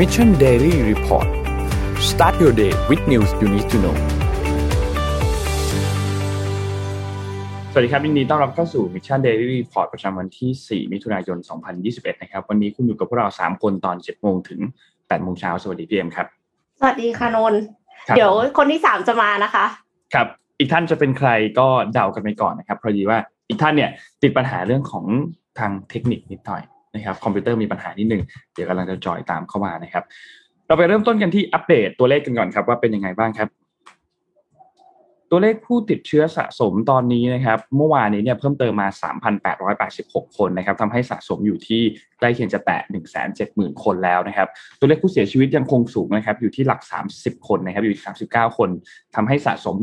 Mission Daily Report start your day with news you need to know สวัสดีครับยินดีต้อนรับเข้าสู่ Mission Daily Report ประจำวันที่ 4 มิถุนายน 2021 นะครับ วันนี้คุณอยู่กับพวกเรา 3 คนตอน 7 โมงถึง 8 โมงเช้า สวัสดีพี่เอ็มครับ สวัสดีค่ะนนท์ครับเดี๋ยวคนที่สามจะมานะคะ ครับ อีกท่านจะเป็นใครก็เดากันไปก่อนนะครับเพราะดีว่าอีกท่านเนี่ยติดปัญหาเรื่องของทางเทคนิคนิดหน่อย นะครับคอมพิวเตอร์มีปัญหานิดหนึ่งเดี๋ยวกำลังจะจอยตามเข้ามานะครับ เราไปเริ่มต้นกันที่อัปเดตตัวเลขกันก่อนครับว่าเป็นยังไงบ้างครับ ตัวเลขผู้ติดเชื้อสะสมตอนนี้นะครับ เมื่อวานนี้เนี่ยเพิ่มเติมมา 3,886 คนนะครับทำให้สะสมอยู่ที่ใกล้เคียงจะแตะ170,000 คนแล้วนะครับ ตัวเลขผู้เสียชีวิตยังคงสูงนะครับ อยู่ที่หลัก 30 คนนะครับอยู่ที่39 คนทำให้สะสม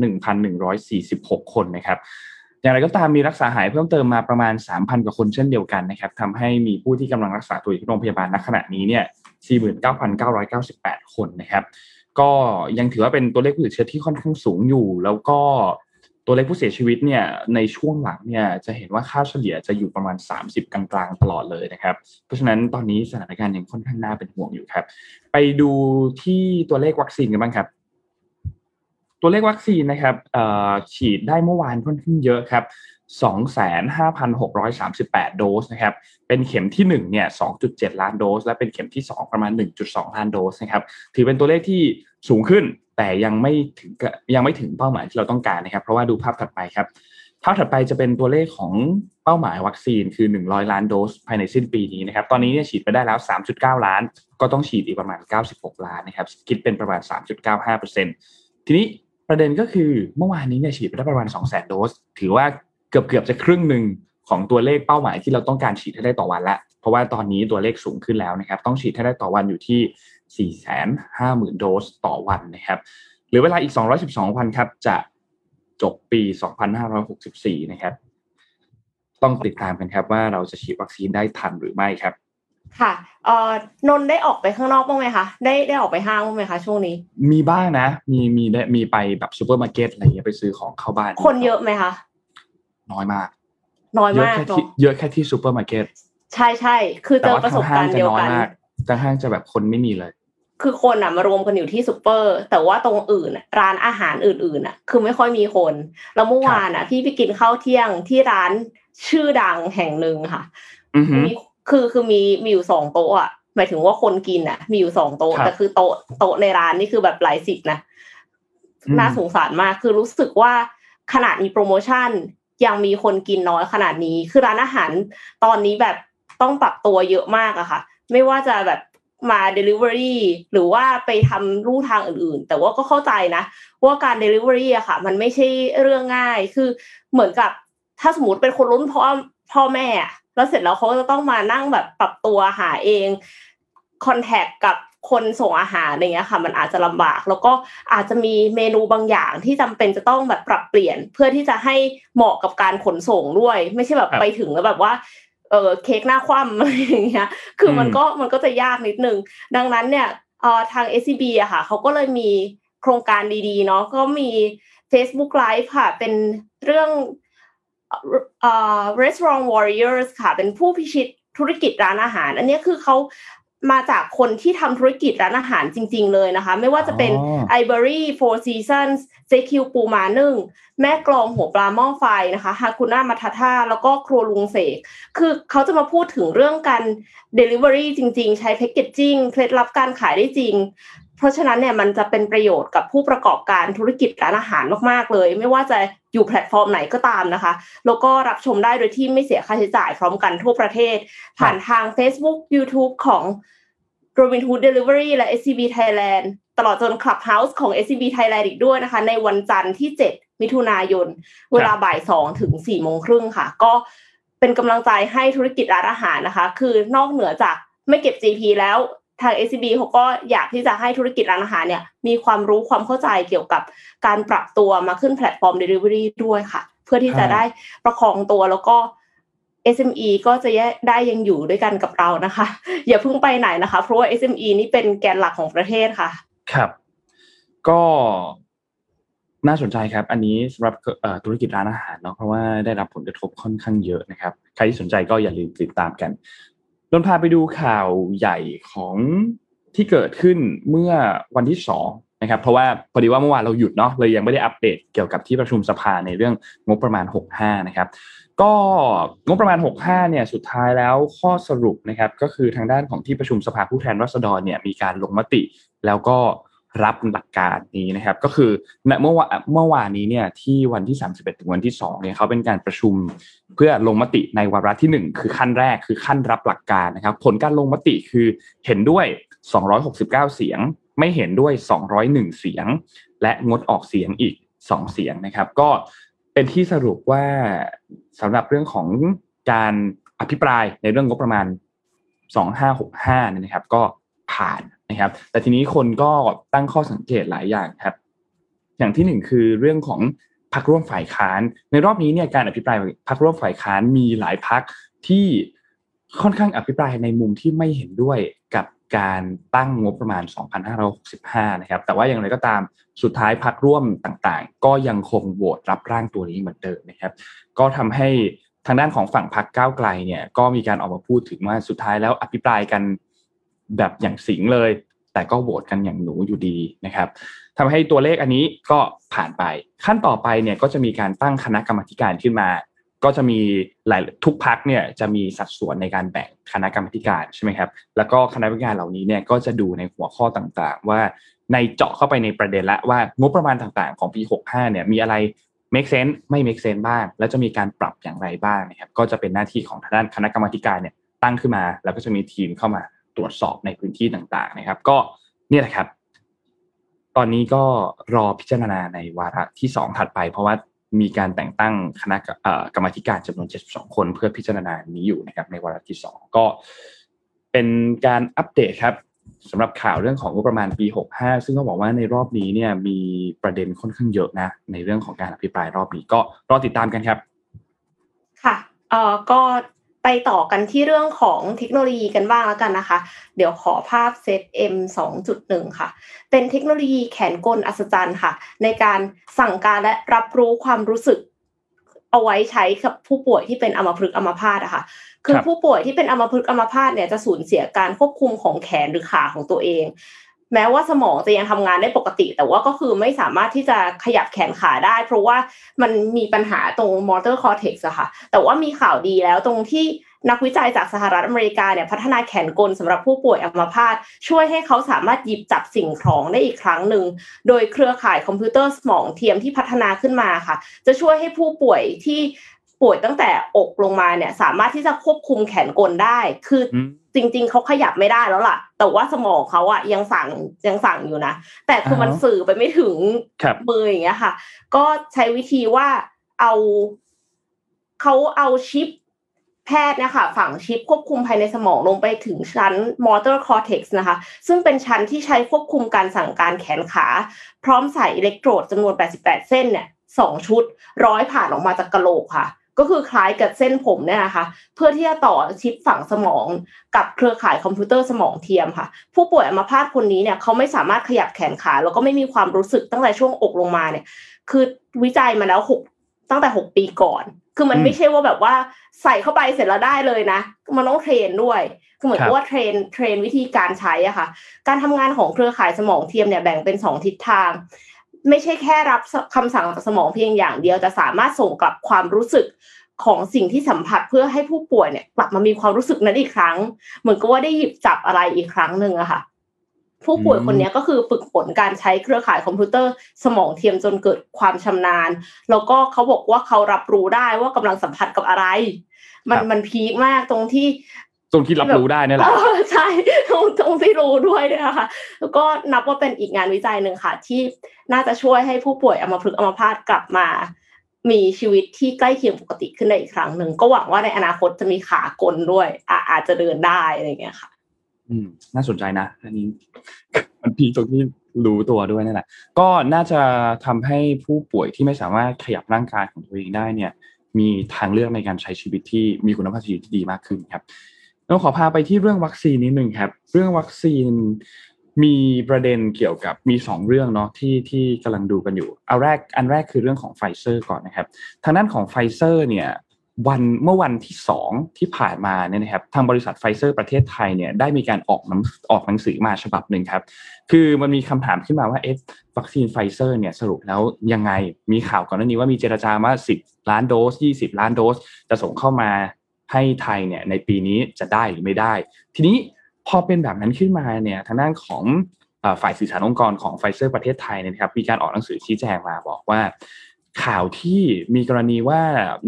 1,146 คนนะครับ อย่างไรก็ตามมีรักษาหายเพิ่มเติมมาประมาณ 3,000 กว่าคนเช่นเดียวกันนะครับทำให้มีผู้ที่กำลังรักษาตัวอยู่ที่โรงพยาบาลณขณะนี้เนี่ย 49,998 คนนะครับ ก็ยังถือว่าเป็นตัวเลขผู้ติดเชื้อที่ค่อนข้างสูงอยู่ แล้วก็ตัวเลขผู้เสียชีวิตเนี่ยในช่วงหลังเนี่ยจะเห็นว่าค่าเฉลี่ยจะอยู่ประมาณ 30 กลางๆตลอดเลยนะครับ เพราะฉะนั้นตอนนี้สถานการณ์ยังค่อนข้างน่าเป็นห่วงอยู่ครับ ไปดูที่ตัวเลขวัคซีนกันบ้างครับ ตัวเลขวัคซีนนะครับฉีดได้เมื่อวานค่อนข้างเยอะครับ25,638 โดสนะครับ เป็นเข็มที่1เนี่ย 2.7 ล้านโดส และเป็นเข็มที่ 2 ประมาณ 1.2 ล้านโดสนะครับ ถือเป็นตัวเลขที่สูงขึ้น แต่ยังไม่ถึงยังไม่ถึงเป้าหมายที่เราต้องการนะครับ เพราะว่าดูภาพถัดไปครับ ภาพถัดไปจะเป็นตัวเลขของเป้าหมายวัคซีนคือ 100 ล้านโดส ภายในสิ้นปีนี้นะครับ ตอนนี้เนี่ยฉีดไปได้แล้ว 3.9 ล้าน ก็ต้องฉีดอีกประมาณ 96 ล้านนะครับ คิดเป็นประมาณ 3.95%ทีนี้ ประเด็นก็คือเมื่อวานนี้เนี่ยฉีดไปได้ประมาณ200,000โดส ถือว่าเกือบเกือบๆจะครึ่งหนึ่งของตัวเลขเป้าหมายที่เราต้องการฉีดให้ได้ต่อวันละ เพราะว่าตอนนี้ตัวเลขสูงขึ้นแล้วนะครับ ต้องฉีดให้ได้ต่อวันอยู่ที่ 450,000 โดสต่อวันนะครับหลือเวลาอีก 212 วันครับ จะจบปี 2564 นะครับ ต้องติดตามกันครับว่าเราจะฉีดวัคซีนได้ทันหรือไม่ครับ ค่ะเอ่อนนท์ได้ออกไปข้างนอกบ้างไหมคะ ได้ได้ออกไปห้างบ้างไหมคะช่วงนี้ มีบ้างนะ มีมีได้มีไปแบบซูเปอร์มาร์เก็ตอะไรเงี้ยไปซื้อของเข้าบ้าน คนเยอะไหมคะ น้อยมาก น้อยเยอะมากแค่เนาะที่เยอะแค่ที่ซูเปอร์มาร์เก็ต ใช่ใช่ คือเจแต่อว่าประสทาบงห้าการงณ์จะเดียวน้อยกันมากทางห้างจะแบบคนไม่มีเลย คือคนอะมารวมกันอยู่ที่ซูเปอร์ แต่ว่าตรงอื่นอะร้านอาหารอื่นๆอะ คือไม่ค่อยมีคน แล้วเมื่อวานอะ พี่ไปกินข้าวเที่ยงที่ร้านชื่อดังแห่งหนึ่งค่ะอือหือมี คือคือมีมีอยู่สองโต๊ะอะหมายถึงว่าคนกินอะ มีอยู่สองโต๊ะครับแต่คือโต๊ะโต๊ะในร้านนี่คือแบบหลายสิบนะอืมน่าสงสารมากคือรู้สึกว่าขนาดมีโปรโมชั่นยังมีคนกินน้อยขนาดนี้ คือร้านอาหารตอนนี้แบบต้องปรับตัวเยอะมากอะค่ะ ไม่ว่าจะแบบมา Delivery หรือว่าไปทำรูทางอื่นๆ แต่ว่าก็เข้าใจนะ ว่าการ Delivery อะค่ะ มันไม่ใช่เรื่องง่าย คือเหมือนกับถ้าสมมติเป็นคนรุ่นพ่อพ่อแม่อะ แล้วเสร็จแล้วเขาก็จะต้องมานั่งแบบปรับตัวหาเองคอนแทคกับคนส่งอาหารอะไรเงี้ยค่ะ มันอาจจะลำบาก แล้วก็อาจจะมีเมนูบางอย่างที่จำเป็นจะต้องแบบปรับเปลี่ยนเพื่อที่จะให้เหมาะกับการขนส่งด้วย ไม่ใช่แบบครับไปถึงแล้วแบบว่าเออเค้กหน้าคว่ำอะไรอย่างเงี้ย คือมันอืมก็มันก็จะยากนิดนึง ดังนั้นเนี่ยเอ่อทาง SCB อะค่ะเขาก็เลยมีโครงการดีๆเนาะก็มี Facebook Live ค่ะ เป็นเรื่องเอ่อ Restaurant Warriors ค่ะ เป็นผู้พิชิตธุรกิจร้านอาหาร อันเนี้ยคือเขามาจากคนที่ทำธุรกิจร้านอาหารจริง ๆ เลยนะคะ ไม่ว่าจะเป็นอ๋อ Ivory Four Seasons JQ ปูมานึ่ง แม่กลองหัวปลาหม้อไฟนะคะฮาคุน่ามาทาท่าแล้วก็ครัวลุงเสก คือเขาจะมาพูดถึงเรื่องการ Delivery จริง ๆ ใช้แพ c เกจจิ้งเคล็ดลับการขายได้จริง เพราะฉะนั้นเนี่ยมันจะเป็นประโยชน์กับผู้ประกอบการธุรกิจร้านอาหารมาก ๆ เลย ไม่ว่าจะอยู่แพลตฟอร์มไหนก็ตามนะคะ แล้วก็รับชมได้โดยที่ไม่เสียค่าใช้จ่ายพร้อมกันทั่วประเทศ ผ่านทาง Facebook YouTube ของ Robin Hood Delivery และ SCB Thailand ตลอดจน Clubhouse ของ SCB Thailand อีกด้วยนะคะ ในวันจันทร์ที่ 7 มิถุนายน เวลาบ่าย2ถึง4โมงครึ่งค่ะ ก็เป็นกำลังใจให้ธุรกิจร้านอาหารนะคะ คือนอกเหนือจากไม่เก็บ GP แล้ว ทาง SCB เขาก็อยากที่จะให้ธุรกิจร้านอาหารเนี่ย มีความรู้ความเข้าใจเกี่ยวกับการปรับตัวมาขึ้นแพลตฟอร์ม Delivery ด้วยค่ะ เพื่อที่จะอ่าได้ประคองตัวแล้วก็ SME ก็จะได้ยังอยู่ด้วยกันกับเรานะคะ อย่าเพิ่งไปไหนนะคะ เพราะว่า SME นี่เป็นแกนหลักของประเทศค่ะ ครับ ก็น่าสนใจครับ อันนี้สำหรับเอ่อธุรกิจร้านอาหารเนาะเพราะว่าได้รับผลกระทบค่อนข้างเยอะนะครับ ใครที่สนใจก็อย่าลืมติดตามกัน นนพาไปดูข่าวใหญ่ของที่เกิดขึ้นเมื่อวันที่สองนะครับ เพราะว่าพอดีว่าเมื่อวานเราหยุดเนาะเลยยังไม่ได้อัปเดตเกี่ยวกับที่ประชุมสภาในเรื่องงบประมาณ 65 นะครับ ก็งบประมาณ 65 เนี่ยสุดท้ายแล้วข้อสรุปนะครับ ก็คือทางด้านของที่ประชุมสภาผู้แทนราษฎรเนี่ยมีการลงมติ แล้วก็ รับหลักการนี้นะครับ ก็คือเมื่อวานเมื่อวานนี้เนี่ยที่วันที่ 31 ถึงวันที่2เนี่ยเขาเป็นการประชุมเพื่อลงมติในวาระที่ 1 คือขั้นแรกคือขั้นรับหลักการนะครับ ผลการลงมติคือเห็นด้วย 269 เสียง ไม่เห็นด้วย 201 เสียง และงดออกเสียงอีก 2 เสียงนะครับ ก็เป็นที่สรุปว่าสำหรับเรื่องของการอภิปรายในเรื่องงบประมาณ 2565เนี่ยนะครับ ก็ผ่าน นะครับ แต่ทีนี้คนก็ตั้งข้อสังเกตหลายอย่างครับ อย่างที่หนึ่งคือเรื่องของพรรคร่วมฝ่ายค้าน ในรอบนี้เนี่ยการอภิปรายพรรคร่วมฝ่ายค้านมีหลายพรรคที่ค่อนข้างอภิปรายในมุมที่ไม่เห็นด้วยกับการตั้งงบประมาณ 2,565 นะครับ แต่ว่าอย่างไรก็ตาม สุดท้ายพรรคร่วมต่างๆ ก็ยังคงโหวตรับร่างตัวนี้เหมือนเดิมนะครับ ก็ทำให้ทางด้านของฝั่งพรรคก้าวไกลเนี่ย ก็มีการออกมาพูดถึงว่าสุดท้ายแล้วอภิปรายกัน แบบอย่างสิงเลย แต่ก็โหวตกันอย่างหนูอยู่ดีนะครับทำให้ตัวเลขอันนี้ก็ผ่านไป ขั้นต่อไปเนี่ยก็จะมีการตั้งคณะกรรมการขึ้นมา ก็จะมีหลายทุกพักเนี่ยจะมีสัดส่วนในการแบ่งคณะกรรมการใช่ไหมครับแล้วก็คณะกรรมการเหล่านี้เนี่ยก็จะดูในหัวข้อต่างๆ ว่าในเจาะเข้าไปในประเด็นละว่างบประมาณต่างๆ ของปี 65 เนี่ยมีอะไร make sense ไม่ make sense บ้าง แล้วจะมีการปรับอย่างไรบ้างนะครับก็จะเป็นหน้าที่ของทางด้านคณะกรรมการเนี่ยตั้งขึ้นมา แล้วก็จะมีทีมเข้ามา ตรวจสอบในพื้นที่ต่างๆนะครับ ก็นี่แหละครับ ตอนนี้ก็รอพิจารณาในวาระที่สองถัดไป เพราะว่ามีการแต่งตั้งคณะกรรมการจำนวน 72 คน เพื่อพิจารณานี้อยู่นะครับ ในวาระที่สองก็เป็นการอัปเดตครับสำหรับข่าวเรื่องของงบประมาณปี 65 ซึ่งต้องบอกว่าในรอบนี้เนี่ยมีประเด็นค่อนข้างเยอะนะ ในเรื่องของการอภิปรายรอบนี้ก็รอติดตามกันครับ ค่ะเอ่อก็ ไปต่อกันที่เรื่องของเทคโนโลยีกันบ้างแล้วกันนะคะ เดี๋ยวขอภาพเซต M 2.1 ค่ะ เป็นเทคโนโลยีแขนกลอัศจรรย์ค่ะ ในการสั่งการและรับรู้ความรู้สึกเอาไว้ใช้กับผู้ป่วยที่เป็นอัมพฤกษ์อัมพาตอะค่ะ คือผู้ป่วยที่เป็นอัมพฤกษ์อัมพาตเนี่ยจะสูญเสียการควบคุมของแขนหรือขาของตัวเอง แม้ว่าสมองจะยังทำงานได้ปกติ แต่ว่าก็คือไม่สามารถที่จะขยับแขนขาได้ เพราะว่ามันมีปัญหาตรง motor cortex อะค่ะ แต่ว่ามีข่าวดีแล้วตรงที่นักวิจัยจากสหรัฐอเมริกาเนี่ยพัฒนาแขนกลสำหรับผู้ป่วยอัมพาตช่วยให้เขาสามารถหยิบจับสิ่งของได้อีกครั้งหนึ่ง โดยเครือข่ายคอมพิวเตอร์สมองเทียมที่พัฒนาขึ้นมาค่ะ จะช่วยให้ผู้ป่วยที่ป่วยตั้งแต่อกลงมาเนี่ยสามารถที่จะควบคุมแขนกลได้ คือ จริง ๆเขาขยับไม่ได้แล้วล่ะ แต่ว่าสมองเขาอะยังสั่งยังสั่งอยู่นะ แต่คือมันสื่อไปไม่ถึงมืออย่างเงี้ยค่ะ ก็ใช้วิธีว่าเอาเขาเอาชิปแพทย์นะคะฝังชิปควบคุมภายในสมองลงไปถึงชั้น motor cortex นะคะ ซึ่งเป็นชั้นที่ใช้ควบคุมการสั่งการแขนขา พร้อมใส่อิเล็กโทรดจำนวน 88 เส้นเนี่ยสองชุด ร้อยผ่านออกมาจากกะโหลกค่ะ ก็คือคล้ายกับเส้นผมเนี่ยนะคะ เพื่อที่จะต่อชิปฝังสมองกับเครือข่ายคอมพิวเตอร์สมองเทียมค่ะ ผู้ป่วยอัมพาตคนนี้เนี่ยเขาไม่สามารถขยับแขนขาแล้วก็ไม่มีความรู้สึกตั้งแต่ช่วงอกลงมาเนี่ย คือวิจัยมาแล้วหกตั้งแต่หกปีก่อน คือมันไม่ใช่ว่าแบบว่าใส่เข้าไปเสร็จแล้วได้เลยนะ มันต้อง train ด้วยคือเหมือนกับว่า train train วิธีการใช้อะค่ะ การทำงานของเครือข่ายสมองเทียมเนี่ยแบ่งเป็นสองทิศทาง ไม่ใช่แค่รับคำสั่งจากสมองเพียงอย่างเดียวจะสามารถส่งกลับความรู้สึกของสิ่งที่สัมผัสเพื่อให้ผู้ป่วยเนี่ยกลับมามีความรู้สึกนั้นอีกครั้ง เหมือนกับว่าได้หยิบจับอะไรอีกครั้งหนึ่งอะค่ะ ผู้ป่วยคนนี้ก็คือฝึกฝนการใช้เครือข่ายคอมพิวเตอร์สมองเทียมจนเกิดความชำนาญ แล้วก็เขาบอกว่าเขารับรู้ได้ว่ากำลังสัมผัสกับอะไร มันมันพีคมากตรงที่ ตรงที่รับรู้ได้นี่แหละใช่ตรงตรงที่รู้ด้วยเนี่ยค่ะแล้วก็นับว่าเป็นอีกงานวิจัยหนึ่งค่ะ ที่น่าจะช่วยให้ผู้ป่วยอัมพฤกษ์อัมพาตกลับมา มีชีวิตที่ใกล้เคียงปกติขึ้นได้อีกครั้งหนึ่งก็หวังว่าในอนาคตจะมีขากลด้วยอาอาจจะเดินได้อะไรเงี้ยค่ะ อืม น่าสนใจนะอันนี้ มันพีตรงที่รู้ตัวด้วยนั่นแหละ ก็น่าจะทำให้ผู้ป่วยที่ไม่สามารถขยับร่างกายของตัวเองได้เนี่ย มีทางเลือกในการใช้ชีวิตที่มีคุณภาพชีวิตที่ดีมากขึ้นครับ เราขอพาไปที่เรื่องวัคซีนนิดหนึ่งครับ เรื่องวัคซีนมีประเด็นเกี่ยวกับมีสองเรื่องเนาะที่ที่กำลังดูกันอยู่เอาแรกอันแรกคือเรื่องของไฟเซอร์ก่อนนะครับ ทางด้านของไฟเซอร์เนี่ยวันเมื่อวันที่สองที่ผ่านมาเนี่ยนะครับทางบริษัทไฟเซอร์ประเทศไทยเนี่ยได้มีการออกหนังออกหนังสือมาฉบับหนึ่งครับ คือมันมีคำถามขึ้นมาว่าเอ๊ะวัคซีนไฟเซอร์เนี่ยสรุปแล้วยังไงมีข่าวก่อนหน้านี้ว่ามีเจรจาว่า 10 ล้านโดส 20 ล้านโดส จะส่งเข้ามา ให้ไทยเนี่ยในปีนี้จะได้หรือไม่ได้ ทีนี้พอเป็นแบบนั้นขึ้นมาเนี่ยทางด้านของฝ่ายสื่อสารองค์กรของไฟเซอร์ประเทศไทยนะครับมีการออกหนังสือชี้แจงมาบอกว่า ข่าวที่มีกรณีว่า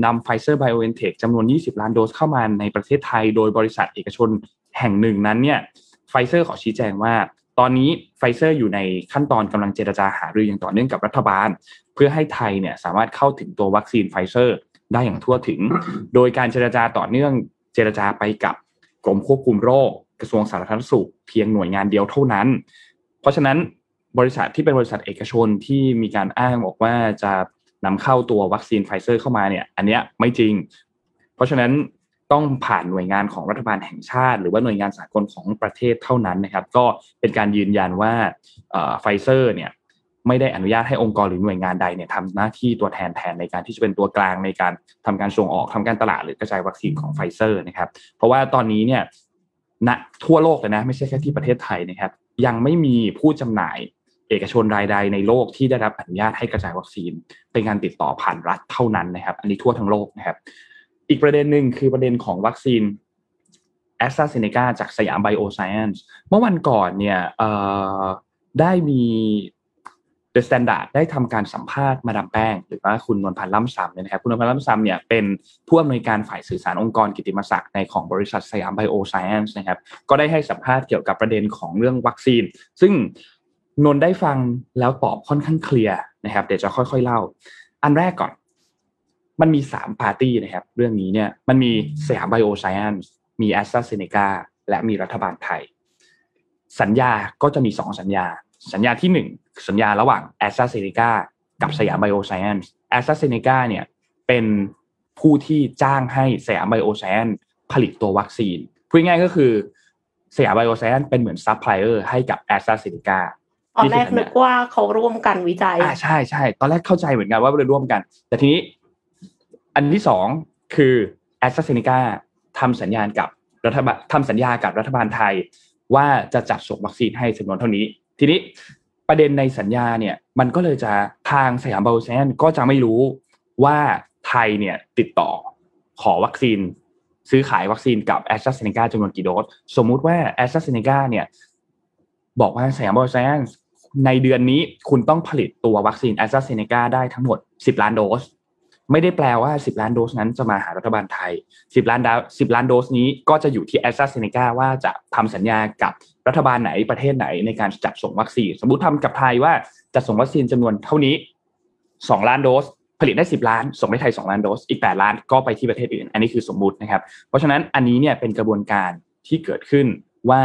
นำไฟเซอร์ไบโอเอนเทคจำนวน 20 ล้านโดสเข้ามาในประเทศไทย โดยบริษัทเอกชนแห่งหนึ่งนั้นเนี่ยไฟเซอร์ขอชี้แจงว่า ตอนนี้ไฟเซอร์อยู่ในขั้นตอนกำลังเจรจาหารืออย่างต่อเนื่องกับรัฐบาล เพื่อให้ไทยเนี่ยสามารถเข้าถึงตัววัคซีนไฟเซอร์ ได้อย่างทั่วถึง โดยการเจรจาต่อเนื่องเจรจาไปกับกรมควบคุมโรคกระทรวงสาธารณสุขเพียงหน่วยงานเดียวเท่านั้น เพราะฉะนั้นบริษัทที่เป็นบริษัทเอกชนที่มีการอ้างบอกว่าจะนำเข้าตัววัคซีนไฟเซอร์เข้ามาเนี่ย อันเนี้ยไม่จริง เพราะฉะนั้นต้องผ่านหน่วยงานของรัฐบาลแห่งชาติ หรือว่าหน่วยงานสากลของประเทศเท่านั้นนะครับ ก็เป็นการยืนยันว่าไฟเซอร์เนี่ย ไม่ได้อนุญาตให้องค์กรหรือหน่วยงานใดเนี่ยทำหน้าที่ตัวแทนแทนในการที่จะเป็นตัวกลางในการทำการส่งออกทำการตลาดหรือกระจายวัคซีนของไฟเซอร์นะครับ เพราะว่าตอนนี้เนี่ยณทั่วโลกเลยนะไม่ใช่แค่ที่ประเทศไทยนะครับ ยังไม่มีผู้จำหน่ายเอกชนรายใดในโลกที่ได้รับอนุญาตให้กระจายวัคซีน เป็นการติดต่อผ่านรัฐเท่านั้นนะครับ อันนี้ทั่วทั้งโลกนะครับ อีกประเด็นหนึ่งคือประเด็นของวัคซีนแอสตราเซเนกาจากสยามไบโอไซเอนซ์เมื่อวันก่อนเนี่ยได้มี The Standard ได้ทำการสัมภาษณ์มาดามแป้ง หรือว่าคุณนวลพันธ์ล่ำซ้ำเนี่ยนะครับคุณนวลพันธ์ล่ำซ้ำเนี่ยเป็นผู้อำนวยการฝ่ายสื่อสารองค์กรกิติมศักดิ์ในของบริษัทสยามไบโอไซเอนซ์นะครับก็ได้ให้สัมภาษณ์เกี่ยวกับประเด็นของเรื่องวัคซีน ซึ่งนนได้ฟังแล้วตอบค่อนข้างเคลียร์นะครับเดี๋ยวจะค่อย ๆเล่า อันแรกก่อน มันมีสามปาร์ตี้นะครับ เรื่องนี้เนี่ยมันมีสยามไบโอไซเอนซ์มีแอสตราเซเนกาและมีรัฐบาลไทย สัญญาก็จะมีสองสัญญา สัญญาที่หนึ่งสัญญาระหว่างแอสตราเซเนกากับสยามไบโอไซเอนซ์แอสตราเซเนกาเนี่ยเป็นผู้ที่จ้างให้สยามไบโอไซเอนซ์ผลิตตัววัคซีนพูดง่ายก็คือสยามไบโอไซเอนซ์เป็นเหมือนซัพพลายเออร์ให้กับแอสตราเซเนกาตอนแรกนึกว่าเขาร่วมกันวิจัยอ่าใช่ใช่ตอนแรกเข้าใจเหมือนกันว่าเราร่วมกัน แต่ทีนี้ อันที่สองคือแอสตราเซเนกาทำสัญญากับรัฐบาลทำสัญญากับรัฐบาลไทย ว่าจะจัดส่งวัคซีนให้จำนวนเท่านี้ ทีนี้ประเด็นในสัญญาเนี่ยมันก็เลยจะทางสยามไบโอไซเอนซ์ก็จะไม่รู้ว่าไทยเนี่ยติดต่อขอวัคซีน ซื้อขายวัคซีนกับแอสตราเซเนกาจำนวนกี่โดส สมมุติว่าแอสตราเซเนกาเนี่ยบอกว่าสยามไบโอไซเอนซ์ในเดือนนี้คุณต้องผลิตตัววัคซีนแอสตราเซเนกาได้ทั้งหมด 10 ล้านโดส ไม่ได้แปลว่า 10 ล้านโดสนั้นจะมาหารัฐบาลไทย 10 ล้านโดส 10ล้านโดสนี้ก็จะอยู่ที่แอสตราเซเนกาว่าจะทำสัญญากับรัฐบาลไหนประเทศไหนในการจัดส่งวัคซีน สมมติทำกับไทยว่าจะส่งวัคซีนจำนวนเท่านี้ 2 ล้านโดส ผลิตได้ 10 ล้าน ส่งไปไทย 2 ล้านโดส อีก 8 ล้านก็ไปที่ประเทศอื่น อันนี้คือสมมุตินะครับ เพราะฉะนั้นอันนี้เนี่ยเป็นกระบวนการที่เกิดขึ้นว่า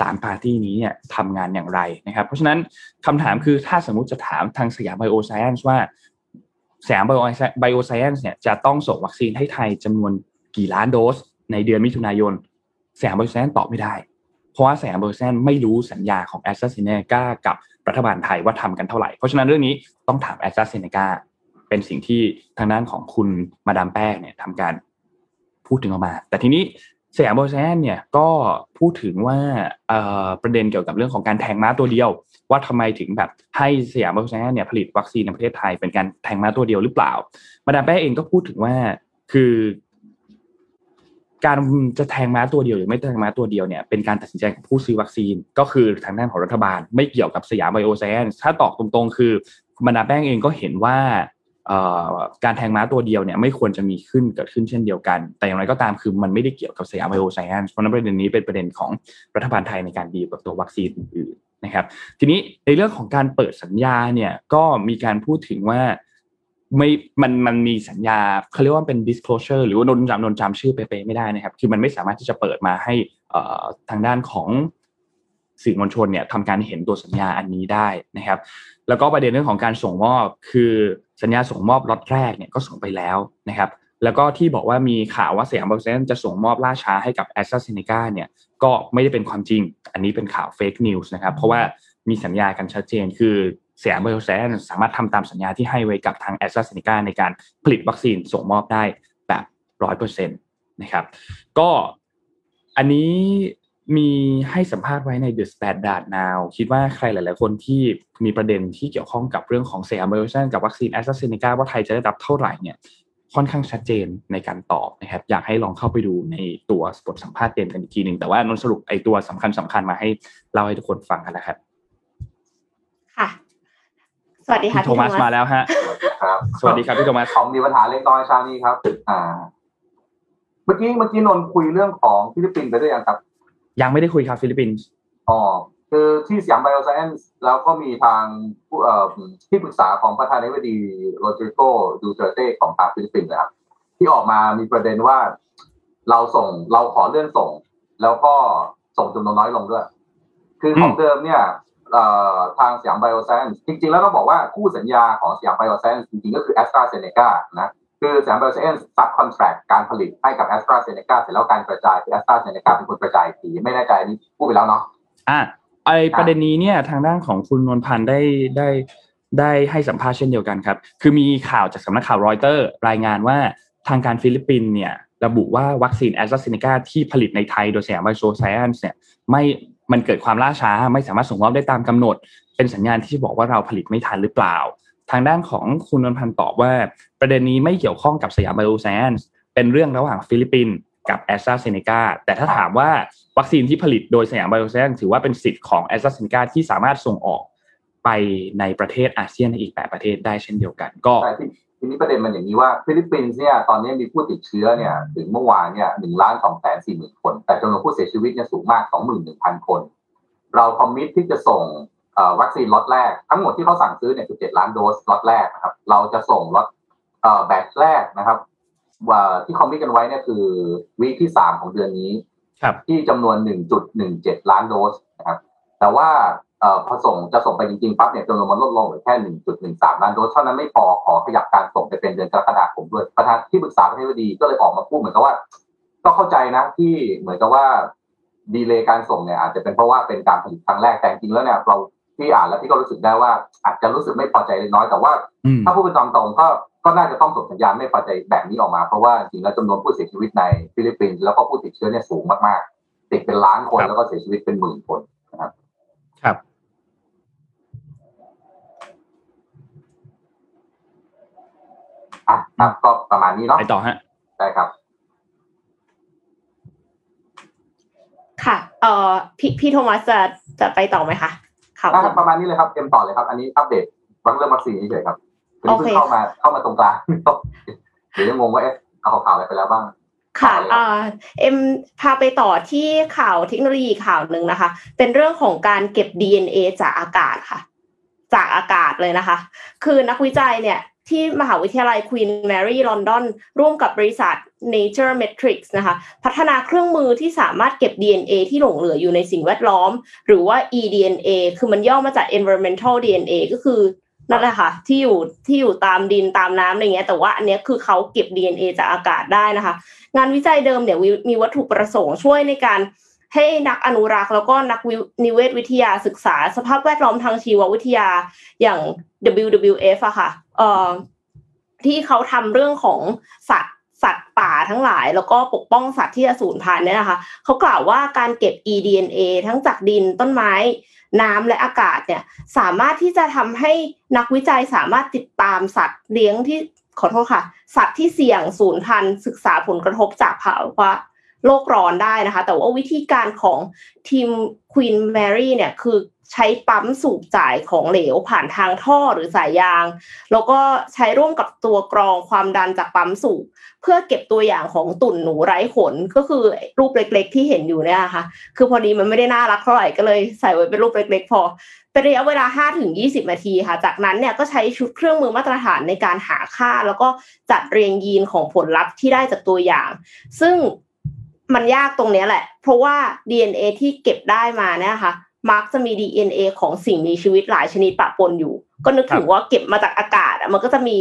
สามปาร์ตี้นี้เนี่ยทำงานอย่างไรนะครับ เพราะฉะนั้นคำถามคือถ้าสมมุติจะถามทางสยามไบโอไซเอนซ์ว่า สยามไบโอไซเอนซ์เนี่ยจะต้องส่งวัคซีนให้ไทยจำนวนกี่ล้านโดส ในเดือนมิถุนายนสยามไบโอไซเอนซ์ตอบไม่ได้ เพราะว่าสยามไบโอไซเอนซ์ไม่รู้สัญญาของแอสตราเซเนกากับรัฐบาลไทยว่าทำกันเท่าไหร่ เพราะฉะนั้นเรื่องนี้ต้องถามแอสตราเซเนกาเป็นสิ่งที่ทางด้านของคุณมาดามแป้งเนี่ยทำการพูดถึงออกมา แต่ทีนี้ สยามไบโอไซเอนซ์เนี่ยก็พูดถึงว่าประเด็นเกี่ยวกับเรื่องของการแทงม้าตัวเดียว ว่าทำไมถึงแบบให้สยามไบโอไซเอนซ์เนี่ยผลิตวัคซีนในประเทศไทยเป็นการแทงม้าตัวเดียวหรือเปล่า มาดามแป้งเองก็พูดถึงว่าคือ การจะแทงม้าตัวเดียวหรือไม่แทงม้าตัวเดียวเนี่ยเป็นการตัดสินใจของผู้ซื้อวัคซีน ก็คือทางด้านของรัฐบาล ไม่เกี่ยวกับสยามไบโอไซเอนซ์ถ้าตอบตรงๆ คือมาดามแป้งเองก็เห็นว่า การแทงม้าตัวเดียวเนี่ยไม่ควรจะมีขึ้นเกิดขึ้นเช่นเดียวกัน แต่อย่างไรก็ตามคือมันไม่ได้เกี่ยวกับสยามไบโอไซเอนซ์เพราะนั้นประเด็นนี้เป็นประเด็นของรัฐบาลไทยในการดีกับตัววัคซีนอื่นนะครับ ทีนี้ในเรื่องของการเปิดสัญญาเนี่ยก็มีการพูดถึงว่าไม่มันมันมีสัญญาเขาเรียกว่าเป็น disclosure หรือว่านนจำนนจำชื่อเป๊ะๆไม่ได้นะครับ คือมันไม่สามารถที่จะเปิดมาให้ทางด้านของ สื่อมวลชนเนี่ยทำการเห็นตัวสัญญาอันนี้ได้นะครับ แล้วก็ประเด็นเรื่องของการส่งมอบคือสัญญาส่งมอบล็อตแรกเนี่ยก็ส่งไปแล้วนะครับแล้วก็ที่บอกว่ามีข่าวว่าสยามบริษัทจะส่งมอบล่าช้าให้กับแอสตราเซเนกาเนี่ยก็ไม่ได้เป็นความจริง อันนี้เป็นข่าว fake news นะครับเพราะว่ามีสัญญากันชัดเจน คือสยามไบโอไซเอนซ์สามารถทำตามสัญญาที่ให้ไว้กับทางแอสตราเซเนกาในการผลิตวัคซีนส่งมอบได้แบบร้อยเปอร์เซ็นต์นะครับก็อันนี้ มีให้สัมภาษณ์ไว้ใน The Standard Now คิดว่าใครหลาย ๆ คนที่มีประเด็นที่เกี่ยวข้องกับเรื่องของสยามไบโอไซเอนซ์กับวัคซีนแอสตราเซเนกาว่าไทยจะได้รับเท่าไหร่เนี่ยค่อนข้างชัดเจนในการตอบนะครับ อยากให้ลองเข้าไปดูในตัวบทสัมภาษณ์เต็มกันอีกทีหนึ่งแต่ว่านนสรุปไอตัวสำคัญสำคัญมาให้เล่าให้ทุกคนฟังกันนะครับค่ะ สวัสดีค่ะพี่โทมัสมาแล้วฮะครับสวัสดีครับพี่โทมัสผมมีปัญหาเล็กน้อยเช้านี้ครับอ่า เมื่อกี้เมื่อกี้นนท์คุยเรื่องของฟิลิปปินส์ไปด้วยยังครับ ยังไม่ได้คุยครับฟิลิปปินส์อ๋อคือที่สยามไบโอไซเอนซ์แล้วก็มีทางผู้เอ่อที่ปรึกษาของประธานาธิบดีโรดริโกดูเตเต้ของทางฟิลิปปินส์นะครับ ที่ออกมามีประเด็นว่าเราส่งเราขอเลื่อนส่ง แล้วก็ส่งจำนวนน้อยลงด้วย คือของเดิมเนี่ยทางสยามไบโอไซเอนซ์จริงๆ แล้วต้องบอกว่าคู่สัญญาของสยามไบโอไซเอนซ์จริงๆ ก็คือแอสตราเซเนกานะ คือสยามไบโอไซเอนซ์ subcontract การผลิตให้กับแอสตราเซเนกาเสร็จแล้วการกระจายคือแอสตราเซเนกาเป็นคนกระจายทีไม่แน่ใจอันนี้พูดไปแล้วเนาะอะไอประเด็นนี้เนี่ยทางด้านของคุณนวลพรรณได้ได้ได้ให้สัมภาษณ์เช่นเดียวกันครับ คือมีข่าวจากสำนักข่าวรอยเตอร์รายงานว่าทางการฟิลิปปินส์เนี่ยระบุว่าวัคซีนแอสตราเซเนกาที่ผลิตในไทยโดยสยามไบโอไซเอนซ์เนี่ยไม่มันเกิดความล่าช้า ไม่สามารถส่งมอบได้ตามกำหนด เป็นสัญญาณที่บอกว่าเราผลิตไม่ทันหรือเปล่า ทางด้านของคุณนวลพรรณตอบว่า ประเด็นนี้ไม่เกี่ยวข้องกับสยามไบโอไซเอนซ์เป็นเรื่องระหว่างฟิลิปปินส์กับแอสตราเซเนกาแต่ถ้าถามว่าวัคซีนที่ผลิตโดยสยามไบโอไซเอนซ์ถือว่าเป็นสิทธิ์ของแอสตราเซเนกาที่สามารถส่งออกไปในประเทศอาเซียนในอีก8ประเทศได้เช่นเดียวกัน ก็ทีนี้ประเด็นมันอย่างนี้ว่าฟิลิปปินส์เนี่ยตอนนี้มีผู้ติดเชื้อเนี่ยถึงเมื่อวานเนี่ยหนึ่งล้านสองแสนสี่หมื่นคน แต่จำนวนผู้เสียชีวิตเนี่ยสูงมากสองหมื่นหนึ่งพันคน เรา commit ที่จะส่ง วัคซีนล็อตแรก ทั้งหมดที่เขาสั่งซื้อเนี่ยคือเจ็ดล้านโดสล็อตแรกนะครับ เราจะส่งล็อตเอ่อ batch แรกนะครับว่าที่ commit กันไว้เนี่ยคือ week ที่สามของเดือนนี้ครับที่จำนวน 1.17 ล้านโดสนะครับแต่ว่าเอ่อพอส่งจะส่งไปจริงๆปั๊บเนี่ยจำนวนมันลดลงเหลือแค่ 1.13 ล้านโดสเท่านั้นไม่พอขอขยับการส่งไปเป็นเดือนกรกฎาคมด้วยประธานที่ปรึกษาประธานาธิบดีก็เลยออกมาพูดเหมือนกับว่า ก็เข้าใจนะที่เหมือนกับว่าดีเลย์การส่งเนี่ยอาจจะเป็นเพราะว่าเป็นการผลิตครั้งแรกแต่จริงๆแล้วเนี่ยเรา ที่อ่านแล้วที่ก็รู้สึกได้ว่า อาจจะรู้สึกไม่พอใจเล็กน้อยแต่ว่าอืมถ้าพูดเป็นตามตรงก็ก็น่าจะต้องส่งสัญญาณไม่พอใจแบบนี้ออกมา เพราะว่าจริงๆแล้วจำนวนผู้เสียชีวิตในฟิลิปปินส์แล้วก็ผู้ติดเชื้อเนี่ยสูงมากๆ ติดเป็นล้านคนครับแล้วก็เสียชีวิตเป็นหมื่นคนนะครับ ครับ อะครับก็ประมาณนี้เนาะไปต่อฮะได้ครับค่ะ เอ่อ พี่พี่โทมัสจะจะไปต่อไหมคะข่าวได้ ครับประมาณนี้เลยครับเต็มต่อเลยครับ อันนี้อัปเดตวัคเรื่องวัคซีนเฉยๆครับคือโอเพิ่เคงเข้ามาเข้ามาตรงกลางเดี๋ยวยังงงว่าเอ๊ะเอาข่าวอะไรไปแล้วบ้างค่ะต่อเลยครับเอ่อเอ็มพาไปต่อที่ข่าวเทคโนโลยีข่าวหนึ่งนะคะ เป็นเรื่องของการเก็บ DNA จากอากาศค่ะ จากอากาศเลยนะคะ คือนักวิจัยเนี่ย ที่มหาวิทยาลัย Queen Mary London ร่วมกับบริษัท Nature Metrics นะคะ พัฒนาเครื่องมือที่สามารถเก็บ DNA ที่หลงเหลืออยู่ในสิ่งแวดล้อม หรือว่า eDNA คือมันย่อมาจาก environmental DNA ก็คือนั่นแหละค่ะที่อยู่ที่อยู่ตามดินตามน้ำอะไรเงี้ย แต่ว่าอันเนี้ยคือเขาเก็บ DNA จากอากาศได้นะคะ งานวิจัยเดิมเนี่ยวมีวัตถุประสงค์ช่วยในการ ให้นักอนุรักษ์แล้วก็นักวินิเวศวิทยาศึกษา สภาพแวดล้อมทางชีววิทยาอย่าง WWF อะค่ะเอ่อที่เขาทำเรื่องของสัตว์สัตว์ป่าทั้งหลาย แล้วก็ปกป้องสัตว์ที่จะสูญพันธุ์เนี่ยนะคะเขากล่าวว่าการเก็บ eDNA ทั้งจากดินต้นไม้น้ำและอากาศเนี่ยสามารถที่จะทำให้นักวิจัยสามารถติดตามสัตว์เลี้ยงที่ขอโทษค่ะ สัตว์ที่เสี่ยงสูญพันธุ์ศึกษาผลกระทบจากภาวะ โลกร้อนได้นะคะ แต่ว่าวิธีการของทีม Queen Mary เนี่ยคือใช้ปั๊มสูบจ่ายของเหลวผ่านทางท่อหรือสายยาง แล้วก็ใช้ร่วมกับตัวกรองความดันจากปั๊มสูบเพื่อเก็บตัวอย่างของตุ่นหนูไร้ขนก็คือรูปเล็ก ๆ ที่เห็นอยู่เนี่ยค่ะ คือพอดีมันไม่ได้น่ารักเท่าไหร่ก็เลยใส่ไว้เป็นรูปเล็ก ๆ พอเป็นระยะเวลา5ถึง20 นาทีค่ะ จากนั้นเนี่ยก็ใช้ชุดเครื่องมือมาตรฐานในการหาค่า แล้วก็จัดเรียงยีนของผลลัพธ์ที่ได้จากตัวอย่าง ซึ่ง มันยากตรงเนี้ยแหละ เพราะว่า DNA ที่เก็บได้มาเนี่ยค่ะมักจะมี DNA ของสิ่งมีชีวิตหลายชนิดปะปนอยู่ ก็นึกถึงว่าเก็บมาจากอากาศอะมันก็จะมี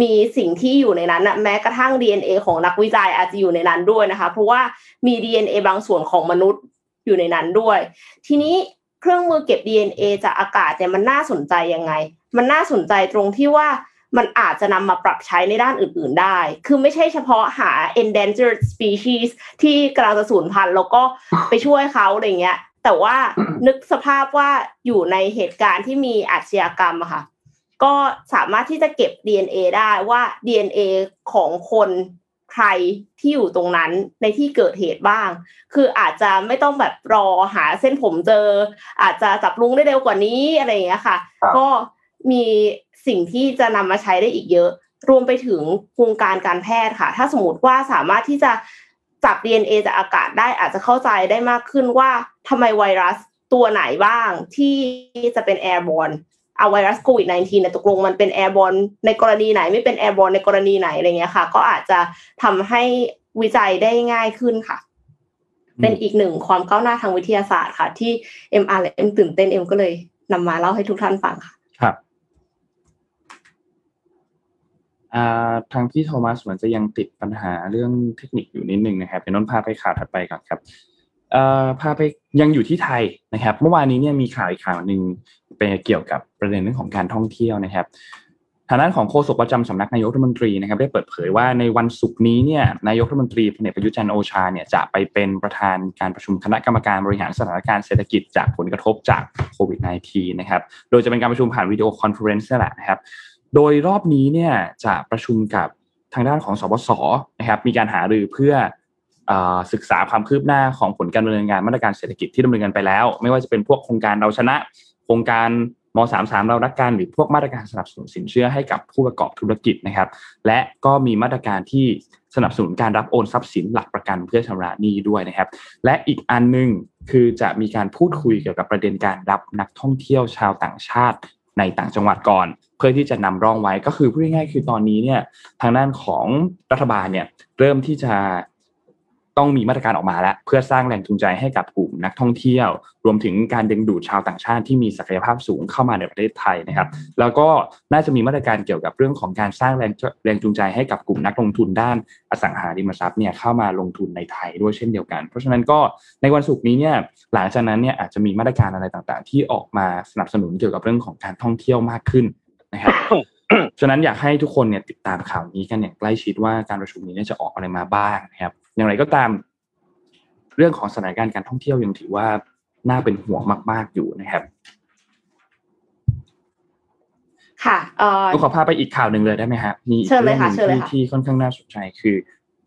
มีสิ่งที่อยู่ในนั้นอะแม้กระทั่ง DNA ของนักวิจัยอาจจะอยู่ในนั้นด้วยนะคะ เพราะว่ามี DNA บางส่วนของมนุษย์อยู่ในนั้นด้วย ทีนี้เครื่องมือเก็บ DNA จากอากาศเนี่ยมันน่าสนใจยังไง มันน่าสนใจตรงที่ว่า มันอาจจะนำมาปรับใช้ในด้านอื่น ๆได้ คือไม่ใช่เฉพาะหา endangered species ที่กำลังจะสูญพันธุ์แล้วก็ไปช่วยเขาอะไรเงี้ย แต่ว่านึกสภาพว่าอยู่ในเหตุการณ์ที่มีอาชญากรรมอะค่ะ ก็สามารถที่จะเก็บ DNA ได้ว่า DNA ของคนใครที่อยู่ตรงนั้นในที่เกิดเหตุบ้าง คืออาจจะไม่ต้องแบบรอหาเส้นผมเจอ อาจจะจับลุงได้เร็วกว่านี้อะไรอย่างเงี้ยค่ะครับก็ มีสิ่งที่จะนำมาใช้ได้อีกเยอะ รวมไปถึงวงการการแพทย์ค่ะ ถ้าสมมติว่าสามารถที่จะจับ DNA จากอากาศได้อาจจะเข้าใจได้มากขึ้นว่าทำไมไวรัสตัวไหนบ้างที่จะเป็น airborne เอาไวรัสโควิด -19 เนี่ยตกลงมันเป็น airborne ในกรณีไหนไม่เป็น airborne ในกรณีไหนอะไรเงี้ยค่ะ ก็อาจจะทำให้วิจัยได้ง่ายขึ้นค่ะ เป็นอีกหนึ่งความก้าวหน้าทางวิทยาศาสตร์ค่ะ ที่เอ็มอ่านแล้วเอ็มตื่นเต้นเอ็มก็เลยนำมาเล่าให้ทุกท่านฟังค่ะ ครับอ่า ทางพี่โทมัสเหมือนจะยังติดปัญหาเรื่องเทคนิคอยู่นิดนึงนะครับเป็นน้นพาไปข่าวถัดไปก่อนครับพาไปยังอยู่ที่ไทยนะครับ เมื่อวานนี้เนี่ยมีข่าวอีกข่าวหนึ่งเป็นเกี่ยวกับประเด็นเรื่องของการท่องเที่ยวนะครับทางด้านของโฆษกประจำสำนักนายกรัฐมนตรีนะครับ ได้เปิดเผยว่าในวันศุกร์นี้เนี่ยนายกรัฐมนตรีพลเอกประยุทธ์จันทร์โอชาเนี่ยจะไปเป็นประธานการประชุมคณะกรรมการบริหารสถานการณ์เศรษฐกิจจากผลกระทบจากโควิด -19 นะครับ โดยจะเป็นการประชุมผ่าน video conference แหละนะครับ โดยรอบนี้เนี่ยจะประชุมกับทางด้านของศบศนะครับมีการหารือเพื่อศึกษาความคืบหน้าของผลการดำเนินงานมาตรการเศรษฐกิจที่ดำเนินกันไปแล้ว ไม่ว่าจะเป็นพวกโครงการเราชนะ โครงการม33เรารักกันหรือพวกมาตรการสนับสนุนสินเชื่อให้กับผู้ประกอบธุรกิจนะครับ และก็มีมาตรการที่สนับสนุนการรับโอนทรัพย์สินหลักประกันเพื่อชำระหนี้ด้วยนะครับ และอีกอันหนึงคือจะมีการพูดคุยเกี่ยวกับประเด็นการรับนักท่องเที่ยวชาวต่างชาติในต่างจังหวัดก่อน พื่อที่จะนำร่องไว้ก็คือพูดง่ายๆคือตอนนี้เนี่ยทางด้านของรัฐบาลเนี่ยเริ่มที่จะต้องมีมาตรการออกมาแล้ว เพื่อสร้างแรงจูงใจให้กับกลุ่มนักท่องเที่ยว รวมถึงการดึงดูดชาวต่างชาติที่มีศักยภาพสูงเข้ามาในประเทศไทยนะครับ แล้วก็น่าจะมีมาตรการเกี่ยวกับเรื่องของการสร้างแรงแรงจูงใจให้กับกลุ่มนักลงทุนด้านอสังหาริมทรัพย์เนี่ยเข้ามาลงทุนในไทยด้วยเช่นเดียวกัน เพราะฉะนั้นก็ในวันศุกร์นี้เนี่ยหลังจากนั้นเนี่ยอาจจะมีมาตรการอะไรต่างๆ ที่ออกมาสนับสนุนเกี่ยวกับเรื่องของการท่องเที่ยวมากขึ้น นะครับฉะนั้นอยากให้ทุกคนเนี่ยติดตามข่าวนี้กันอย่างใกล้ชิดว่าการประชุมนี้เนี่ยจะออกอะไรมาบ้างนะครับ อย่างไรก็ตาม เรื่องของสถานการณ์การท่องเที่ยวยังถือว่าน่าเป็นห่วงมาก ๆอยู่นะครับค่ะเอ่อต้องขอพาไปอีกข่าวหนึ่งเลยได้ไหมฮะมีอีกเชิญเลยเรื่องหค่ะนึ่งเชิญเลยที่ค่ะที่ค่อนข้างน่าสนใจคือ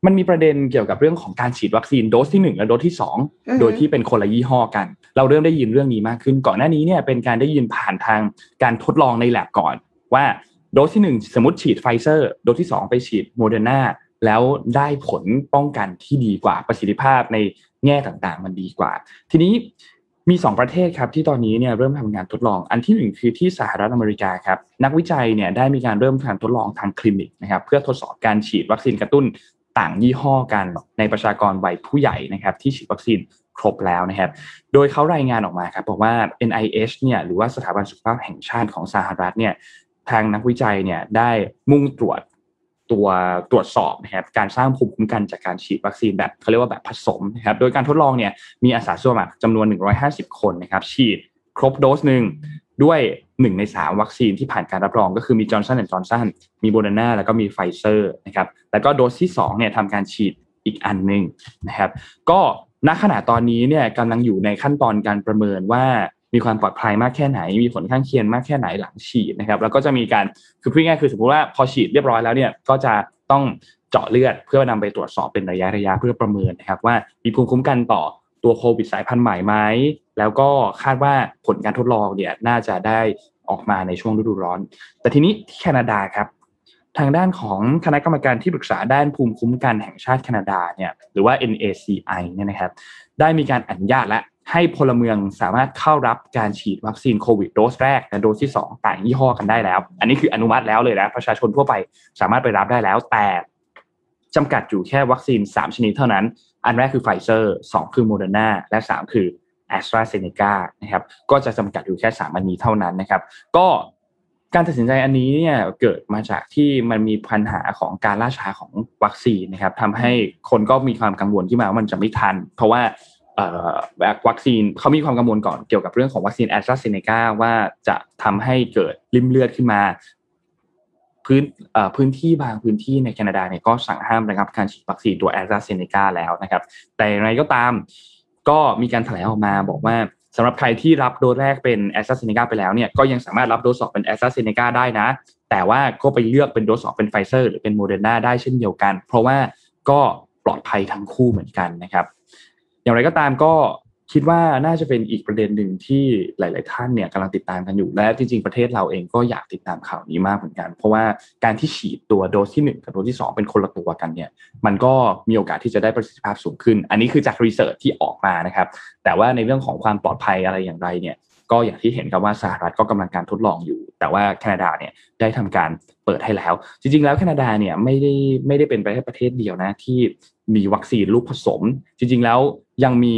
มันมีประเด็นเกี่ยวกับเรื่องของการฉีดวัคซีนโดสที่หนึ่งและโดสที่สองอือฮึโดยที่เป็นคนละยี่ห้อกัน เราเริ่มได้ยินเรื่องนี้มากขึ้น ก่อนหน้านี้เนี่ยเป็นการได้ยินผ่านทางการทดลองในแลบก่อน ว่าโดสที่หนึ่งสมมติฉีดไฟเซอร์โดสที่สองไปฉีดโมเดอร์นาแล้วได้ผลป้องกันที่ดีกว่าประสิทธิภาพในแง่ต่างๆ มันดีกว่า ทีนี้มีสองประเทศครับที่ตอนนี้เนี่ยเริ่มทำงานทดลอง อันที่หนึ่งคือที่สหรัฐอเมริกาครับนักวิจัยเนี่ยได้มีการเริ่มการทดลองทางคลินิกนะครับเพื่อทดสอบการฉีดวัคซีนกระตุ้นต่างยี่ห้อกันในประชากรวัยผู้ใหญ่นะครับที่ฉีดวัคซีนครบแล้วนะครับ โดยเขารายงานออกมาครับบอกว่า NIH เนี่ยหรือว่าสถาบันสุขภาพแห่งชาติของสหรัฐเนี่ย ทางนักวิจัยเนี่ยได้มุ่งตรวจตัวตรวจสอบนะครับการสร้างภูมิคุ้มกันจากการฉีดวัคซีนแบบเขาเรียกว่าแบบผสมนะครับโดยการทดลองเนี่ยมีอาสาสมัครจำนวน 150 คนนะครับฉีดครบโดสหนึ่งด้วยหนึ่งในสามวัคซีนที่ผ่านการรับรองก็คือมี Johnson & Johnsonมีโบเดนาแล้วก็มีไฟเซอร์นะครับแล้วก็โดสที่2เนี่ยทำการฉีดอีกอันหนึ่งนะครับก็ณขณะตอนนี้เนี่ยกำลังอยู่ในขั้นตอนการประเมินว่า มีความปลอดภัยมากแค่ไหน มีผลข้างเคียงมากแค่ไหนหลังฉีดนะครับ แล้วก็จะมีการคือพูดง่ายๆคือสมมติว่าพอฉีดเรียบร้อยแล้วเนี่ยก็จะต้องเจาะเลือดเพื่อนำไปตรวจสอบเป็นระยะระยะเพื่อประเมินนะครับ ว่ามีภูมิคุ้มกันต่อตัวโควิดสายพันธุ์ใหม่ไหมแล้วก็คาดว่าผลการทดลองเนี่ยน่าจะได้ออกมาในช่วงฤดูร้อน แต่ทีนี้ที่แคนาดาครับทางด้านของคณะกรรมการที่ปรึกษาด้านภูมิคุ้มกันแห่งชาติแคนาดาเนี่ยหรือว่า NACI เนี่ยนะครับได้มีการอนุญาตและ ให้พลเมืองสามารถเข้ารับการฉีดวัคซีนโควิดโดสแรกและโดสที่ 2 ต่างยี่ห้อกันได้แล้ว อันนี้คืออนุมัติแล้วเลยนะประชาชนทั่วไปสามารถไปรับได้แล้ว แต่จำกัดอยู่แค่วัคซีน 3 ชนิดเท่านั้น อันแรกคือไฟเซอร์2คือโมเดอร์นาและ 3 คือแอสตราเซเนกานะครับก็จะจำกัดอยู่แค่3อันนี้เท่านั้นนะครับ ก็การตัดสินใจอันนี้เนี่ยเกิดมาจากที่มันมีปัญหาของการล่าช้าของวัคซีนนะครับทำให้คนก็มีความกังวลที่มาว่ามันจะไม่ทัน เพราะว่า วัคซีนเขามีความกังวลก่อนเกี่ยวกับเรื่องของวัคซีนแอสตราเซเนกาว่าจะทำให้เกิดลิ่มเลือดขึ้นมา พื้นพื้นที่บางพื้นที่ในแคนาดาเนี่ยก็สั่งห้ามนะครับการฉีดวัคซีนตัวแอสตราเซเนกาแล้วนะครับ แต่อย่างไรก็ตามก็มีการแถลงออกมาบอกว่าสำหรับใครที่รับโดสแรกเป็นแอสตราเซเนกาไปแล้วเนี่ยก็ยังสามารถรับโดสสองเป็นแอสตราเซเนกาได้นะ แต่ว่าก็ไปเลือกเป็นโดสสองเป็นไฟเซอร์หรือเป็นโมเดอร์นาได้เช่นเดียวกัน เพราะว่าก็ปลอดภัยทั้งคู่เหมือนกันนะครับ อย่างไรก็ตามก็คิดว่าน่าจะเป็นอีกประเด็นหนึ่งที่หลาย ๆ ท่านเนี่ยกำลังติดตามกันอยู่และจริง ๆ ประเทศเราเองก็อยากติดตามข่าวนี้มากเหมือนกัน เพราะว่าการที่ฉีดตัวโดสที่ 1 กับโดสที่ 2 เป็นคนละตัวกันเนี่ยมันก็มีโอกาสที่จะได้ประสิทธิภาพสูงขึ้น อันนี้คือจาก research ที่ออกมานะครับแต่ว่าในเรื่องของความปลอดภัยอะไรอย่างไรเนี่ยก็อย่างที่เห็นครับว่าสหรัฐก็กำลังการทดลองอยู่ แต่ว่าแคนาดาเนี่ยได้ทำการเปิดให้แล้ว จริง ๆ แล้วแคนาดาเนี่ยไม่ได้ไม่ได้เป็นประเทศประเทศเดียวนะที่ มีวัคซีนลูกผสม จริง ๆ แล้วยังมี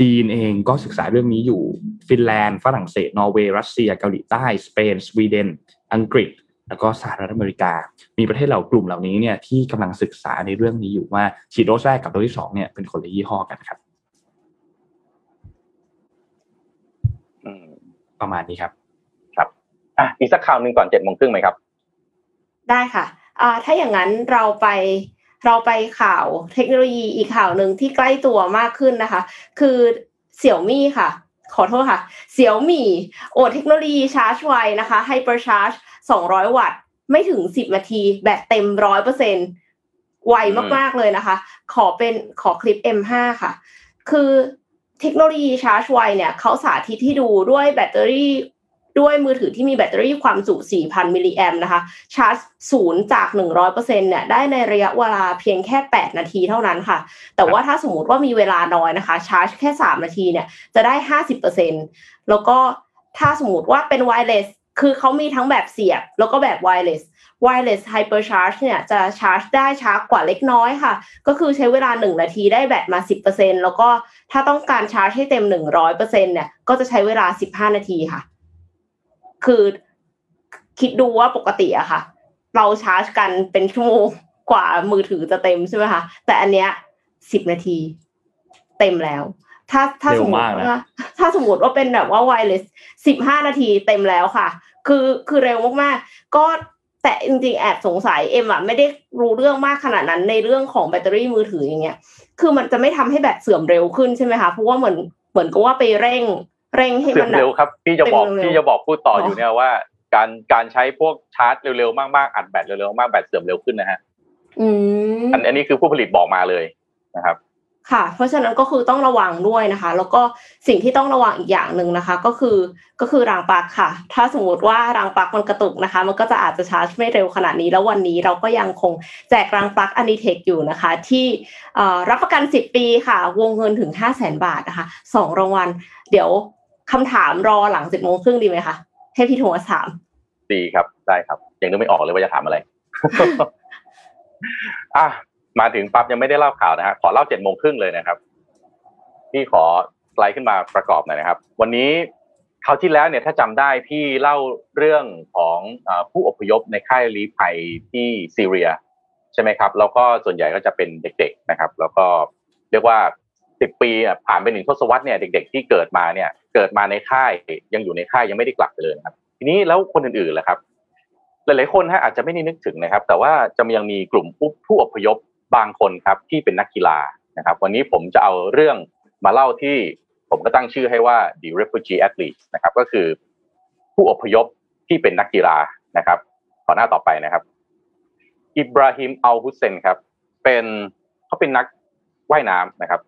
จีนเองก็ศึกษาเรื่องนี้อยู่ฟินแลนด์ฝรั่งเศส นอร์เวย์รัสเซีย เกาหลีใต้สเปนสวีเดน อังกฤษ แล้วก็สหรัฐอเมริกา มีประเทศเหล่ากลุ่มเหล่านี้เนี่ยที่กำลังศึกษาในเรื่องนี้อยู่ว่าฉีดโดสแรกกับโดสที่สองเนี่ยเป็นคนละยี่ห้อกันครับประมาณนี้ครับ ครับอะอีกสักข่าวหนึ่งก่อนเจ็ดโมงครึ่งไหมครับ ได้ค่ะอ่าถ้าอย่างนั้นเราไป เราไปข่าวเทคโนโลยีอีกข่าวหนึ่งที่ใกล้ตัวมากขึ้นนะคะ คือเสี่ยวมี่ค่ะ ขอโทษค่ะเสี่ยวมี่โชว์เทคโนโลยีชาร์จไวนะคะ HyperCharge 200 วัตต์ไม่ถึง 10 นาทีแบตเต็มร้อยเปอร์เซ็นต์ไวมากๆเลยนะคะ ขอเป็นขอคลิป M5 ค่ะ คือเทคโนโลยีชาร์จไวเนี่ยเขาสาธิตที่ดูด้วยแบตเตอรี่ ด้วยมือถือที่มีแบตเตอรี่ความจุ 4,000 มิลลิแอมป์นะคะ ชาร์จศูนย์จาก 100%เนี่ย ได้ในระยะเวลาเพียงแค่ 8 นาทีเท่านั้นค่ะ แต่ว่าถ้าสมมติว่ามีเวลาน้อยนะคะ ชาร์จแค่ 3 นาทีเนี่ย จะได้ 50%แล้วก็ถ้าสมมติว่าเป็นไวเลสคือเขามีทั้งแบบเสียบ แล้วก็แบบไวเลส wireless hypercharge เนี่ยจะชาร์จได้ช้ากว่าเล็กน้อยค่ะ ก็คือใช้เวลา 1 นาทีได้แบตมา 10%แล้วก็ถ้าต้องการชาร์จให้เต็ม 100%เนี่ยก็จะใช้เวลา 15 นาทีค่ะ คือคิดดูว่าปกติอะค่ะ เราชาร์จกันเป็นชั่วโมงกว่ามือถือจะเต็มใช่ไหมคะแต่อันเนี้ย10นาที เต็มแล้ว ถ้าถ้าสมมติว่าถ้าสมมติว่าเป็นแบบว่าไวเลส15นาทีเต็มแล้วค่ะ คือคือเร็วมากๆ ก็แต่จริงๆแอบสงสัยเอ็มอะไม่ได้รู้เรื่องมากขนาดนั้นในเรื่องของแบตเตอรี่มือถืออย่างเงี้ย คือมันจะไม่ทำให้แบตเสื่อมเร็วขึ้นใช่ไหมคะเพราะว่าเหมือนเหมือนกับว่าไปเร่ง เร่งให้มันเสื่อมเร็วครับพี่จะบอกพี่จะบอกพูดต่ออยู่เนี่ยว่า การการใช้พวกชาร์จเร็วๆมากๆอัดแบตเร็วๆมากแบตเสื่อมเร็วขึ้นนะฮะอืมอันนี้คือผู้ผลิตบอกมาเลยนะครับ ค่ะ เพราะฉะนั้นก็คือต้องระวังด้วยนะคะ แล้วก็สิ่งที่ต้องระวังอีกอย่างหนึ่งนะคะ ก็คือก็คือรางปลั๊กค่ะ ถ้าสมมติว่ารางปลั๊กมันกระตุกนะคะ มันก็จะอาจจะชาร์จไม่เร็วขนาดนี้ แล้ววันนี้เราก็ยังคงแจกรางปลั๊กอนิเทคอยู่นะคะ ที่รับประกัน 10 ปีค่ะ วงเงินถึง 5 0 0แสนบาทนะคะสองรางวัลเดี๋ยว คำถามรอหลังสิบโมงครึ่งดีไหมคะให้พี่โทมัสถาม ดีครับได้ครับยังนึกไม่ออกเลยว่าจะถามอะไรอะมาถึงปั๊บยังไม่ได้เล่าข่าวนะฮะขอเล่าเจ็ดโมงครึ่งเลยนะครับพี่ขอสไลด์ขึ้นมาประกอบหน่อยนะครับ วันนี้คราวที่แล้วเนี่ยถ้าจำได้พี่เล่าเรื่องของผู้อพยพในค่ายลี้ภัยที่ซีเรีย ใช่ไหมครับ แล้วก็ส่วนใหญ่ก็จะเป็นเด็ก ๆนะครับ แล้วก็เรียกว่า สิบปีอะผ่านไปหนึ่งทศวรรษเนี่ยเด็ก ๆ ที่เกิดมาเนี่ยเกิดมาในค่ายยังอยู่ในค่ายยังไม่ได้กลับไปเลยครับ ทีนี้แล้วคนอื่นๆล่ะครับ หลายๆคนฮะอาจจะไม่ได้นึกถึงนะครับ แต่ว่าจะยังมีกลุ่มผู้อพยพบางคนครับที่เป็นนักกีฬานะครับ วันนี้ผมจะเอาเรื่องมาเล่าที่ผมก็ตั้งชื่อให้ว่า the refugee athlete นะครับ ก็คือผู้อพยพที่เป็นนักกีฬานะครับขอหน้าต่อไปนะครับอิบราฮิมอัลฮุเซนครับ เป็นเขาเป็นนักว่ายน้ำนะครับ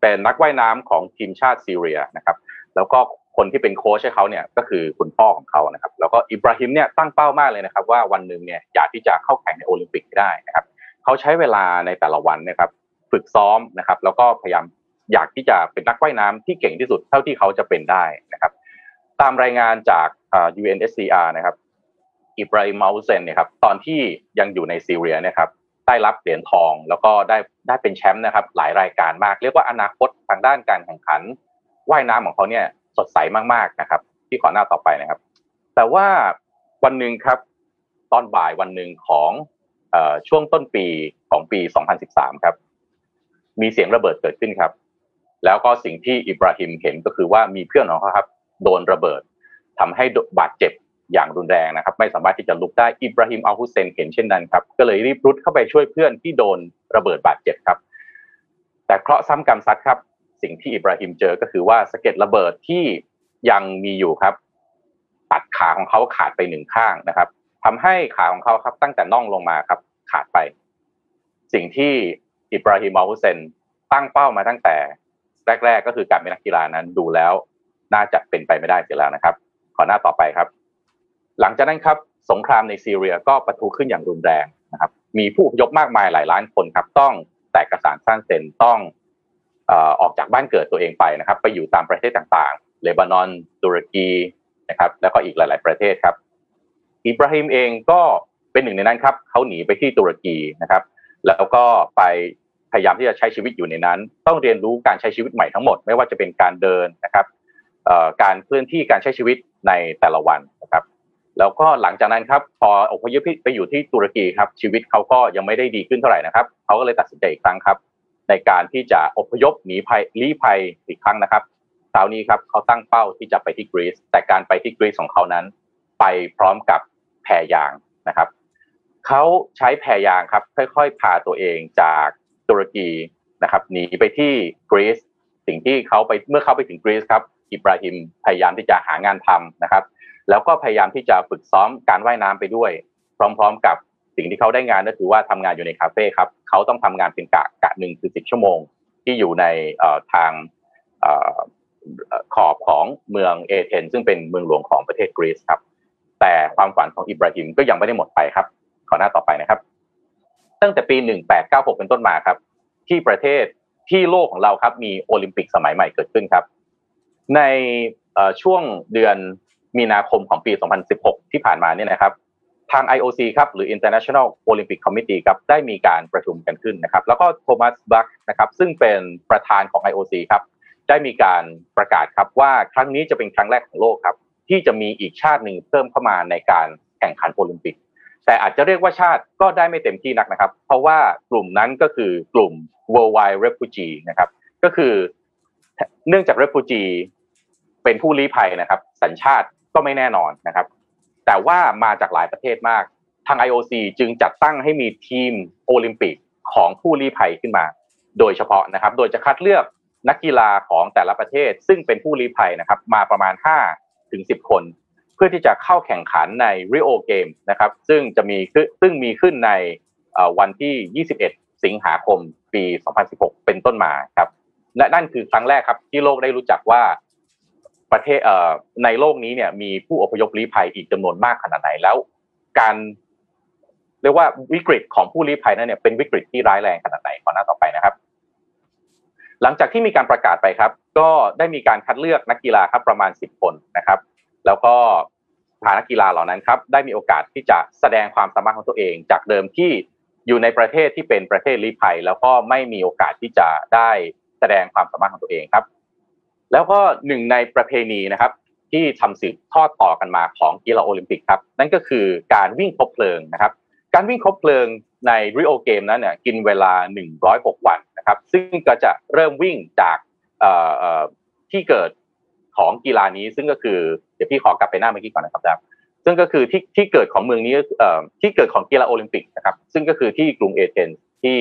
เป็นนักว่ายน้ำของทีมชาติซีเรียนะครับแล้วก็คนที่เป็นโค้ชให้เขาเนี่ยก็คือคุณพ่อของเขานะครับแล้วก็อิบราฮิมเนี่ยตั้งเป้ามากเลยนะครับ ว่าวันหนึ่งเนี่ยอยากที่จะเข้าแข่งในโอลิมปิกได้นะครับเขาใช้เวลาในแต่ละวันนะครับฝึกซ้อมนะครับแล้วก็พยายามอยากที่จะเป็นนักว่ายน้ำที่เก่งที่สุดเท่าที่เขาจะเป็นได้นะครับ ตามรายงานจาก UNSCR นะครับอิบราฮิมมาอุเซนเนี่ยครับตอนที่ยังอยู่ในซีเรียนะครับ ได้รับเหรียญทอง แล้วก็ได้ได้เป็นแชมป์นะครับ หลายรายการมาก เรียกว่าอนาคตทางด้านการแข่งขันว่ายน้ำของเขาเนี่ยสดใสมากๆนะครับ ที่ขอหน้าต่อไปนะครับ แต่ว่าวันหนึ่งครับตอนบ่ายวันหนึ่งของช่วงต้นปีของปี 2013 ครับ มีเสียงระเบิดเกิดขึ้นครับ แล้วก็สิ่งที่อิบราฮิมเห็นก็คือว่ามีเพื่อนของเขาครับ โดนระเบิดทำให้บาดเจ็บ อย่างรุนแรงนะครับ ไม่สามารถที่จะลุกได้อิบราฮิมอัลฮุเซนเห็นเช่นนั้นครับก็เลยรีบรุดเข้าไปช่วยเพื่อนที่โดนระเบิดบาดเจ็บครับ แต่เคราะห์ซ้ำกรรมซัดครับ สิ่งที่อิบราฮิมเจอก็คือว่าสะเก็ดระเบิดที่ยังมีอยู่ครับ ตัดขาของเขาขาดไปหนึ่งข้างนะครับทำให้ขาของเขาครับตั้งแต่น่องลงมาครับ ขาดไป สิ่งที่อิบราฮิมอัลฮุเซนตั้งเป้ามาตั้งแต่แรก ๆ ก็คือการเป็นนักกีฬานั้นดูแล้วน่าจะเป็นไปไม่ได้เสียแล้วนะครับ ขอหน้าต่อไปครับ หลังจากนั้นครับสงครามในซีเรียก็ปะทุขึ้นอย่างรุนแรงนะครับ มีผู้ยกมากมายหลายล้านคนครับ ต้องแตกกระสานสร้างเซนต้องออกจากบ้านเกิดตัวเองไปนะครับ ไปอยู่ตามประเทศต่างๆ เลบานอนตุรกีนะครับ แล้วก็อีกหลาย ๆ ประเทศครับ อิบราฮิมเองก็เป็นหนึ่งในนั้นครับเขาหนีไปที่ตุรกีนะครับ แล้วก็ไปพยายามที่จะใช้ชีวิตอยู่ในนั้น ต้องเรียนรู้การใช้ชีวิตใหม่ทั้งหมด ไม่ว่าจะเป็นการเดินนะครับการเคลื่อนที่การใช้ชีวิตในแต่ละวันนะครับ แล้วก็หลังจากนั้นครับพออพยพไปอยู่ที่ตุรกีครับ ชีวิตเขาก็ยังไม่ได้ดีขึ้นเท่าไหร่นะครับเขาก็เลยตัดสินใจอีกครั้งครับ ในการที่จะอพยพหนีภัยลี้ภัยอีกครั้งนะครับคราวนี้ครับเขาตั้งเป้าที่จะไปที่กรีซแต่การไปที่กรีซของเขานั้น ไปพร้อมกับแพยางนะครับเขาใช้แพยางครับ ค่อยๆ พาตัวเองจากตุรกีนะครับหนีไปที่กรีซสิ่งที่เขาไปเมื่อเขาไปถึงกรีซครับอิบราฮิมพยายามที่จะหางานทำนะครับ แล้วก็พยายามที่จะฝึกซ้อมการว่ายน้ำไปด้วย พร้อม ๆ กับสิ่งที่เขาได้งานก็คือว่าทำงานอยู่ในคาเฟ่ครับเขาต้องทำงานเป็นกะกะหนึ่งคือสิบชั่วโมง ที่อยู่ในทางขอบของเมืองเอเธนซึ่งเป็นเมืองหลวงของประเทศกรีซครับ แต่ความฝันของอิบราฮิมก็ยังไม่ได้หมดไปครับ ขอหน้าต่อไปนะครับ ตั้งแต่ปี 1896 เป็นต้นมาครับ ที่ประเทศที่โลกของเราครับมีโอลิมปิกสมัยใหม่เกิดขึ้นครับ ในช่วงเดือน มีนาคมของปี 2016 ที่ผ่านมาเนี่ยนะครับ ทาง IOC ครับหรือ International Olympic Committee ครับได้มีการประชุมกันขึ้นนะครับ แล้วก็โทมัสบัคนะครับซึ่งเป็นประธานของ IOC ครับได้มีการประกาศครับว่าครั้งนี้จะเป็นครั้งแรกของโลกครับที่จะมีอีกชาติหนึ่งเพิ่มเข้ามาในการแข่งขันโอลิมปิก แต่อาจจะเรียกว่าชาติก็ได้ไม่เต็มที่นักนะครับ เพราะว่ากลุ่มนั้นก็คือกลุ่ม worldwide refugee นะครับ ก็คือเนื่องจาก refugee เป็นผู้ลี้ภัยนะครับ สัญชาติ ก็ไม่แน่นอนนะครับ แต่ว่ามาจากหลายประเทศมาก ทาง IOC จึงจัดตั้งให้มีทีมโอลิมปิกของผู้ลี้ภัยขึ้นมา โดยเฉพาะนะครับ โดยจะคัดเลือกนักกีฬาของแต่ละประเทศ ซึ่งเป็นผู้ลี้ภัยนะครับ มาประมาณ5ถึง10 คน เพื่อที่จะเข้าแข่งขันในริโอเกมนะครับ ซึ่งจะมีซึ่งมีขึ้นในวันที่ 21 สิงหาคมปี 2016 เป็นต้นมาครับและนั่นคือครั้งแรกครับที่โลกได้รู้จักว่า ประเทศเอ่อในโลกนี้เนี่ยมีผู้อพยพลี้ภัยอีกจำนวนมากขนาดไหนแล้ว การเรียกว่าวิกฤตของผู้ลี้ภัยนั้นเนี่ยเป็นวิกฤตที่ร้ายแรงขนาดไหนขอหน้าต่อไปนะครับ หลังจากที่มีการประกาศไปครับ ก็ได้มีการคัดเลือกนักกีฬาครับประมาณสิบคนนะครับ แล้วก็พานักกีฬาเหล่านั้นครับได้มีโอกาสที่จะแสดงความสามารถของตัวเอง จากเดิมที่อยู่ในประเทศที่เป็นประเทศลี้ภัย แล้วก็ไม่มีโอกาสที่จะได้แสดงความสามารถของตัวเองครับ แล้วก็หนึ่งในประเพณีนะครับ ที่ทำสืบทอดต่อกันมาของกีฬาโอลิมปิกครับ นั่นก็คือการวิ่งคบเพลิงนะครับ การวิ่งคบเพลิงในริโอเกมนั้นเนี่ยกินเวลา 106 วันนะครับ ซึ่งก็จะเริ่มวิ่งจากที่เกิดของกีฬานี้ ซึ่งก็คือเดี๋ยวพี่ขอกลับไปหน้าเมื่อกี้ก่อนนะครับครับซึ่งก็คือที่ที่เกิดของเมืองนี้ที่เกิดของกีฬาโอลิมปิกนะครับ ซึ่งก็คือที่กรุงเอเธนส์ที่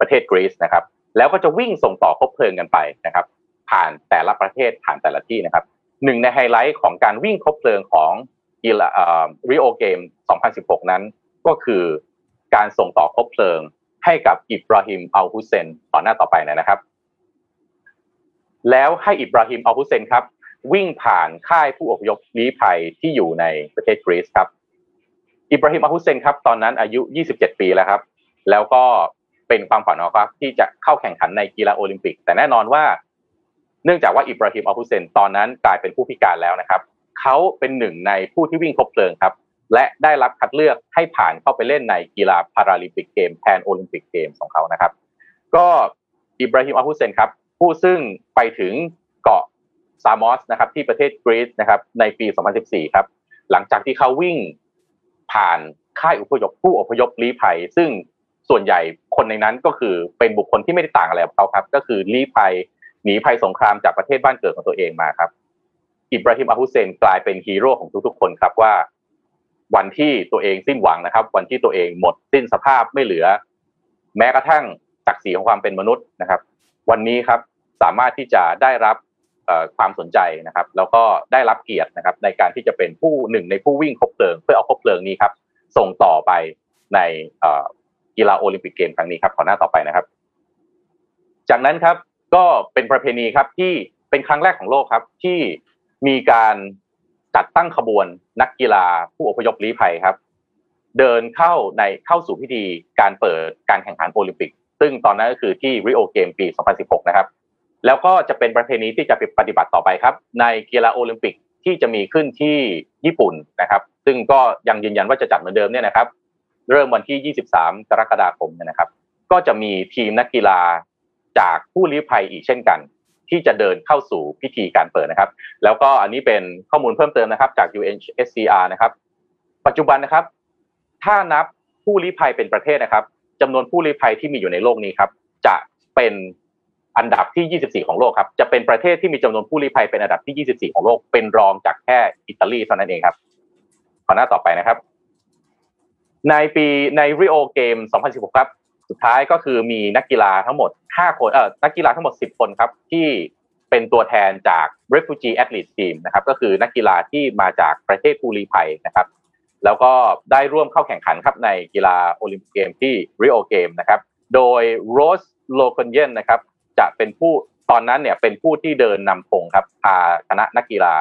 ประเทศกรีซนะครับ แล้วก็จะวิ่งส่งต่อคบเพลิงกันไปนะครับ ผ่านแต่ละประเทศผ่านแต่ละที่นะครับหนึ่งในไฮไลท์ของการวิ่งคบเพลิงของกีฬาริโอเกม 2016 นั้น ก็คือการส่งต่อคบเพลิงให้กับอิบราฮิมอัลฮุเซนต่อหน้าต่อไปนะครับ แล้วให้อิบราฮิมอัลฮุเซนครับ วิ่งผ่านค่ายผู้อพยพลี้ภัยที่อยู่ในประเทศกรีซครับอิบราฮิมอัลฮุเซนครับตอนนั้นอายุ 27 ปีแล้วครับ แล้วก็เป็นความฝันของเขาที่จะเข้าแข่งขันในกีฬาโอลิมปิก แต่แน่นอนว่า เนื่องจากว่าอิบราฮิมอัลฮุเซนตอนนั้นกลายเป็นผู้พิการแล้วนะครับเขาเป็นหนึ่งในผู้ที่วิ่งคบเพลิงครับ และได้รับคัดเลือกให้ผ่านเข้าไปเล่นในกีฬาพาราลิมปิกเกมแทนโอลิมปิกเกมของเขานะครับ ก็อิบราฮิมอัลฮุเซนครับ ผู้ซึ่งไปถึงเกาะซามอสนะครับที่ประเทศกรีซนะครับในปี 2014 ครับ หลังจากที่เขาวิ่งผ่านค่ายอุพยพผู้อพยพลี้ภัย ซึ่งส่วนใหญ่คนในนั้นก็คือเป็นบุคคลที่ไม่ได้ต่างอะไรกับเขาครับ ก็คือลี้ภัย หนีภัยสงครามจากประเทศบ้านเกิดของตัวเองมาครับ อิบราฮิมอาฮุเซนกลายเป็นฮีโร่ของทุกๆคนครับว่า วันที่ตัวเองสิ้นหวังนะครับ วันที่ตัวเองหมดสิ้นสภาพไม่เหลือ แม้กระทั่งศักดิ์ศรีของความเป็นมนุษย์นะครับ วันนี้ครับสามารถที่จะได้รับความสนใจนะครับ แล้วก็ได้รับเกียรตินะครับ ในการที่จะเป็นผู้หนึ่งในผู้วิ่งคบเพลิง เพื่อเอาคบเพลิงนี้ครับ ส่งต่อไปในกีฬาโอลิมปิกเกมครั้งนี้ครับขอหน้าต่อไปนะครับ จากนั้นครับ ก็เป็นประเพณีครับที่เป็นครั้งแรกของโลกครับ ที่มีการจัดตั้งขบวนนักกีฬาผู้อพยพลี้ภัยครับ เดินเข้าในเข้าสู่พิธีการเปิดการแข่งขันโอลิมปิก ซึ่งตอนนั้นก็คือที่ริโอเกมปี 2016 นะครับ แล้วก็จะเป็นประเพณีที่จะปฏิบัติต่อไปครับ ในกีฬาโอลิมปิกที่จะมีขึ้นที่ญี่ปุ่นนะครับ ซึ่งก็ยังยืนยันว่าจะจัดเหมือนเดิมเนี่ยนะครับ เริ่มวันที่ 23 กรกฎาคมนะครับ ก็จะมีทีมนักกีฬา จากผู้ลี้ภัยอีกเช่นกัน ที่จะเดินเข้าสู่พิธีการเปิดนะครับ แล้วก็อันนี้เป็นข้อมูลเพิ่มเติมนะครับ จาก UNHCR นะครับ ปัจจุบันนะครับ ถ้านับผู้ลี้ภัยเป็นประเทศนะครับจำนวนผู้ลี้ภัยที่มีอยู่ในโลกนี้ครับ จะเป็นอันดับที่ 24 ของโลกครับ จะเป็นประเทศที่มีจำนวนผู้ลี้ภัยเป็นอันดับที่ 24 ของโลก เป็นรองจากแค่อิตาลีเท่านั้นเองครับ ขอหน้าต่อไปนะครับ ในปีในริโอเกม 2016 ครับ สุดท้ายก็คือมีนักกีฬาทั้งหมด 5 คนเอ่อนักกีฬาทั้งหมด 10 คนครับ ที่เป็นตัวแทนจาก refugee athlete team นะครับ ก็คือนักกีฬาที่มาจากประเทศภูรีภัยนะครับ แล้วก็ได้ร่วมเข้าแข่งขันครับในกีฬาโอลิมปิกเกมที่ริโอเกมนะครับ โดยโรสโลคอนเยนนะครับ จะเป็นผู้ตอนนั้นเนี่ยเป็นผู้ที่เดินนำธงครับพาคณะนักกีฬา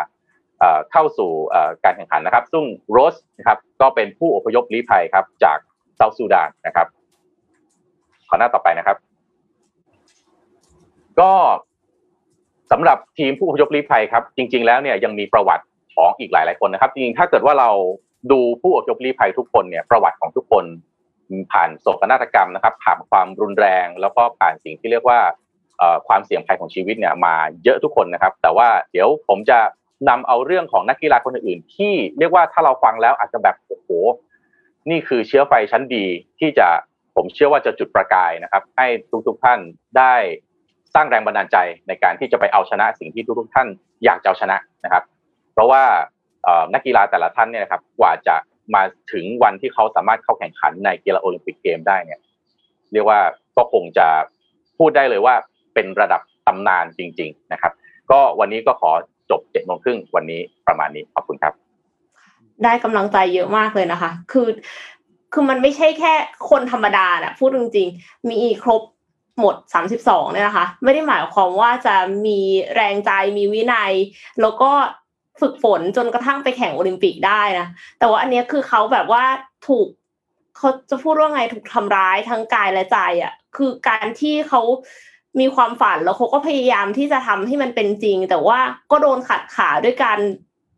เข้าสู่การแข่งขันนะครับ ซึ่งโรสนะครับก็เป็นผู้อพยพลี้ภัยครับจาก South Sudan นะครับ อหน้าต่อไปนะครับ ก็สำหรับทีมผู้อพยพลี้ภัยครับ จริง ๆ แล้วเนี่ยยังมีประวัติของอีกหลายๆคนนะครับ จริงๆถ้าเกิดว่าเราดูผู้อพยพลี้ภัยทุกคนเนี่ยประวัติของทุกคนผ่านโศกนาฏกรรมนะครับ ผ่านความรุนแรง แล้วก็ผ่านสิ่งที่เรียกว่าความเสี่ยงภัยของชีวิตเนี่ยมาเยอะทุกคนนะครับ แต่ว่าเดี๋ยวผมจะนำเอาเรื่องของนักกีฬาคนอื่นๆที่เรียกว่าถ้าเราฟังแล้วอาจจะแบบโอ้โหนี่คือเชื้อไฟชั้นดีที่จะ ผมเชื่อว่าจะจุดประกายนะครับ ให้ทุกๆท่านได้สร้างแรงบันดาลใจในการที่จะไปเอาชนะสิ่งที่ทุกๆท่านอยากจะเอาชนะนะครับ เพราะว่านักกีฬาแต่ละท่านเนี่ยนะครับกว่าจะมาถึงวันที่เขาสามารถเข้าแข่งขันในกีฬาโอลิมปิกเกมได้เนี่ย เรียกว่าก็คงจะพูดได้เลยว่าเป็นระดับตำนานจริง ๆนะครับ ก็วันนี้ก็ขอจบเจ็ดโมงครึ่งวันนี้ประมาณนี้ขอบคุณครับ ได้กำลังใจเยอะมากเลยนะคะ คือ คือมันไม่ใช่แค่คนธรรมดาแหละพูดจริงๆ มีครบหมดสามสิบสองเนี่ยนะคะ ไม่ได้หมายความว่าจะมีแรงใจมีวินัย แล้วก็ฝึกฝนจนกระทั่งไปแข่งโอลิมปิกได้นะ แต่ว่าอันนี้คือเขาแบบว่าถูกเขาจะพูดว่าไงถูกทำร้ายทั้งกายและใจอะ่ะ คือการที่เขามีความฝันแล้วเขาก็พยายามที่จะทำให้มันเป็นจริง แต่ว่าก็โดนขัดขาด้วยการ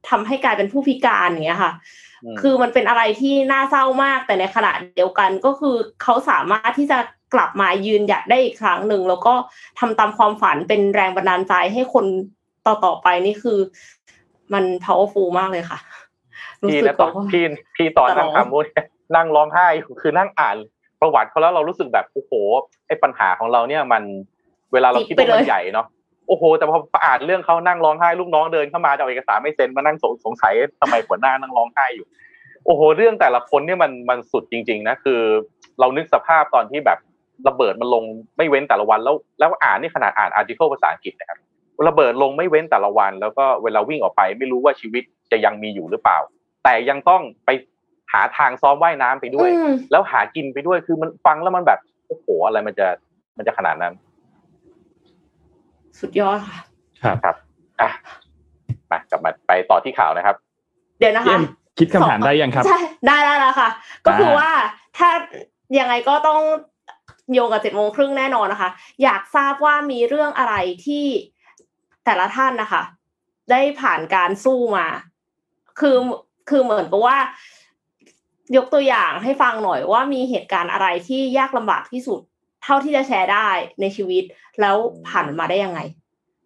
ทำให้กลายเป็นผู้พิการอย่างเงี้ยค่ะ คือมันเป็นอะไรที่น่าเศร้ามาก แต่ในขณะเดียวกันก็คือเขาสามารถที่จะกลับมายืนหยัดได้อีกครั้งหนึ่งแล้วก็ทำตามความฝันเป็นแรงบันดาลใจให้คนต่อๆไปนี่คือ มัน powerful มากเลยค่ะพี่และตอนพี่พี่ตอนนั่งทำมุ้ยนั่งร้องไห้คือนั่งอ่านประวัติเขาแล้วเรารู้สึกแบบโอ้โหไอ้ปัญหาของเราเนี่ยมันเวลาเราคิดว่ามันใหญ่เนาะ โอ้โห แต่พออ่านเรื่องเขานั่งร้องไห้ลูกน้องเดินเข้ามาจะเอาเอกสารไม่เซ็นมานั่งสงสัยทำไมหัวหน้านั่งร้องไห้อยู่ โอ้โห เรื่องแต่ละคนเนี่ยมันมันสุดจริง ๆ นะคือ เรานึกสภาพตอนที่แบบระเบิดมันลงไม่เว้นแต่ละวันแล้ว แล้วอ่านนี่ขนาดอ่านอาร์ติเคิลภาษาอังกฤษนะครับระเบิดลงไม่เว้นแต่ละวัน แล้วก็เวลาวิ่งออกไป ไม่รู้ว่าชีวิตจะยังมีอยู่หรือเปล่า แต่ยังต้องไปหาทางซ้อมว่ายน้ำไปด้วย แล้วหากินไปด้วยคือมันฟังแล้วมันแบบโอ้โหอะไรมันจะมันจะขนาดนั้น สุดยอดค่ะครับครับอะมากลับมาไปต่อที่ข่าวนะครับ เดี๋ยวนะคะ คิดคำถามได้ยังครับใช่ได้แล้วค่ะ ก็คือว่าถ้ายังไงก็ต้องโยงกับเจ็ดโมงครึ่งแน่นอนนะคะ อยากทราบว่ามีเรื่องอะไรที่แต่ละท่านนะคะ ได้ผ่านการสู้มา คือคือเหมือนกับว่า ยกตัวอย่างให้ฟังหน่อยว่ามีเหตุการณ์อะไรที่ยากลำบากที่สุด เท่าที่จะแชร์ได้ในชีวิต แล้วผ่านมาได้ยังไง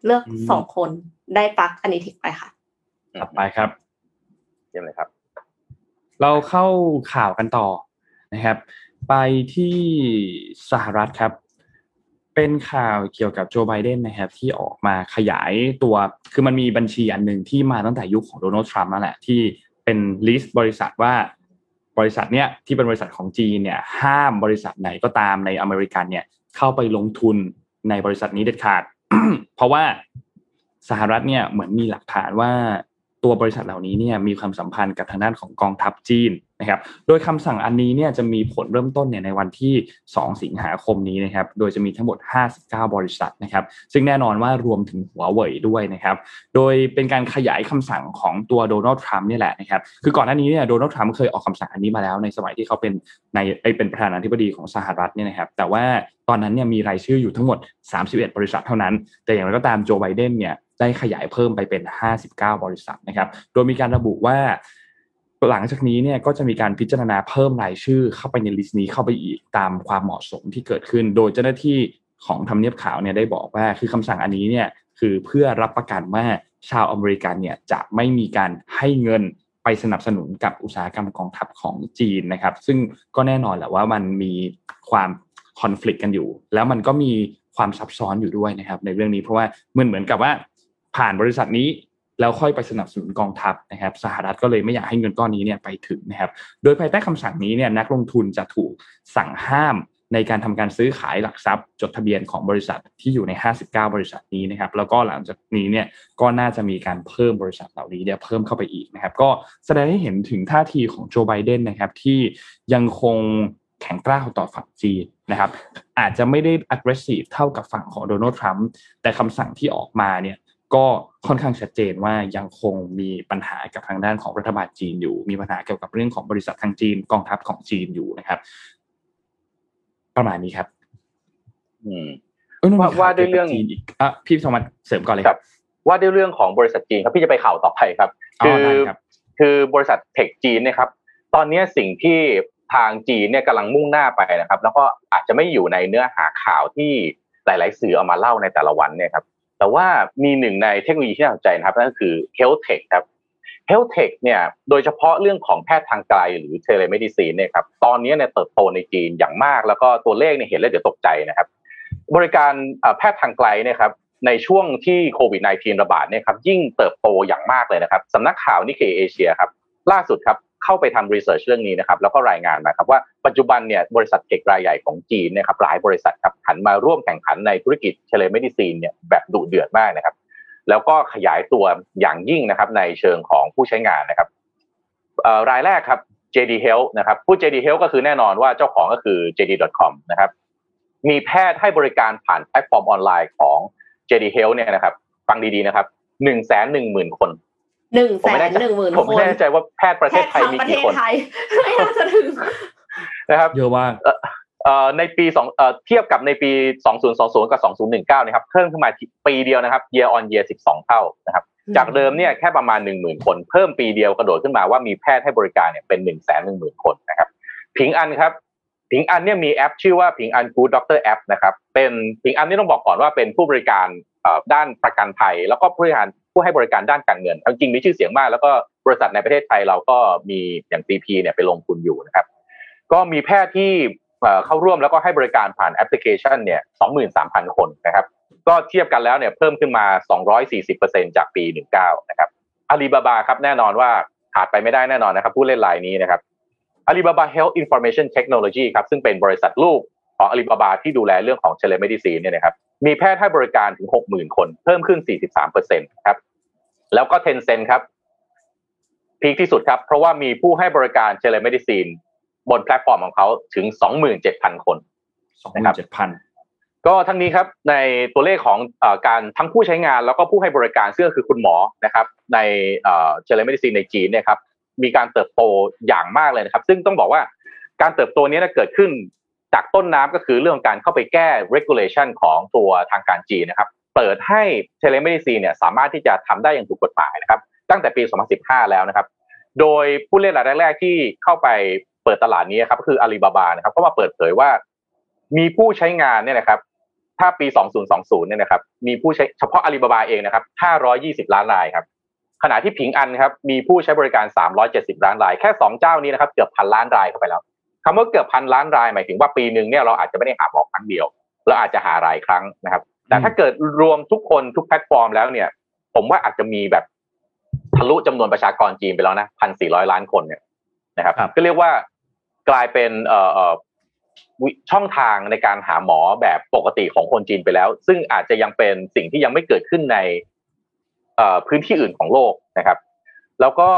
เลือกสองคนได้ปักอันนี้ทิกไปค่ะถัดไปครับเยี่ยมเลยครับ เราเข้าข่าวกันต่อนะครับ ไปที่สหรัฐครับ เป็นข่าวเกี่ยวกับโจไบเดนนะครับ ที่ออกมาขยายตัวคือมันมีบัญชีอันหนึ่งที่มาตั้งแต่ยุคของโดนัลด์ทรัมป์นั่นแหละที่เป็น list บริษัทว่า บริษัทเนี้ยที่เป็นบริษัทของจีนเนี่ยห้ามบริษัทไหนก็ตามในอเมริกันเนี่ยเข้าไปลงทุนในบริษัทนี้เด็ดขาด เพราะว่าสหรัฐเนี่ยเหมือนมีหลักฐานว่า ตัวบริษัทเหล่านี้เนี่ยมีความสัมพันธ์กับทางด้านของกองทัพจีนนะครับ โดยคำสั่งอันนี้เนี่ยจะมีผลเริ่มต้นเนี่ยในวันที่ 2 สิงหาคมนี้นะครับ โดยจะมีทั้งหมด 59 บริษัทนะครับ ซึ่งแน่นอนว่ารวมถึงหัวเว่ยด้วยนะครับ โดยเป็นการขยายคำสั่งของตัวโดนัลด์ทรัมป์นี่แหละนะครับ คือก่อนหน้านี้เนี่ยโดนัลด์ทรัมป์เคยออกคำสั่งอันนี้มาแล้วในสมัยที่เขาเป็นในเป็นประธานาธิบดีของสหรัฐเนี่ยนะครับ แต่ว่าตอนนั้นเนี่ยมีรายชื่ออยู่ทั้งหมด 31 บริษัทเท่านั้น แต่อย่างไรก็ตามโจไบเดนเนี่ย ได้ขยายเพิ่มไปเป็น 59 บริษัทนะครับ โดยมีการระบุว่าหลังจากนี้เนี่ยก็จะมีการพิจารณาเพิ่มรายชื่อเข้าไปใน list นี้เข้าไปอีกตามความเหมาะสมที่เกิดขึ้น โดยเจ้าหน้าที่ของทำเนียบขาวเนี่ยได้บอกว่าคือคำสั่งอันนี้เนี่ยคือเพื่อรับประกันว่าชาวอเมริกันเนี่ยจะไม่มีการให้เงินไปสนับสนุนกับอุตสาหกรรมกองทัพของจีนนะครับ ซึ่งก็แน่นอนแหละว่ามันมีความคอน FLICT กันอยู่ แล้วมันก็มีความซับซ้อนอยู่ด้วยนะครับในเรื่องนี้เพราะว่าเหมือนเหมือนกับว่า ผ่านบริษัทนี้แล้วค่อยไปสนับสนุนกองทัพนะครับสหรัฐก็เลยไม่อยากให้เงินก้อนนี้เนี่ยไปถึงนะครับโดยภายใต้คำสั่งนี้เนี่ยนักลงทุนจะถูกสั่งห้ามในการทำการซื้อขายหลักทรัพย์ จดทะเบียนของบริษัทที่อยู่ใน 59 บริษัทนี้นะครับแล้วก็หลังจากนี้เนี่ยก็น่าจะมีการเพิ่มบริษัทเหล่านี้เนี่ยเพิ่มเข้าไปอีกนะครับก็แสดงให้เห็นถึงท่าทีของโจไบเดนนะครับที่ยังคงแข็งกร้าวต่อฝั่งจีนนะครับอาจจะไม่ได้ aggressive เท่ากับฝั่งของโดนัลด์ทรัมป์แต่คำสั่งที่ออกมาเนี่ย ก็ค่อนข้างชัดเจนว่ายังคงมีปัญหากับทางด้านของรัฐบาลจีนอยู่ มีปัญหาเกี่ยวกับเรื่องของบริษัททางจีนกองทัพของจีนอยู่นะครับ ประมาณนี้ครับ อืมเอ้ยนนว่ามีข่ว่าด้วยเรื่องกี่วกับจีนอีกอะพี่สมัติเสริมก่อนเลยครับ ว่าด้วยเรื่องของบริษัทจีนครับพี่จะไปข่าวต่อไปครับอ๋อได้ครับคือบริษัทเทคจีนเนะครับ ตอนนี้สิ่งที่ทางจีนเนี่ยกำลังมุ่งหน้าไปนะครับ แล้วก็อาจจะไม่อยู่ในเนื้อหาข่าวที่หลาย ๆ สื่อเอามาเล่าในแต่ละวันเนี่ยครับ แต่ว่ามีหนึ่งในเทคโนโลยีที่น่าสนใจนะครับนั่นก็คือ health tech ครับ health tech เนี่ยโดยเฉพาะเรื่องของแพทย์ทางไกลหรือ telemedicine เนี่ยครับตอนนี้เนี่ยเติบโตในจีนอย่างมาก แล้วก็ตัวเลขเนี่ยเห็นแล้วเดี๋ยวตกใจนะครับ บริการแพทย์ทางไกลเนี่ยครับในช่วงที่โควิด -19 ระบาดเนี่ยครับยิ่งเติบโตอย่างมากเลยนะครับสำนักข่าว Nikkei Asia ครับล่าสุดครับ เข้าไปทำ research เรื่องนี้นะครับแล้วก็รายงานมาครับว่าปัจจุบันเนี่ยบริษัท tech รายใหญ่ของจีนนะครับหลายบริษัทครับหันมาร่วมแข่งขันในธุรกิจ telemedicine เนี่ยแบบดุเดือดมากนะครับ แล้วก็ขยายตัวอย่างยิ่งนะครับในเชิงของผู้ใช้งานนะครับรายแรกครับ JD Health นะครับผู้ JD Health ก็คือแน่นอนว่าเจ้าของก็คือ JD.com นะครับมีแพทย์ให้บริการผ่านแพลตฟอร์มออนไลน์ของ JD Health เนี่ยนะครับ ฟังดีๆนะครับหนึ่งแสนหนึ่งหมื่นคน หนึ่งผมแสไม่นแน่ใจหนึ่งหมื่นผมคไม่นแน่ใจว่าแพทย์ประเทศไทยมีแค่กี่ทั้งคปนระเทศไทยไม่น่าจะถึงนะครับเยอะมากเอ่อในปีสองเอ่อเทียบกับในปี 2020 กับ 2019 นะครับเพิ่มขึ้นมาปีเดียวนะครับ year on year 12 เท่านะครับ จากเดิมเนี่ยแค่ประมาณ 10,000 คน เพิ่มปีเดียวกระโดดขึ้นมาว่ามีแพทย์ให้บริการเนี่ยเป็น 1 1 0 0 0 0 คนนะครับผิงอันครับผิงอันเนี่ยมีแอปชื่อว่าผิงอัน Good Doctor แอปนะครับเป็นผิงอันนี่ต้องบอกก่อนว่าเป็นผู้บริการเอ่อด้านประกันภัย แล้วก็ผู้บริการ ผู้ให้บริการด้านการเงินเอาจริงมีชื่อเสียงมาก แล้วก็บริษัทในประเทศไทยเราก็มีอย่าง CP เนี่ยไปลงทุนอยู่นะครับ ก็มีแพทย์ที่เข้าร่วมแล้วก็ให้บริการผ่านแอปพลิเคชันเนี่ย23,000 คนนะครับ ก็เทียบกันแล้วเนี่ยเพิ่มขึ้นมา 240%จากปี 19 นะครับอาลีบาบาครับแน่นอนว่าขาดไปไม่ได้แน่นอนนะครับผู้เล่นรายนี้นะครับอาลีบาบา Health Information Technology ครับซึ่งเป็นบริษัทลูกของอาลีบาบาที่ดูแลเรื่องของ telemedicine เนี่ยนะครับ มีแพทย์ให้บริการถึง 60,000 คน เพิ่มขึ้น 43%ครับ แล้วก็ Tencent ครับพีคที่สุดครับ เพราะว่ามีผู้ให้บริการ telemedicine บนแพลตฟอร์มของเขาถึง 27,000 คนสองหมื่นเจ็ดพันก็ทั้งนี้ครับในตัวเลขของเออการทั้งผู้ใช้งานแล้วก็ผู้ให้บริการซึ่งก็คือคุณหมอนะครับ ใน telemedicine ในจีนเนี่ยครับมีการเติบโตอย่างมากเลยนะครับ ซึ่งต้องบอกว่าการเติบโตนี้นะเกิดขึ้น จากต้นน้ำก็คือเรื่องของการเข้าไปแก้ regulation ของตัวทางการจีนนะครับ เปิดให้ telemedicine เนี่ยสามารถที่จะทำได้อย่างถูกกฎหมายนะครับ ตั้งแต่ปี 2015 แล้วนะครับ โดยผู้เล่นรายแรกๆที่เข้าไปเปิดตลาดนี้ครับก็คืออาลีบาบานะครับก็มาเปิดเผยว่า มีผู้ใช้งานเนี่ยนะครับ ถ้าปี 2020 เนี่ยนะครับ มีผู้ใช้เฉพาะอาลีบาบาเองนะครับ 520 ล้านรายครับ ขณะที่ผิงอันครับ มีผู้ใช้บริการ 370 ล้านราย แค่ 2 เจ้านี้นะครับ เกือบพันล้านรายเข้าไปแล้ว คำว่าเกือบพันล้านรายหมายถึงว่าปีหนึ่งเนี่ยเราอาจจะไม่ได้หาหมอครั้งเดียว เราอาจจะหารายครั้งนะครับ แต่ถ้าเกิดรวมทุกคนทุกแพลตฟอร์มแล้วเนี่ย ผมว่าอาจจะมีแบบททะลุจำนวนประชากรจีนไปแล้วนะพันสี่ร้อยล้านคนเนี่ยนะครับครับก็เรียกว่ากลายเป็นเอ่อเอ่อวิช่องทางในการหาหมอแบบปกติของคนจีนไปแล้ว ซึ่งอาจจะยังเป็นสิ่งที่ยังไม่เกิดขึ้นในเอ่อพื้นที่อื่นของโลกนะครับ แล้วก็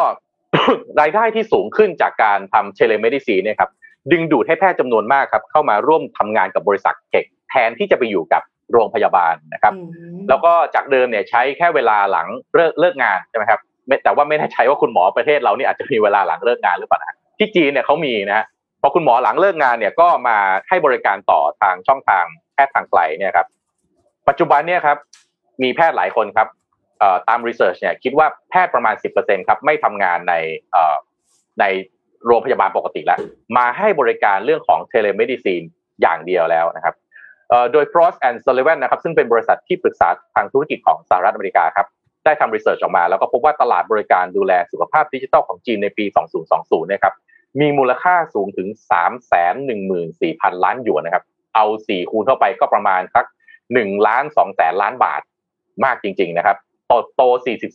รายได้ที่สูงขึ้นจากการทำเทเลเมดิซีเนี่ยครับ ดึงดูดให้แพทย์จำนวนมากครับเข้ามาร่วมทำงานกับบริษัทเทคแทนที่จะไปอยู่กับโรงพยาบาลนะครับอืมแล้วก็จากเดิมเนี่ยใช้แค่เวลาหลังเลิกเลิกงานใช่ไหมครับไม่แต่ว่าไม่แน่ใจว่าคุณหมอประเทศเรานี่อาจจะมีเวลาหลังเลิกงานหรือเปล่านะที่จีนเนี่ยเขามีนะฮะพอคุณหมอหลังเลิกงานเนี่ยก็มาให้บริการต่อทางช่องทางแพทย์ทางไกลเนี่ยครับ ปัจจุบันเนี่ยครับมีแพทย์หลายคนครับเอ่อตาม research เนี่ยคิดว่าแพทย์ประมาณ 10%ครับไม่ทำงานในเอ่อใน โรงพยาบาลปกติแล้ว มาให้บริการเรื่องของ telemedicineอย่างเดียวแล้วนะครับโดย Frost and Sullivan นะครับซึ่งเป็นบริษัทที่ปรึกษาทางธุรกิจของสหรัฐอเมริกาครับได้ทำรีเสิร์ชออกมา แล้วก็พบว่าตลาดบริการดูแลสุขภาพดิจิทัลของจีนในปี 2020เนี่ยครับมีมูลค่าสูงถึง 314,000 ล้านหยวนนะครับ เอา 4 คูณเข้าไปก็ประมาณสัก1ล้าน2แสนล้านบาทมากจริง ๆ นะครับโตโต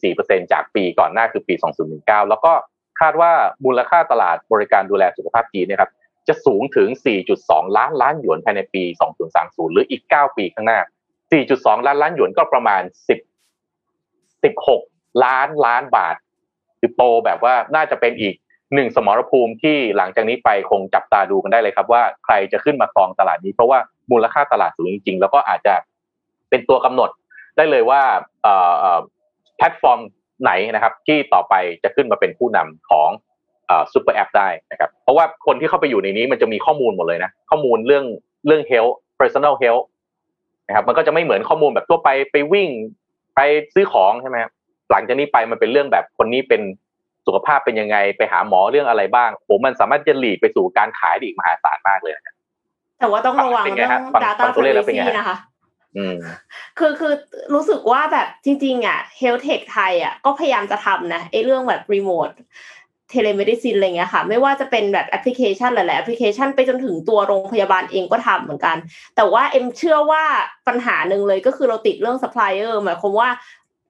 44%จากปีก่อนหน้าคือปี 2019 แล้วก็ คาดว่ามูลค่าตลาดบริการดูแลสุขภาพจีนนะครับจะสูงถึง 4.2 ล้านล้านหยวนภายในปี 2030 หรืออีก 9 ปีข้างหน้า 4.2 ล้านล้านหยวนก็ประมาณ 10 16 ล้านล้านบาท คือโตแบบว่าน่าจะเป็นอีกหนึ่งสมรภูมิที่หลังจากนี้ไปคงจับตาดูกันได้เลยครับ ว่าใครจะขึ้นมาครองตลาดนี้ เพราะว่ามูลค่าตลาดสูงจริง ๆ แล้วก็อาจจะเป็นตัวกำหนดได้เลยว่าแพลตฟอร์ม ไหนนะครับ ที่ต่อไปจะขึ้นมาเป็นผู้นำของ super app ได้นะครับเพราะว่าคนที่เข้าไปอยู่ในนี้มันจะมีข้อมูลหมดเลยนะ ข้อมูลเรื่องเรื่อง health personal health นะครับมันก็จะไม่เหมือนข้อมูลแบบทั่วไปไปวิ่งไปซื้อของใช่ไหมครับหลังจากนี้ไปมันเป็นเรื่องแบบคนนี้เป็นสุขภาพเป็นยังไง ไปหาหมอเรื่องอะไรบ้างผมมันสามารถจะ lead ไปสู่การขายได้อีกมหาศาลมากเลยนะครับแต่ว่าต้องระวังเป็นไงเรื่องฮะฟัง data ฟังตัวเลขแล้วเป็นไง privacy ฮะนะคะอืม คือคือรู้สึกว่าแบบจริงๆ อะ health tech ไทยอะก็พยายามจะทำนะไอ้เรื่องแบบ remote telemedicine อะไรเงี้ยค่ะ ไม่ว่าจะเป็นแบบแอปพลิเคชันหลายๆแอปพลิเคชันไปจนถึงตัวโรงพยาบาลเองก็ทำเหมือนกัน แต่ว่าเอ็มเชื่อว่าปัญหาหนึ่งเลยก็คือเราติดเรื่อง supplier หมายความว่า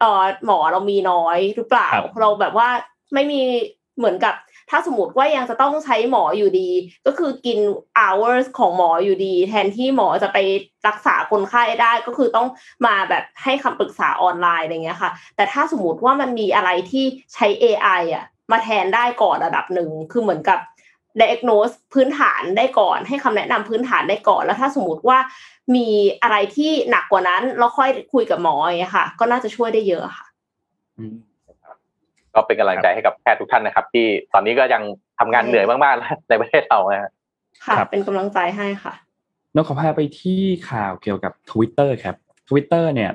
เออหมอเรามีน้อยหรือเปล่าครับเราแบบว่าไม่มีเหมือนกับ ถ้าสมมติว่ายังจะต้องใช้หมออยู่ดี ก็คือกิน hours ของหมออยู่ดี แทนที่หมอจะไปรักษาคนไข้ได้ก็คือต้องมาแบบให้คำปรึกษาออนไลน์อะไรเงี้ยค่ะ แต่ถ้าสมมติว่ามันมีอะไรที่ใช้ AI อะมาแทนได้ก่อนระดับหนึ่งคือเหมือนกับ diagnose พื้นฐานได้ก่อน ให้คำแนะนำพื้นฐานได้ก่อน แล้วถ้าสมมติว่ามีอะไรที่หนักกว่านั้นแล้วค่อยคุยกับหมออย่างเงี้ยค่ะ ก็น่าจะช่วยได้เยอะค่ะอืม ก็เป็นกำลังใจให้กับแพทย์ทุกท่านนะครับ ที่ตอนนี้ก็ยังทำงานเหนื่อยมากๆแล้วในประเทศเรานะฮะค่ะครับเป็นกำลังใจให้ค่ะน้องขอพาไปที่ข่าวเกี่ยวกับ Twitter ครับ Twitter เนี่ย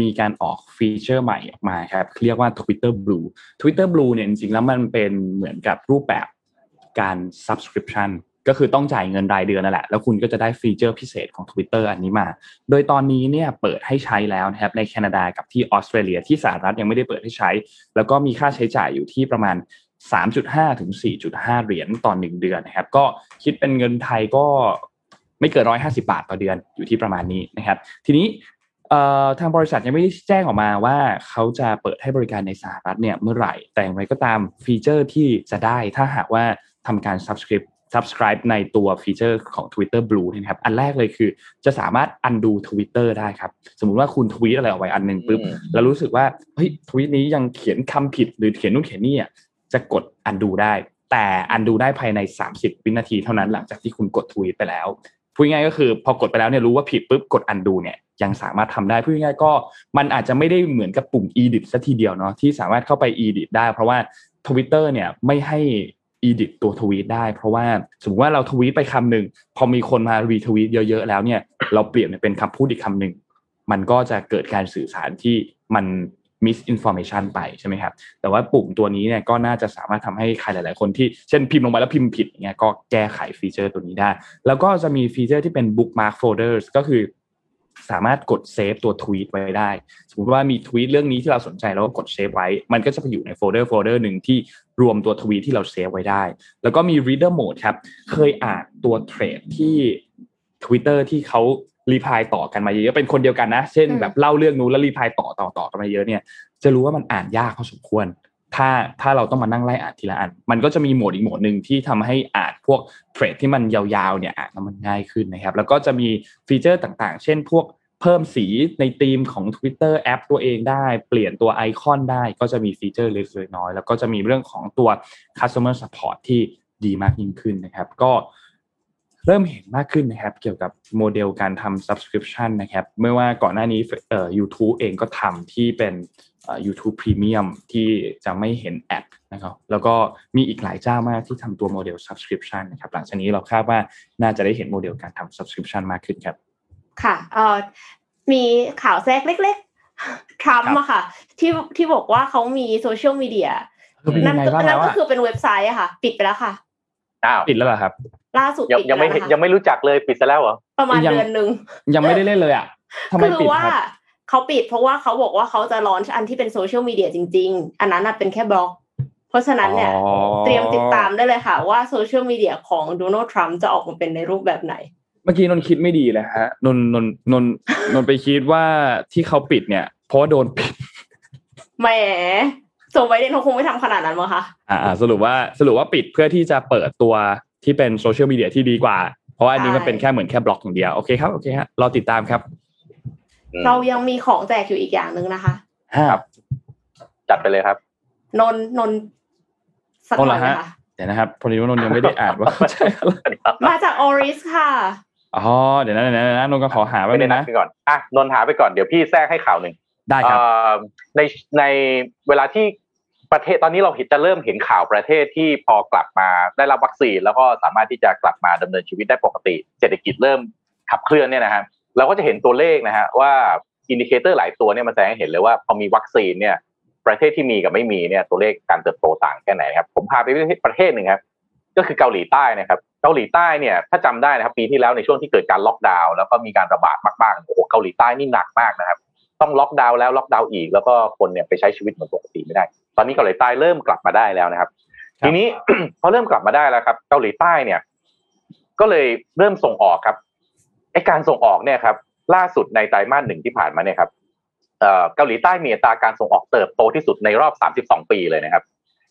มีการออกฟีเจอร์ใหม่ออกมาครับเรียกว่า Twitter Blue Twitter Blue เนี่ยจริงๆแล้วมันเป็นเหมือนกับรูปแบบการ subscription ก็คือต้องจ่ายเงินรายเดือนนั่นแหละ แล้วคุณก็จะได้ฟีเจอร์พิเศษของ Twitter อันนี้มา โดยตอนนี้เนี่ยเปิดให้ใช้แล้วนะครับในแคนาดากับที่ออสเตรเลียที่สหรัฐยังไม่ได้เปิดให้ใช้ แล้วก็มีค่าใช้จ่ายอยู่ที่ประมาณ 3.5 ถึง 4.5 เหรียญต่อหนึ่งเดือนนะครับ ก็คิดเป็นเงินไทยก็ไม่เกิน 150 บาทต่อเดือนอยู่ที่ประมาณนี้นะครับ ทีนี้ทางบริษัทยังไม่ได้แจ้งออกมาว่าเขาจะเปิดให้บริการในสหรัฐเนี่ยเมื่อไหร่ แต่อย่างไรก็ตามฟีเจอร์ที่จะได้ถ้าหากว่าทำการ subscribe subscribe ในตัวฟีเจอร์ของ Twitter Blue เนยนะครับ อันแรกเลยคือจะสามารถ undo Twitter ได้ครับ สมมุติว่าคุณทวีตอะไรออกไปอันหนึ่งปุ๊บอืมแล้วรู้สึกว่า เฮ้ย ทวีตนี้ยังเขียนคำผิดหรือเขียนนู่นเขียนนี่อะจะกด undo ได้ แต่ undo ได้ภายใน 30 วินาทีเท่านั้นหลังจากที่คุณกดทวีตไปแล้ว พูดง่ายๆก็คือพอกดไปแล้วเนี่ยรู้ว่าผิดปุ๊บกด undo เนี่ยยังสามารถทำได้พูดง่ายๆก็มันอาจจะไม่ได้เหมือนกับปุ่ม edit ซะทีเดียวเนาะที่สามารถเข้าไป edit ได้ เพราะว่า Twitter เนี่ยไม่ให้ edit ตัวทวีตได้ เพราะว่าสมมติว่าเราทวีตไปคำหนึ่งพอมีคนมา retweet เยอะๆแล้วเนี่ย เราเปลี่ยนเป็นคำพูดอีกคำหนึ่งมันก็จะเกิดการสื่อสารที่มัน misinformation ไปใช่ไหมครับ แต่ว่าปุ่มตัวนี้เนี่ยก็น่าจะสามารถทำให้ใครหลาย ๆ คนที่เช่นพิมพ์ลงไปแล้วพิมพ์ผิดอย่างเงี้ยก็แก้ไขฟีเจอร์ตัวนี้ได้ แล้วก็จะมีฟีเจอร์ที่เป็น bookmark folders ก็คือ สามารถกด save ตัวทวีตไว้ได้ สมมติว่ามีทวีตเรื่องนี้ที่เราสนใจแล้วก็กด save ไว้ มันก็จะไปอยู่ในโฟลเดอร์โฟลเดอร์หนึ่งที่รวมตัวทวีตที่เรา save ไว้ได้ แล้วก็มี reader mode ครับ เคยอ่านตัว thread ที่ Twitter ที่เขา reply ต่อกันมาเยอะๆเป็นคนเดียวกันนะ เช่นอืมแบบเล่าเรื่องนู้นแล้ว reply ต่อต่อต่อกันมาเยอะเนี่ย จะรู้ว่ามันอ่านยากพอสมควร ถ้าถ้าเราต้องมานั่งไล่อ่านทีละอัน มันก็จะมีโหมดอีกโหมดหนึ่งที่ทำให้อ่านพวก thread ที่มันยาวๆเนี่ยอ่านมันง่ายขึ้นนะครับ แล้วก็จะมีฟีเจอร์ต่างๆ เช่นพวกเพิ่มสีในธีมของ Twitter แอปตัวเองได้ เปลี่ยนตัวไอคอนได้ ก็จะมีฟีเจอร์เล็กๆน้อย แล้วก็จะมีเรื่องของตัว customer support ที่ดีมากยิ่งขึ้นนะครับ ก็เริ่มเห็นมากขึ้นนะครับ เกี่ยวกับโมเดลการทำ subscription นะครับเมื่อว่าก่อนหน้านี้เอ่อ YouTube เองก็ทำที่เป็น YouTube Premium ที่จะไม่เห็น ad นะครับแล้วก็มีอีกหลายเจ้ามากที่ทำตัวโมเดล subscription นะครับหลังจากนี้เราคาดว่าน่าจะได้เห็นโมเดลการทำ subscription มากขึ้นครับ ค่ะเอ่อมีข่าวแทรกเล็กๆทรัมป์อะค่ะ ที่ที่บอกว่าเขามีโซเชียลมีเดียเป็นยังไงบ้างนั่แล้นวก็อะคือเป็นเว็บไซต์อะค่ะ ปิดไปแล้วค่ะอ้าวปิดแล้วเหรอครับ ล่าสุดยังปิดยังไม่ปแล้วนะคะยังไม่รู้จักเลยปิดซะแล้วเหรอประมาณยังเดือนหนึ่งยังไม่ได้เล่นเลยอะทำไมคือปิดว่าครับ เขาปิดเพราะว่าเขาบอกว่าเขาจะ launch อันที่เป็นโซเชียลมีเดียจริง ๆ อันนั้นน่ะเป็นแค่บล็อก เพราะฉะนั้นเนี่ยอ๋อเตรียมติดตามได้เลยค่ะ ว่าโซเชียลมีเดียของโดนัลด์ทรัมป์จะออกมาเป็นในรูปแบบไหน เมื่อกี้นนท์คิดไม่ดีเลยฮะนนท์นนท์นนท์นนท์ไปคิดว่าที่เขาปิดเนี่ย เพราะว่าโดนปิดแหมโจไบเดนเขาคงไม่ทำขนาดนั้นมั้งคะอ่าอ่าสรุปว่าสรุปว่าปิดเพื่อที่จะเปิดตัวที่เป็นโซเชียลมีเดียที่ดีกว่า เพราะว่าอันนี้มันเป็นแค่เหมือนแค่บล็อกอย่างเดียว โอเคครับ โอเคฮะรอติดตามครับอืม เรายังมีของแจกอยู่อีกอย่างหนึ่งนะคะครับจัดไปเลยครับ นนนนสักหน่อยนนท์เหรอนะฮะคะเดี๋ยวนะครับพอดีว่านนท์ยังไม่ได้อ่านว่าใช่อะไรมาจาก Oris ค่ะอ๋อเดี๋ยวนะเดี๋ยวนะเดี๋ยวนะนนท์ก็ขอหาไว้ไม่เลได้ยนันะบไปก่อนอะนนท์หาไปก่อนเดี๋ยวพี่แทรกให้ข่าวหนึ่งได้ครับเอ่อในในเวลาที่ประเทศตอนนี้เราเห็นจะเริ่มเห็นข่าวประเทศที่พอกลับมาได้รับวัคซีน แล้วก็สามารถที่จะกลับมาดำเนินชีวิตได้ปกติ เศรษฐกิจเริ่มขับเคลื่อนเนี่ยนะฮะ เราก็จะเห็นตัวเลขนะฮะว่า indicator หลายตัวเนี่ยมันแสดงให้เห็นเลยว่าพอมีวัคซีนเนี่ยประเทศที่มีกับไม่มีเนี่ยตัวเลขการเติบโตต่างแค่ไหนครับผมพาไปประเทศหนึ่งครับก็คือเกาหลีใต้นะครับเกาหลีใต้เนี่ยถ้าจำได้นะครับปีที่แล้วในช่วงที่เกิดการล็อกดาวน์แล้วก็มีการระบาดมากๆโอ้โหเกาหลีใต้นี่หนักมากนะครับ ต้องล็อกดาวน์แล้วล็อกดาวน์อีก แล้วก็คนเนี่ยไปใช้ชีวิตเหมือนปกติไม่ได้ ตอนนี้เกาหลีใต้เริ่มกลับมาได้แล้วนะครับครับทีนี้พอเริ่มกลับมาได้แล้วครับ เกาหลีใต้เนี่ย ก็เลยเริ่มส่งออกครับ ไอการส่งออกเนี่ยครับล่าสุดในไตรมาสหนึ่งที่ผ่านมาเนี่ยครับเกาหลีใต้มีอัตราการส่งออกเติบโตที่สุดในรอบ 32 ปีเลยนะครับ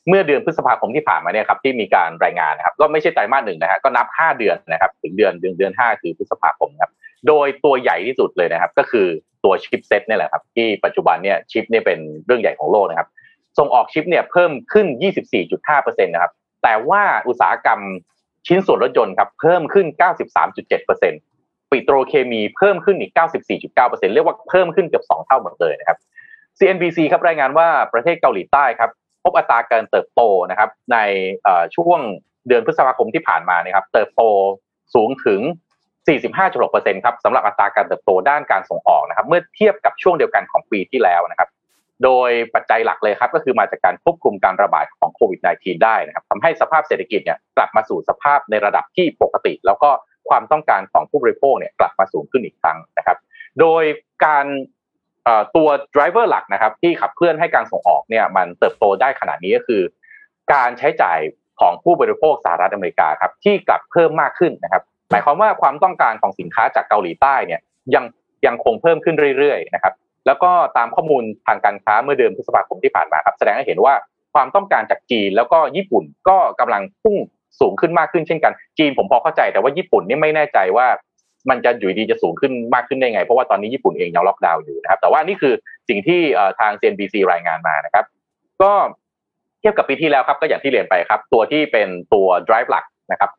เมื่อเดือนพฤษภาคมที่ผ่านมาเนี่ยครับที่มีการรายงานนะครับก็ไม่ใช่ไตรมาสหนึ่งนะฮะก็นับ 5 เดือนนะครับถึงเดือนเดือนเดือน5คือพฤษภาคมครับโดยตัวใหญ่ที่สุดเลยนะครับ ก็คือตัวชิปเซ็ตเนี่ยแหละครับที่ปัจจุบันเนี่ยชิปเนี่ยเป็นเรื่องใหญ่ของโลกนะครับส่งออกชิปเนี่ยเพิ่มขึ้น 24.5%นะครับแต่ว่าอุตสาหกรรมชิ้นส่วนรถยนต์ครับเพิ่มขึ้น 93.7% ปิโตรเคมีเพิ่มขึ้นอีก 94.9%เรียกว่าเพิ่มขึ้นเกือบ 2 เท่าหมดเลยนะครับ CNBC ครับรายงานว่าประเทศเกาหลีใต้ครับพบอัตราการเติบโตนะครับในช่วงเดือนพฤษภาคมที่ผ่านมานะครับเติบโตสูงถึง 45.6%ครับสำหรับอัตราการเติบโตด้านการส่งออกนะครับเมื่อเทียบกับช่วงเดียวกันของปีที่แล้วนะครับโดยปัจจัยหลักเลยครับก็คือมาจากการควบคุมการระบาดของโควิด -19 ได้นะครับทำให้สภาพเศรษฐกิจเนี่ยกลับมาสู่สภาพในระดับที่ปกติ แล้วก็ ความต้องการของผู้บริโภคเนี่ยกลับมาสูงขึ้นอีกครั้งนะครับ โดยการตัว driver หลักนะครับ ที่ขับเคลื่อนให้การส่งออกเนี่ยมันเติบโตได้ขนาดนี้ก็คือ การใช้จ่ายของผู้บริโภคสหรัฐอเมริกาครับที่กลับเพิ่มมากขึ้นนะครับ หมายความว่าความต้องการของสินค้าจากเกาหลีใต้เนี่ยยังยังคงเพิ่มขึ้นเรื่อยๆนะครับแล้วก็ตามข้อมูลทางการค้าเมื่อเดือนพฤษภาคมที่ผ่านมาครับแสดงให้เห็นว่าความต้องการจากจีนแล้วก็ญี่ปุ่นก็กำลังพุ่ง สูงขึ้นมากขึ้นเช่นกัน จีนผมพอเข้าใจแต่ว่าญี่ปุ่นนี่ไม่แน่ใจว่ามันจะอยู่ดีจะสูงขึ้นมากขึ้นได้ไง เพราะว่าตอนนี้ญี่ปุ่นเองยังล็อกดาวน์อยู่นะครับ แต่ว่านี่คือสิ่งที่ทาง CNBC รายงานมานะครับ ก็เทียบกับปีที่แล้วครับ ก็อย่างที่เรียนไปครับ ตัวที่เป็นตัว drive หลักนะครับ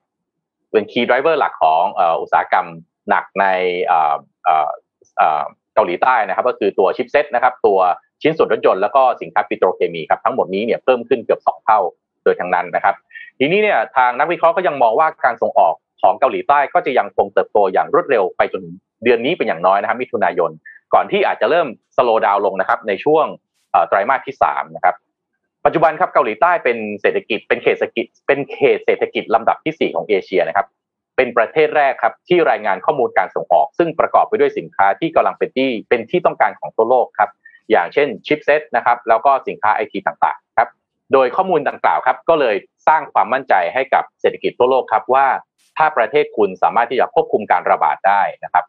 เป็น key driver หลักของอ,อุตสาหกรรมหนักในเกาหลีใต้นะครับ ก็คือตัวชิปเซ็ตนะครับ ตัวชิ้นส่วนรถยนต์แล้วก็สินค้าปิโตรเคมีครับทั้งหมดนี้เนี่ยเพิ่มขึ้นเกือบสองเท่าโดยทั้งนั้นนะครับ ทีนี้เนี่ยทางนักวิเคราะห์ก็ยังมองว่าการส่งออกของเกาหลีใต้ก็จะยังคงเติบโตอย่างรวดเร็วไปจนเดือนนี้เป็นอย่างน้อยนะครับมิถุนายน ก่อนที่อาจจะเริ่มสโลว์ดาวลงนะครับในช่วงไตรมาสที่สามนะครับปัจจุบันครับเกาหลีใต้เป็นเศรษฐกิจเป็นเขตเศรษฐกิจเป็นเขตเศรษฐกิจลำดับที่ 4 ของเอเชียนะครับเป็นประเทศแรกครับที่รายงานข้อมูลการส่งออก ซึ่งประกอบไปด้วยสินค้าที่กำลังเป็นที่เป็นที่ต้องการของทั่วโลกครับอย่างเช่นชิปเซตนะครับแล้วก็สินค้าไอทีต่าง โดยข้อมูลดังกล่าวครับ ก็เลยสร้างความมั่นใจให้กับเศรษฐกิจทั่วโลกครับว่า ถ้าประเทศคุณสามารถที่จะควบคุมการระบาดได้นะครับ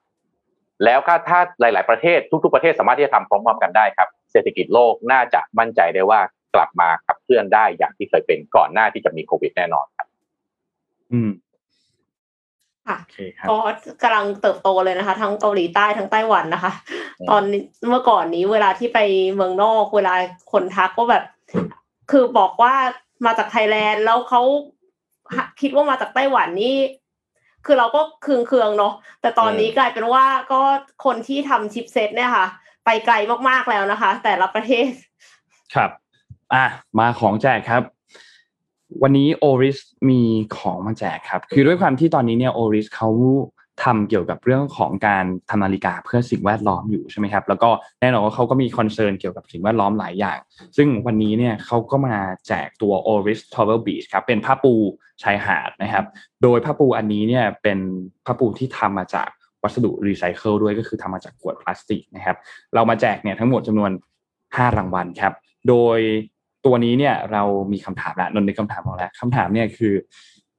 แล้วก็ถ้าหลาย ๆประเทศทุก ๆ ประเทศสามารถที่จะทำพร้อม ๆ กันได้ครับ เศรษฐกิจโลกน่าจะมั่นใจได้ว่ากกลับมาขับเคลื่อนได้อย่างที่เคยเป็นก่อนหน้าที่จะมีโควิดแน่นอนครับ อืมค่ะโอเคครับก็กำลังเติบโตเลยนะคะ ทั้งเกาหลีใต้ทั้งไต้หวันนะคะอืมตอนนี้เมื่อก่อนนี้เวลาที่ไปเมืองนอก เวลาคนทักก็แบบ คือบอกว่ามาจากไทยแลนด์แล้วเขาคิดว่ามาจากไต้หวันนี่คือเราก็เคืองเคืองๆเนาะแต่ตอนนี้กลายเป็นว่าก็คนที่ทำชิปเซตเนี่ยค่ะ ไปไกลมากๆแล้วนะคะ แต่ละประเทศ ครับ อะมาของแจกครับ วันนี้ Oris มีของมาแจกครับ คือด้วยความที่ตอนนี้เนี่ย Oris เขา ทำเกี่ยวกับเรื่องของการทำนาฬิกาเพื่อสิ่งแวดล้อมอยู่ใช่ไหมครับ แล้วก็แน่นอนว่าเขาก็มี concern เกี่ยวกับสิ่งแวดล้อมหลายอย่าง ซึ่งวันนี้เนี่ยเขาก็มาแจกตัว Oris Travel Beach ครับ เป็นผ้าปูชายหาดนะครับ โดยผ้าปูอันนี้เนี่ยเป็นผ้าปูที่ทำมาจากวัสดุรีไซเคิลด้วยก็คือทำมาจากขวดพลาสติกนะครับ เรามาแจกเนี่ยทั้งหมดจำนวน 5 รางวัลครับ โดยตัวนี้เนี่ยเรามีคำถามละนนท์ในคำถามของแล้วคำถามเนี่ยคือ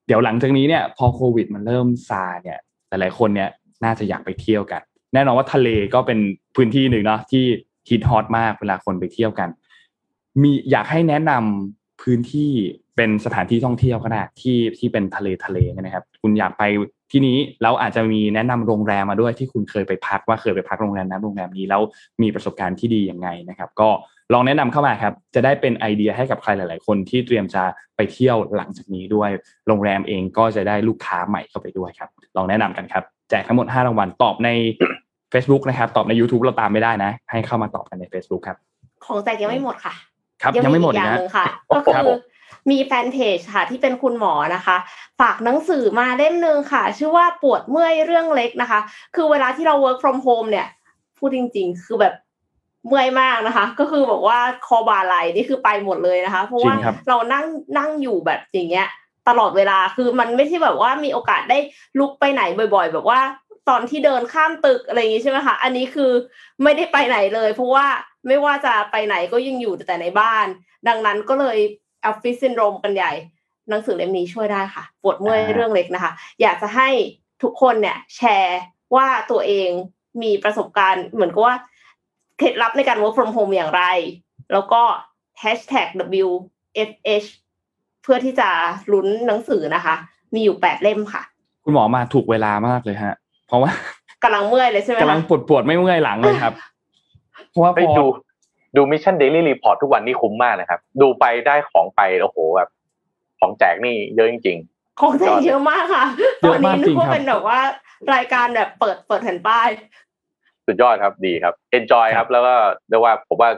เดี๋ยวหลังจากนี้เนี่ยพอโควิดมันเริ่มซาเนี่ย หลายๆคนเนี่ยน่าจะอยากไปเที่ยวกัน แน่นอนว่าทะเลก็เป็นพื้นที่หนึ่งเนาะที่ฮิตฮอตมากเวลาคนไปเที่ยวกัน มีอยากให้แนะนำพื้นที่เป็นสถานที่ท่องเที่ยวก็ได้ที่ที่เป็นทะเลทะเลนะครับ คุณอยากไปที่นี้แล้วอาจจะมีแนะนำโรงแรมมาด้วยที่คุณเคยไปพักว่าเคยไปพักโรงแรมนั้นโรงแรมนี้แล้วมีประสบการณ์ที่ดียังไงนะครับ ก็ ลองแนะนำเข้ามาครับ จะได้เป็นไอเดียให้กับใครหลาย ๆ คนที่เตรียมจะไปเที่ยวหลังจากนี้ด้วย โรงแรมเองก็จะได้ลูกค้าใหม่เข้าไปด้วยครับ ลองแนะนำกันครับ แจกทั้งหมด 5 รางวัล ตอบใน Facebook นะครับ ตอบใน YouTube เราตามไม่ได้นะ ให้เข้ามาตอบกันใน Facebook ครับ ของแจกยังไม่หมดค่ะ ครับ ยังไม่หมดอีกอีอกย่างนะหนึ่งค่ะก็คือมีแฟนเพจค่ะที่เป็นคุณหมอนะคะ ฝากหนังสือมาเล่มหนึ่งค่ะ ชื่อว่าปวดเมื่อยเรื่องเล็กนะคะ คือเวลาที่เรา work from home เนี่ยพูดจริง ๆ คือแบบ เมื่อยมากนะคะ ก็คือบอกว่าคอบ่าไหล่นี่คือไปหมดเลยนะคะ เพราะว่าจริงครับเรานั่งนั่งอยู่แบบอย่างเงี้ย ตลอดเวลาคือมันไม่ใช่แบบว่ามีโอกาสได้ลุกไปไหนบ่อย ๆ แบบว่าตอนที่เดินข้ามตึกอะไรอย่างงี้ใช่ไหมคะ อันนี้คือไม่ได้ไปไหนเลย เพราะว่าไม่ว่าจะไปไหนก็ยังอยู่แต่ในบ้าน ดังนั้นก็เลย office syndrome กันใหญ่ หนังสือเล่มนี้ช่วยได้ค่ะ ปวดเมื่อยอ่าเรื่องเล็กนะคะ อยากจะให้ทุกคนเนี่ยแชร์ว่าตัวเองมีประสบการณ์เหมือนกับว่า เคล็ดลับในการ work from home อย่างไร แล้วก็ hashtag WFH เพื่อที่จะลุ้นหนังสือนะคะ มีอยู่แปดเล่มค่ะ คุณหมอมาถูกเวลามากเลยฮะ เพราะว่ากำลังเมื่อยเลยใช่ไหมกำลังคะปวดปวดๆไม่เมื่อยหลังเลยครับ เพราะว่าไปพอดูดู Mission Daily Report ทุกวันนี่คุ้มมากนะครับ ดูไปได้ของไปโอ้โหแบบของแจกนี่เยอะจริงของแจกเยอะมากค่ะเยตออะนมานี้กจรินึกงว่าครับเป็นแบบว่ารายการแบบเปิดเปิดแผ่นป้ายๆ สุดยอดครับดีครับ enjoy คครัรับบแล้วก็เรียกว่าผมว่า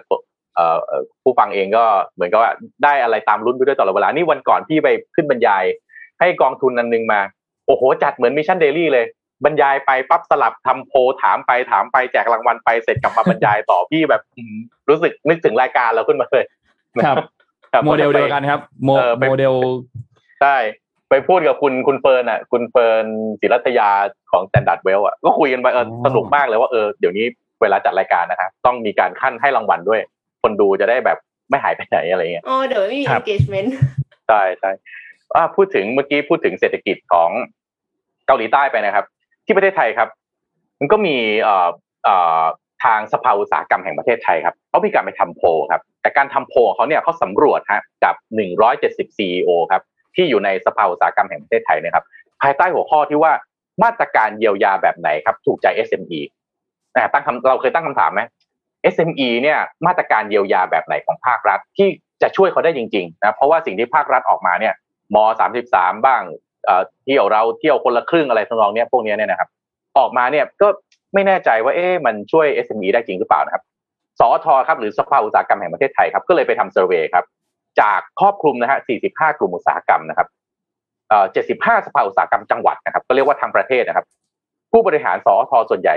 เอ่อเอ่อผู้ฟังเองก็เหมือนกับว่าได้อะไรตามรุ่นไปด้วยตลอดเวลา นี่วันก่อนพี่ไปขึ้นบรรยาย ให้กองทุนอันนึงมา โอ้โห จัดเหมือนมิชชั่นเดลี่เลย บรรยายไปปั๊บสลับทำโพลถามไปถามไปแจกรางวัลไปเสร็จกลับมาบรรยายต่อพี่แบบอืมรู้สึกนึกถึงรายการเราขึ้นมาเลย ครับครับโมเดลเดียวกันครับ โมเออไปโมเดลใช่ ไปพูดกับคุณคุณเฟิร์นอะ คุณเฟิร์นศิรัตยาของ Standard Well อะก็คุยกันไปเอออ๋อสนุกมากเลยว่าเออเดี๋ยวนี้เวลาจัดรายการนะครับต้องมีการขั้นให้รางวัลด้วย คนดูจะได้แบบไม่หายไปไหนอะไรเงี้ยอ๋อเดี๋ยวไม่มีครับ engagement ใช่ใช่อ่าพูดถึงเมื่อกี้พูดถึงเศรษฐกิจของเกาหลีใต้ไปนะครับ ที่ประเทศไทยครับ มันก็มีเอ่อเอ่อทางสภาอุตสาหกรรมแห่งประเทศไทยครับเขามีการไปทำโพลครับ แต่การทำโพลของเขาเนี่ยเขาสำรวจฮะกับ 170 CEO ครับ ที่อยู่ในสภาอุตสาหกรรมแห่งประเทศไทยนะครับ ภายใต้หัวข้อที่ว่ามาตรการเยียวยาแบบไหนครับ ถูกใจ SME อ่าตั้งคำเราเคยตั้งคำถามไหม SME เนี่ยมาตรการเยียวยาแบบไหนของภาครัฐที่จะช่วยเขาได้จริงๆนะเพราะว่าสิ่งที่ภาครัฐออกมาเนี่ยม33 บ้างเอ่อเที่ยวเราเที่ยวคนละครึ่งอะไรทำนองเนี้ยพวกนี้เนี่ยนะครับ ออกมาเนี่ยก็ไม่แน่ใจว่าเอ๊ะมันช่วย SME ได้จริงหรือเปล่านะครับสอทครับหรือสภาอุตสาหกรรมแห่งประเทศไทยครับก็เลยไปทำเซอร์เวยครับ จากครอบคลุมนะฮะ 45 กลุ่มอุตสาหกรรมนะครับเอ่อ75 สภาอุตสาหกรรมจังหวัดนะครับ ก็เรียกว่าทางประเทศนะครับ ผู้บริหารสอทส่วนใหญ่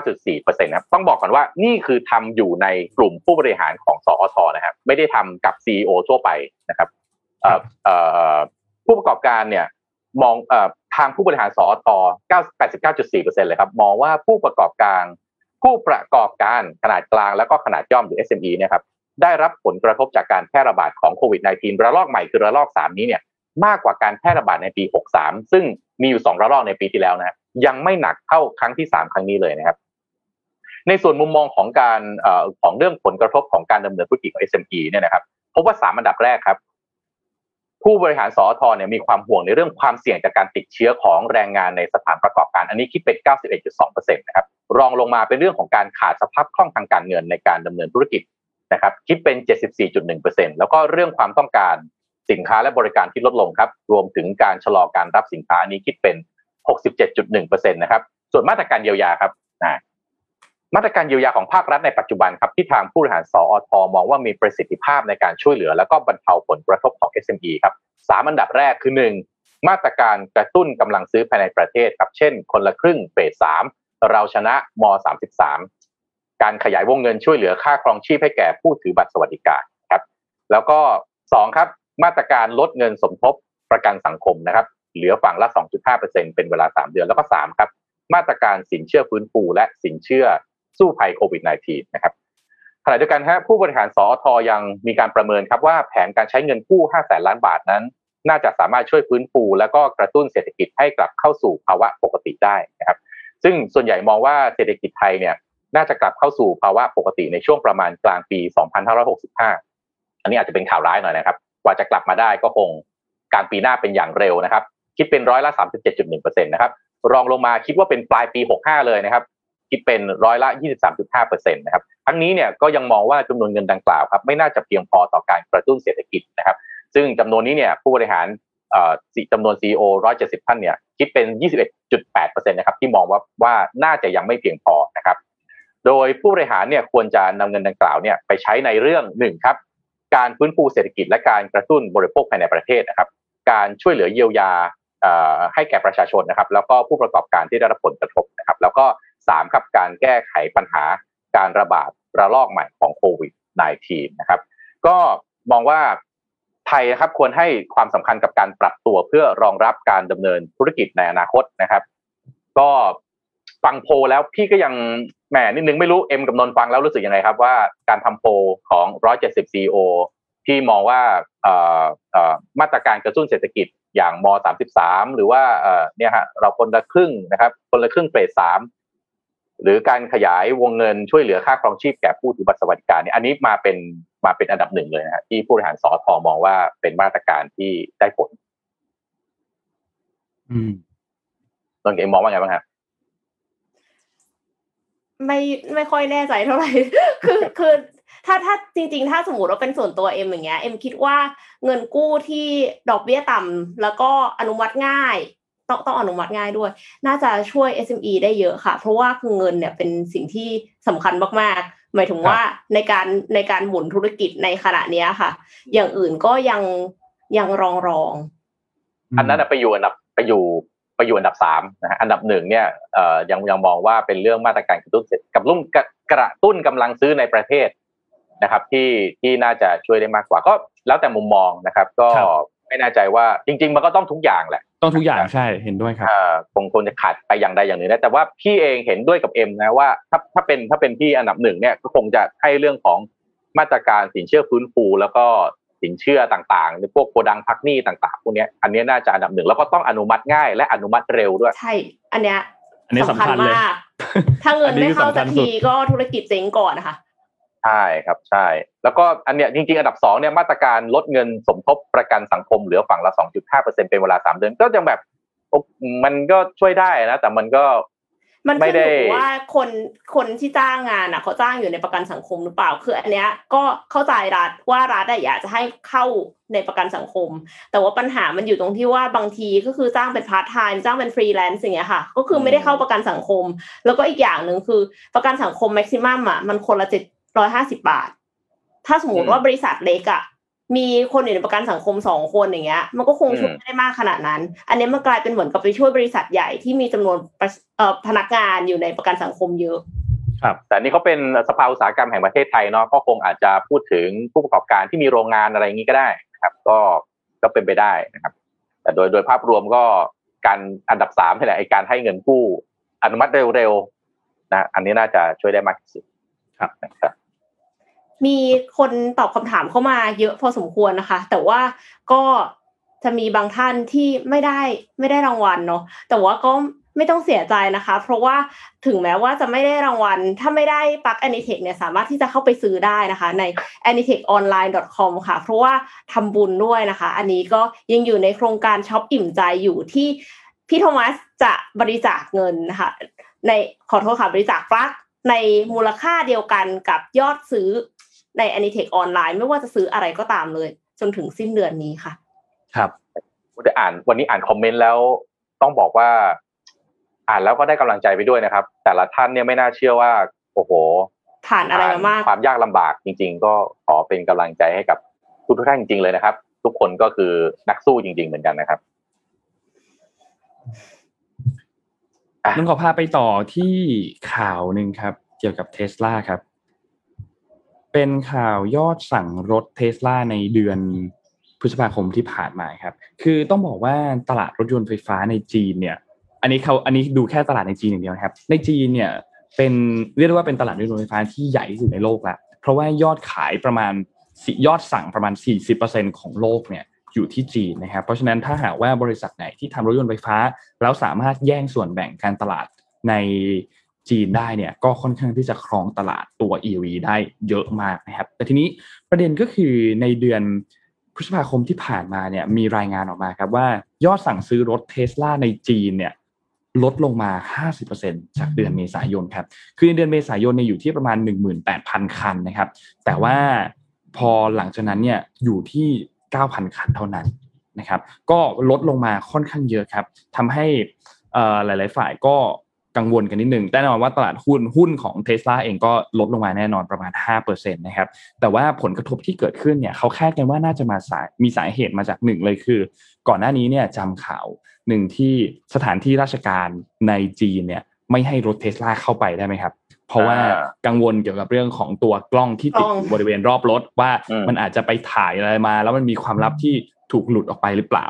89.4%นะครับต้องบอกก่อนว่านี่คือทำอยู่ในกลุ่มผู้บริหารของสอทนะครับ ไม่ได้ทำกับ CEO ทั่วไปนะครับเอ่อเอ่อผู้ประกอบการเนี่ยมองเอ่อทางผู้บริหารสอท89.4%เลยครับ มองว่าผู้ประกอบการผู้ประกอบการขนาดกลางแล้วก็ขนาดย่อมหรือ SME เนะครับ ได้รับผลกระทบจากการแพร่ระบาดของโควิด -19 ระลอกใหม่คือระลอก 3 นี้เนี่ยมากกว่าการแพร่ระบาดในปี 63 ซึ่งมีอยู่ 2 ระลอกในปีที่แล้วนะยังไม่หนักเท่าครั้งที่ 3 ครั้งนี้เลยนะครับ ในส่วนมุมมองของการอของเรื่องผลกระทบของการดำเนินธุรกิจของ SME เนี่ยนะครับพบว่าสามอันดับแรกครับ ผู้บริหารสอทเนี่ยมีความห่วงในเรื่องความเสี่ยงจากการติดเชื้อของแรงงานในสถานประกอบการ อันนี้คิดเป็น 91.2%นะครับรองลงมาเป็นเรื่องของการขาดสภาพคล่องทางการเงินในการดำเนินธุรกิจ นะครับคิดเป็น 74.1%แล้วก็เรื่องความต้องการสินค้าและบริการที่ลดลงครับ รวมถึงการชะลอการรับสินค้านี้คิดเป็น 67.1%นะครับ ส่วนมาตรการเยียวยาครับมาตรการเยียวยาของภาครัฐในปัจจุบันครับที่ทางผู้บริหารสอทมองว่ามีประสิทธิภาพในการช่วยเหลือ และก็บรรเทาผลกระทบของ SME ครับสามอันดับแรกคือหนึ่งมาตรการกระตุ้นกำลังซื้อภายในประเทศครับเช่น คนละครึ่งเฟสสามเราชนะม 33 การขยายวงเงินช่วยเหลือค่าครองชีพให้แก่ผู้ถือบัตรสวัสดิการครับ แล้วก็สองครับมาตรการลดเงินสมทบประกันสังคมนะครับเหลือฝั่งละ 2.5%เป็นเวลา 3 เดือนแล้วก็3ครับมาตรการสินเชื่อฟื้นฟูและสินเชื่อสู้ภัยโควิด -19 นะครับขณะเดียวกันครับผู้บริหารสอทอยังมีการประเมินครับว่าแผนการใช้เงินกู้ 5 แสนล้านบาทนั้น น่าจะสามารถช่วยฟื้นฟู และก็กระตุ้นเศรษฐกิจให้กลับเข้าสู่ภาวะปกติได้นะครับ ซึ่งส่วนใหญ่มองว่าเศรษฐกิจไทยเนี่ย น่าจะกลับเข้าสู่ภาวะปกติในช่วงประมาณกลางปี 2565 อันนี้อาจจะเป็นข่าวร้ายหน่อยนะครับ ว่าจะกลับมาได้ก็คงการปีหน้าเป็นอย่างเร็วนะครับ คิดเป็นร้อยละ 37.1%นะครับ รองลงมาคิดว่าเป็นปลายปี 65 เลยนะครับ คิดเป็นร้อยละ 23.5%นะครับ ทั้งนี้เนี่ยก็ยังมองว่าจำนวนเงินดังกล่าวครับไม่น่าจะเพียงพอต่อการกระตุ้นเศรษฐกิจนะครับ ซึ่งจำนวนนี้เนี่ยผู้บริหารจำนวน CEO 170 ท่านเนี่ยคิดเป็น 21.8%นะครับที่มองว่าว่าน่าจะยังไม่เพียงพอนะครับ โดยผู้บริหารเนี่ยควรจะนำเงินดังกล่าวเนี่ยไปใช้ในเรื่องหนึ่งครับการฟื้นฟูเศรษฐกิจและการกระตุ้นบริโภคภายในประเทศนะครับ การช่วยเหลือเยียวยาให้แก่ประชาชนนะครับ แล้วก็ผู้ประกอบการที่ได้รับผลกระทบนะครับ แล้วก็สามครับการแก้ไขปัญหาการระบาดระลอกใหม่ของโควิด -19 นะครับ ก็มองว่าไทยนะครับควรให้ความสำคัญกับการปรับตัวเพื่อรองรับการดำเนินธุรกิจในอนาคตนะครับ ก็ ฟังโพแล้วพี่ก็ยังแหมนิดนึงไม่รู้เอ็มกับนนฟังแล้วรู้สึกยังไงครับ ว่าการทำโพของ170 CEO ที่มองว่ามาตรการกระตุ้นเศรษฐกิจอย่างม .33 หรือว่าเนี่ยฮะเราคนละครึ่งนะครับ คนละครึ่งเฟสสามหรือการขยายวงเงินช่วยเหลือค่าครองชีพแก่ผู้ถือบัตรสวัสดิการเนี่ยอันนี้มาเป็นมาเป็นอันดับหนึ่งเลยนะที่ผู้บริหารสอทอมองว่าเป็นมาตรการที่ได้ผลอืมตอนเองมองว่าไงบ้างครับ ไม่ไม่ค่อยแน่ใจเท่าไหร่คือคือถ้าถ้าจริง ๆ ถ้าสมมติว่าเป็นส่วนตัวเอ็มอย่างเงี้ยเอ็มคิดว่าเงินกู้ที่ดอกเบี้ยต่ำแล้วก็อนุมัติง่าย ต้องต้องอนุมัติง่ายด้วย น่าจะช่วย SME ได้เยอะค่ะ เพราะว่าคือเงินเนี่ยเป็นสิ่งที่สำคัญมากๆ หมายถึงว่าในการในการหมุนธุรกิจในขณะนี้ค่ะ อย่างอื่นก็ยังยังรองรอง อันนั้นไปอยู่อันดับไปอยู่ ไปอยู่อันดับสามนะฮะอันดับหนึ่งเนี่ยเอ่อยังยังมองว่าเป็นเรื่องมาตรการกระตุ้นเศรษฐกับรุ่มกระตุ้นกำลังซื้อในประเทศนะครับ ที่ที่น่าจะช่วยได้มากกว่าก็แล้วแต่มุมมองนะครับ ก็ไม่แน่ใจว่าจริง ๆ มันก็ต้องทุกอย่างแหละ ต้องทุกอย่างใช่เห็นด้วยครับคงคงจะขาดไปอย่างใดอย่างหนึ่งนะแต่ว่าพี่เองเห็นด้วยกับเอ็มนะว่าถ้าถ้าเป็นถ้าเป็นพี่อันดับหนึ่งเนี่ยก็คงจะให้เรื่องของมาตรการสินเชื่อฟื้นฟูแล้วก็ สินเชื่อต่างๆในพวกโกดังพักหนี้ต่างๆ พวกนี้อันนี้น่าจะอันดับหนึ่งแล้วก็ต้องอนุมัติง่ายและอนุมัติเร็วด้วย ใช่ อันเนี้ยอันนี้สำคัญมาก ถ้าเงินไม่เข้าสักทีก็ธุรกิจเจ๊งก่อนนะคะ ใช่ครับใช่ แล้วก็อันเนี้ยจริงๆ อันดับสองเนี่ยมาตรการลดเงินสมทบประกันสังคมเหลือฝั่งละสองจุดห้าเปอร์เซ็นเป็นเวลาสามเดือนก็ยังแบบมันก็ช่วยได้นะ แต่มันก็ มันขึ้นอยู่ว่าคนคนที่จ้างงานอะเขาจ้างอยู่ในประกันสังคมหรือเปล่าคืออันเนี้ยก็เข้าใจรัฐว่ารัฐอยากจะให้เข้าในประกันสังคม แต่ว่าปัญหามันอยู่ตรงที่ว่าบางทีก็คือจ้างเป็นพาร์ทไทม์จ้างเป็นฟรีแลนซ์อย่างเงี้ยค่ะ ก็คือไม่ได้เข้าประกันสังคม แล้วก็อีกอย่างหนึ่งคือประกันสังคม maximum อะมันคนละเจ็ดร้อยห้าสิบาท ถ้าสมมติว่าบริษัทเล็กอะ มีคนอยู่ในประกันสังคมสองคนอย่างเงี้ย มันก็คงช่วยไม่ได้มากขนาดนั้น อันนี้มันกลายเป็นเหมือนกับไปช่วยบริษัทใหญ่ที่มีจำนวนพนักงานอยู่ในประกันสังคมเยอะครับแต่นี่เขาเป็นสภาอุตสาหกรรมแห่งประเทศไทยเนาะก็คงอาจจะพูดถึงผู้ประกอบการที่มีโรงงานอะไรอย่างนี้ก็ได้นะครับ ก็ก็เป็นไปได้นะครับ แต่โดยโดยภาพรวมก็การอันดับสามนี่แหละไอการให้เงินกู้อนุมัติเร็วๆนะ อันนี้น่าจะช่วยได้มากที่สุดครับนะครับ มีคนตอบคำถามเข้ามาเยอะพอสมควรนะคะ แต่ว่าก็จะมีบางท่านที่ไม่ได้ไม่ได้รางวัลเนาะแต่ว่าก็ไม่ต้องเสียใจนะคะ เพราะว่าถึงแม้ว่าจะไม่ได้รางวัล ถ้าไม่ได้ปัก Anitech เนี่ยสามารถที่จะเข้าไปซื้อได้นะคะใน anitechonline.com ค่ะ เพราะว่าทำบุญด้วยนะคะ อันนี้ก็ยังอยู่ในโครงการช้อปอิ่มใจอยู่ที่พี่โทมัสจะบริจาคเงินนะคะในขอโทษค่ะบริจาคปลั๊กในมูลค่าเดียวกันกับยอดซื้อ ใน Anitech ออนไลน์ไม่ว่าจะซื้ออะไรก็ตามเลย จนถึงสิ้นเดือนนี้ค่ะ ครับได้อ่านวันนี้อ่าน comment แล้วต้องบอกว่า อ่านแล้วก็ได้กำลังใจไปด้วยนะครับ แต่ละท่านเนี่ยไม่น่าเชื่อว่า โอ้โห ผ่านอะไรมามากความยากลำบากจริง ๆ ก็ขอเป็นกำลังใจให้กับทุกท่านจริงๆเลยนะครับ ทุกคนก็คือนักสู้จริง ๆ เหมือนกันนะครับอะนุ่นขอพาไปต่อที่ข่าวหนึ่งครับ เกี่ยวกับเทสลาครับ เป็นข่าวยอดสั่งรถเทสลาในเดือนพฤษภาคมที่ผ่านมาครับ คือต้องบอกว่าตลาดรถยนต์ไฟฟ้าในจีนเนี่ย อันนี้เขาอันนี้ดูแค่ตลาดในจีนอย่างเดียวครับ ในจีนเนี่ยเป็นเรียกได้ว่าเป็นตลาดรถยนต์ไฟฟ้าที่ใหญ่ที่สุดในโลกละเพราะว่ายอดขายประมาณสิยอดสั่งประมาณ 40%ของโลกเนี่ยอยู่ที่จีนนะครับ เพราะฉะนั้นถ้าหากว่าบริษัทไหนที่ทำรถยนต์ไฟฟ้า แล้วสามารถแย่งส่วนแบ่งการตลาดใน จีนได้เนี่ยก็ค่อนข้างที่จะครองตลาดตัว EV ได้เยอะมากนะครับ แต่ทีนี้ประเด็นก็คือในเดือนพฤษภาคมที่ผ่านมาเนี่ยมีรายงานออกมาครับว่ายอดสั่งซื้อรถเทสลาในจีนเนี่ยลดลงมา 50%จากเดือนเมษายนครับ คือในเดือนเมษายนเนี่ยอยู่ที่ประมาณ 18,000 คันนะครับ แต่ว่าพอหลังจากนั้นเนี่ยอยู่ที่ 9,000 คันเท่านั้นนะครับ ก็ลดลงมาค่อนข้างเยอะครับทำให้หลาย ๆ ฝ่ายก็ กังวลกันนิดนึงแต่แน่นอนว่าตลาดหุ้นหุ้นของเทสลาเองก็ลดลงมาแน่นอนประมาณ5%นะครับแต่ว่าผลกระทบที่เกิดขึ้นเนี่ยเขาคาดกันว่าน่าจะมาสายมีสาเหตุมาจากหนึ่งเลยคือ ก่อนหน้านี้เนี่ยจำข่าวหนึ่งที่สถานที่ราชการในจีนเนี่ยไม่ให้รถเทสลาเข้าไปได้ไหมครับ เพราะว่าอ่ากังวลเกี่ยวกับเรื่องของตัวกล้องที่ติดกล้องอยู่บริเวณรอบรถว่าอืมมันอาจจะไปถ่ายอะไรมา แล้วมันมีความลับที่ ถูกหลุดออกไปหรือเปล่า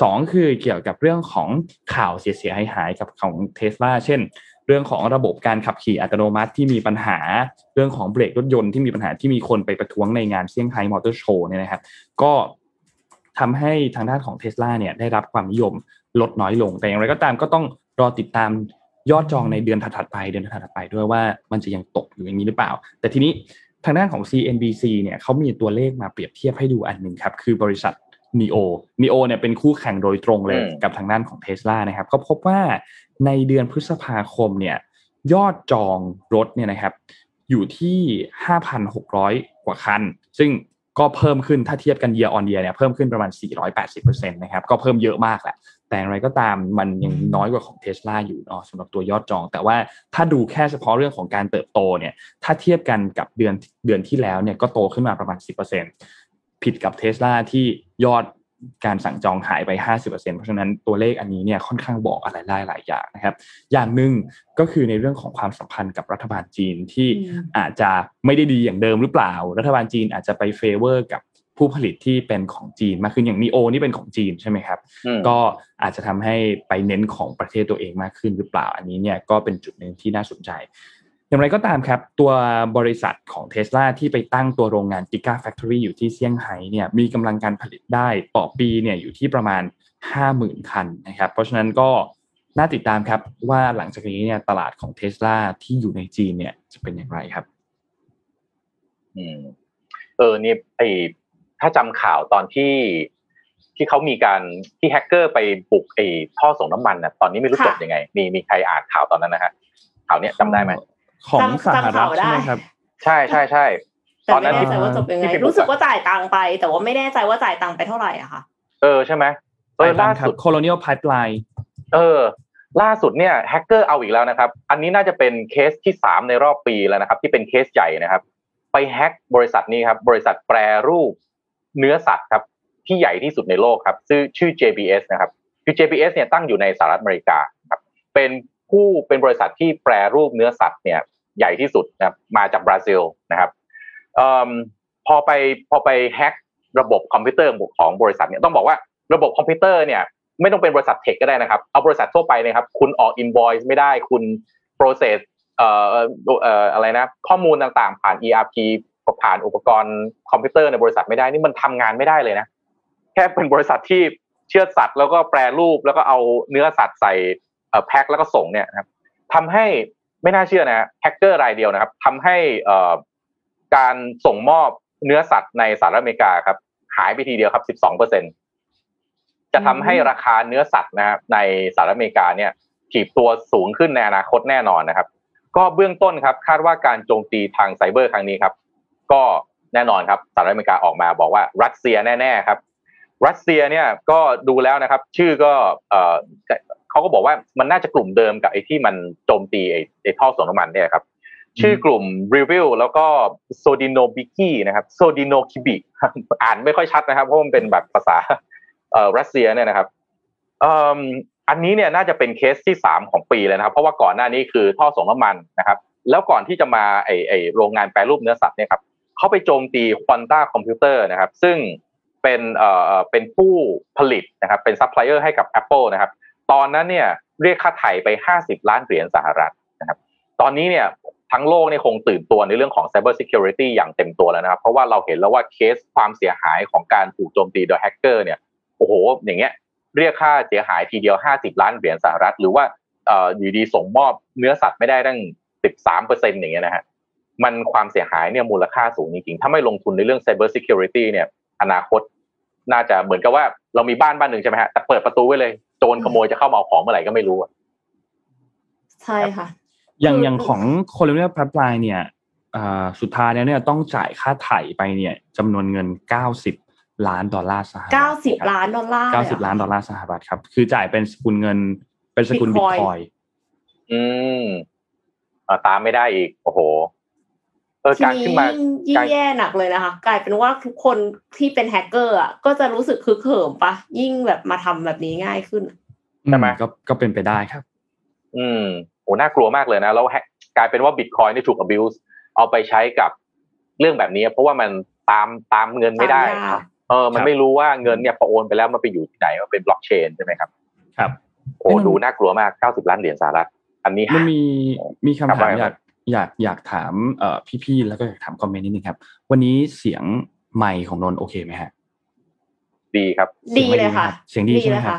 สองคือเกี่ยวกับเรื่องของข่าวเสียหายหายกับของเทสลาเช่น เรื่องของระบบการขับขี่อัตโนมัติที่มีปัญหาเรื่องของเบรกรถยนต์ที่มีปัญหาที่มีคนไปประท้วงในงานเซี่ยงไฮ้มอเตอร์โชว์เนี่ยนะครับก็ทำให้ทางด้านของเทสลาเนี่ยได้รับความนิยมลดน้อยลง แต่อย่างไรก็ตามก็ต้องรอติดตามยอดจองในเดือนถัดๆไปเดือนถัดๆไปด้วยว่ามันจะยังตกอยู่อย่างนี้หรือเปล่า แต่ทีนี้ทางด้านของ CNBC เนี่ยเขามีตัวเลขมาเปรียบเทียบให้ดูอันหนึ่งครับ คือบริษัท NEO NEO เนี่ยเป็นคู่แข่งโดยตรงเลยอืมกับทางด้านของเทสลานะครับ ก็พบว่าในเดือนพฤษภาคมเนี่ยยอดจองรถเนี่ยนะครับอยู่ที่ 5,600 กว่าคัน ซึ่งก็เพิ่มขึ้นถ้าเทียบกัน year on year เนี่ยเพิ่มขึ้นประมาณ 480%นะครับก็เพิ่มเยอะมากแหละ แต่อย่างไรก็ตามมันยังน้อยกว่าของเทสลาอยู่เนาะสำหรับตัวยอดจอง แต่ว่าถ้าดูแค่เฉพาะเรื่องของการเติบโตเนี่ยถ้าเทียบกันกับเดือนเดือนที่แล้วเนี่ยก็โตขึ้นมาประมาณ 10% ผิดกับเทสลาที่ยอดการสั่งจองหายไป 50%เพราะฉะนั้นตัวเลขอันนี้เนี่ยค่อนข้างบอกอะไรได้หลายอย่างนะครับ อย่างหนึ่งก็คือในเรื่องของความสัมพันธ์กับรัฐบาลจีนที่อืมอาจจะไม่ได้ดีอย่างเดิมหรือเปล่า รัฐบาลจีนอาจจะไปเฟเวอร์กับผู้ผลิตที่เป็นของจีนมากขึ้นอย่างนีโอนี่เป็นของจีนใช่ไหมครับอืมก็อาจจะทำให้ไปเน้นของประเทศตัวเองมากขึ้นหรือเปล่า อันนี้เนี่ยก็เป็นจุดหนึ่งที่น่าสนใจ อย่างไรก็ตามครับ ตัวบริษัทของเท s l a ที่ไปตั้งตัวโรงงาน Giga Factory อยู่ที่เซี่ยงไฮ้เนี่ยมีกำลังการผลิตได้ต่อปีเนี่ยอยู่ที่ประมาณ 50,000 คันนะครับ เพราะฉะนั้นก็น่าติดตามครับว่าหลังจากนี้เนี่ยตลาดของเท s l a ที่อยู่ในจีนเนี่ยจะเป็นอย่างไรครับ อืมเออเนี่ยไอถ้าจำข่าวตอนที่ที่เขามีการที่แฮกเกอร์ไปบุกไอท่อส่งน้ำมันนะตอนนี้ไม่รู้จบยังไง มีมีใครอ่านข่าวตอนนั้นนะฮะข่าวเนี้ยจำได้ไหม ของจำสหรัฐจำข่าวได้ใช่ไหมครับ ใช่ใช่ใช่แต่ตอนไม่นั้นแน่ใจว่าจบยังไงที่เป็นรู้สึกว่าจ่ายตังค์ไป แต่ว่าไม่แน่ใจว่าจ่ายตังค์ไปเท่าไหร่อะค่ะ เออใช่ไหมเออล่าสุด Colonial Pipeline เออ ล่าสุดเนี่ยแฮกเกอร์เอาอีกแล้วนะครับ อันนี้น่าจะเป็นเคสที่สามในรอบปีแล้วนะครับ ที่เป็นเคสใหญ่นะครับ ไป hack บริษัทนี้ครับ บริษัทแปรรูปเนื้อสัตว์ครับ ที่ใหญ่ที่สุดในโลกครับชื่อชื่อ JBS นะครับคือ JBS เนี่ยตั้งอยู่ในสหรัฐอเมริกาครับ เป็น ผู้เป็นบริษัทที่แปรรูปเนื้อสัตว์เนี่ยใหญ่ที่สุดนะมาจากบราซิลนะครับอพอไปพอไป hack ระบบคอมพิวเตอร์ของบริษัทเนี่ยต้องบอกว่าระบบคอมพิวเตอร์เนี่ยไม่ต้องเป็นบริษัท tech ก็ได้นะครับ เอาบริษัททั่วไปนะครับ คุณออก invoice ไม่ได้คุณ process เอ่อเอ่ออะไรนะ ข้อมูลต่างๆ ผ่าน ERP ผ่านอุปกรณ์คอมพิวเตอร์ในบริษัทไม่ได้นี่มันทำงานไม่ได้เลยนะ แค่เป็นบริษัทที่เชือดสัตว์แล้วก็แปรรูปแล้วก็เอาเนื้อสัตว์ใส่ แพ็คแล้วก็ส่งเนี่ยครับทำให้ไม่น่าเชื่อนะแฮกเกอร์รายเดียวนะครับทำให้การส่งมอบเนื้อสัตว์ในสหรัฐอเมริกาครับหายไปทีเดียวครับ 12เปอร์เซ็นจะทำให้ราคาเนื้อสัตว์นะครับในสหรัฐอเมริกาเนี่ยถีบตัวสูงขึ้นในอนาคตแน่นอนนะครับ ก็เบื้องต้นครับ คาดว่าการโจมตีทางไซเบอร์ครั้งนี้ครับ ก็แน่นอนครับสหรัฐอเมริกาออกมาบอกว่ารัสเซียแน่ ๆ ครับ รัสเซียเนี่ยก็ดูแล้วนะครับ ชื่อก็ เขาก็บอกว่ามันน่าจะกลุ่มเดิมกับไอ้ที่มันโจมตีไอ้ท่อส่งน้ำมันเนี่ยครับชื่อกลุ่มรีวิลแล้วก็ Sodinokibi นะครับ Sodinokibi อ่านไม่ค่อยชัดนะครับเพราะมันเป็นแบบภาษาเอ่อรัสเซียเนี่ยนะครับอันนี้เนี่ยน่าจะเป็นเคสที่สามของปีเลยนะครับ เพราะว่าก่อนหน้านี้คือท่อส่งน้ำมันนะครับแล้วก่อนที่จะมาไอไอโรงงานแปรรูปเนื้อสัตว์เนี่ยครับเขาไปโจมตี Quanta Computer นะครับ ซึ่งเป็นเอ่อเป็นผู้ผลิตนะครับ เป็นซัพพลายเออร์ให้กับ Apple นะครับ ตอนนั้นเนี่ยเรียกค่าไถ่ไป 50 ล้านเหรียญสหรัฐนะครับตอนนี้เนี่ยทั้งโลกเนี่ยคงตื่นตัวในเรื่องของ Cyber Security อย่างเต็มตัวแล้วนะครับ เพราะว่าเราเห็นแล้วว่าเคสความเสียหายของการถูกโจมตีโดยแฮกเกอร์เนี่ยโอ้โห อย่างเงี้ยเรียกค่าเสียหายทีเดียว 50 ล้านเหรียญสหรัฐ หรือว่าอยู่ดีส่งมอบเนื้อสัตว์ไม่ได้ตั้ง 13เปอร์เซ็นต์อย่างเงี้ยนะฮะมันความเสียหายเนี่ยมูลค่าสูงจริงๆ ถ้าไม่ลงทุนในเรื่อง Cyber Security เนี่ยอนาคตน่าจะเหมือนกับว่าเรามีบ้านบ้านหนึ่งใช่ไหมฮะแต่เปิดประตูไว้เลยโจรขโมยจะเข้ามาเอาของเมื่อไหร่ก็ไม่รู้ใช่ค่ะ อย่างอย่างของ Colonial Pipeline เนี่ยสุดท้ายเนี่ยต้องจ่ายค่าไถ่ไปเนี่ยจำนวนเงินเก้าสิบล้านดอลลาร์สหรัฐเก้าสิบล้านดอลลาร์เก้าสิบล้านดอลลาร์สหรัฐครับ คือจ่ายเป็นสกุลเงิน เป็นสกุลบิตคอยน์ อืมตามไม่ได้อีก โอ้โหเออการขึ้นมายิ่งแย่หนักเลยนะคะ กลายเป็นว่าทุกคนที่เป็นแฮกเกอร์อะก็จะรู้สึกฮึกเหิมปะยิ่งแบบมาทำแบบนี้ง่ายขึ้นใช่ไหมก็ก็เป็นไปได้ครับ อืมโหน่ากลัวมากเลยนะแล้วกลายเป็นว่าบิตคอยน์นี่ถูก abuse เอาไปใช้กับเรื่องแบบนี้ เพราะว่ามันตามตามเงินไม่ได้ เออ มันไม่รู้ว่าเงินเนี่ยพอโอนไปแล้วมันไปอยู่ที่ไหนมันเป็นบล็อกเชนใช่ไหมครับ ครับโอ้ดูน่ากลัวมากเก้าสิบล้านเหรียญสหรัฐ อันนี้มันมีมีคำถามอยาก อยากอยากถามเอ่อพี่ๆแล้วก็อยากถามคอมเมนต์นิดนึงครับ วันนี้เสียงไมค์ของนนโอเคไหมฮะดีครับ ดีเลยค่ะ เสียงดีใช่ไหมครับ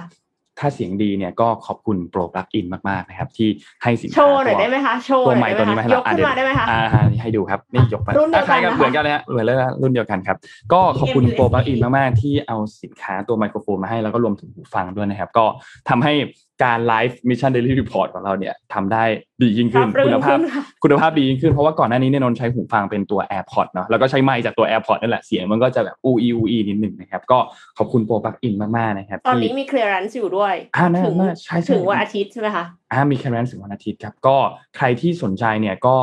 ถ้าเสียงดีเนี่ยก็ขอบคุณโปรปลั๊กอินมากๆนะครับ ที่ให้สินค้าโชว์หน่อยได้ไหมคะโชว์ตัวใหม่ตัวนี้มายกขึ้นมาได้ไหมคะอ่าให้ดูครับนี่ยกมารุ่นเดียวกันเหมือนกันเลยฮะเหมือนเลยรุ่นเดียวกันครับ ก็ขอบคุณ ProPlugin มากๆ ที่เอาสินค้าตัวไมโครโฟนมาให้แล้วก็รวมถึงหูฟังด้วยนะครับ ก็ทำให้ การ live Mission Daily Report ของเราเนี่ยทำได้ดียิ่งขึ้นคุณภาพ คุณภาพดียิ่งขึ้นเพราะว่าก่อนหน้านี้เนี่ยนนใช้หูฟังเป็นตัว AirPod เนาะแล้วก็ใช้ไมค์จากตัว AirPod นั่นแหละเสียงมันก็จะแบบอูอีอูอีนิดหนึ่งนะครับ ก็ขอบคุณ ProPlugin มากๆนะครับ ตอนนี้มี clearance อยู่ด้วยถึงใช่ถึงวันอาทิตย์ใช่ไหมคะอ่ามีเคลียร์รันถึงวันอาทิตย์ครับก็ใครที่สนใจเนี่ยก็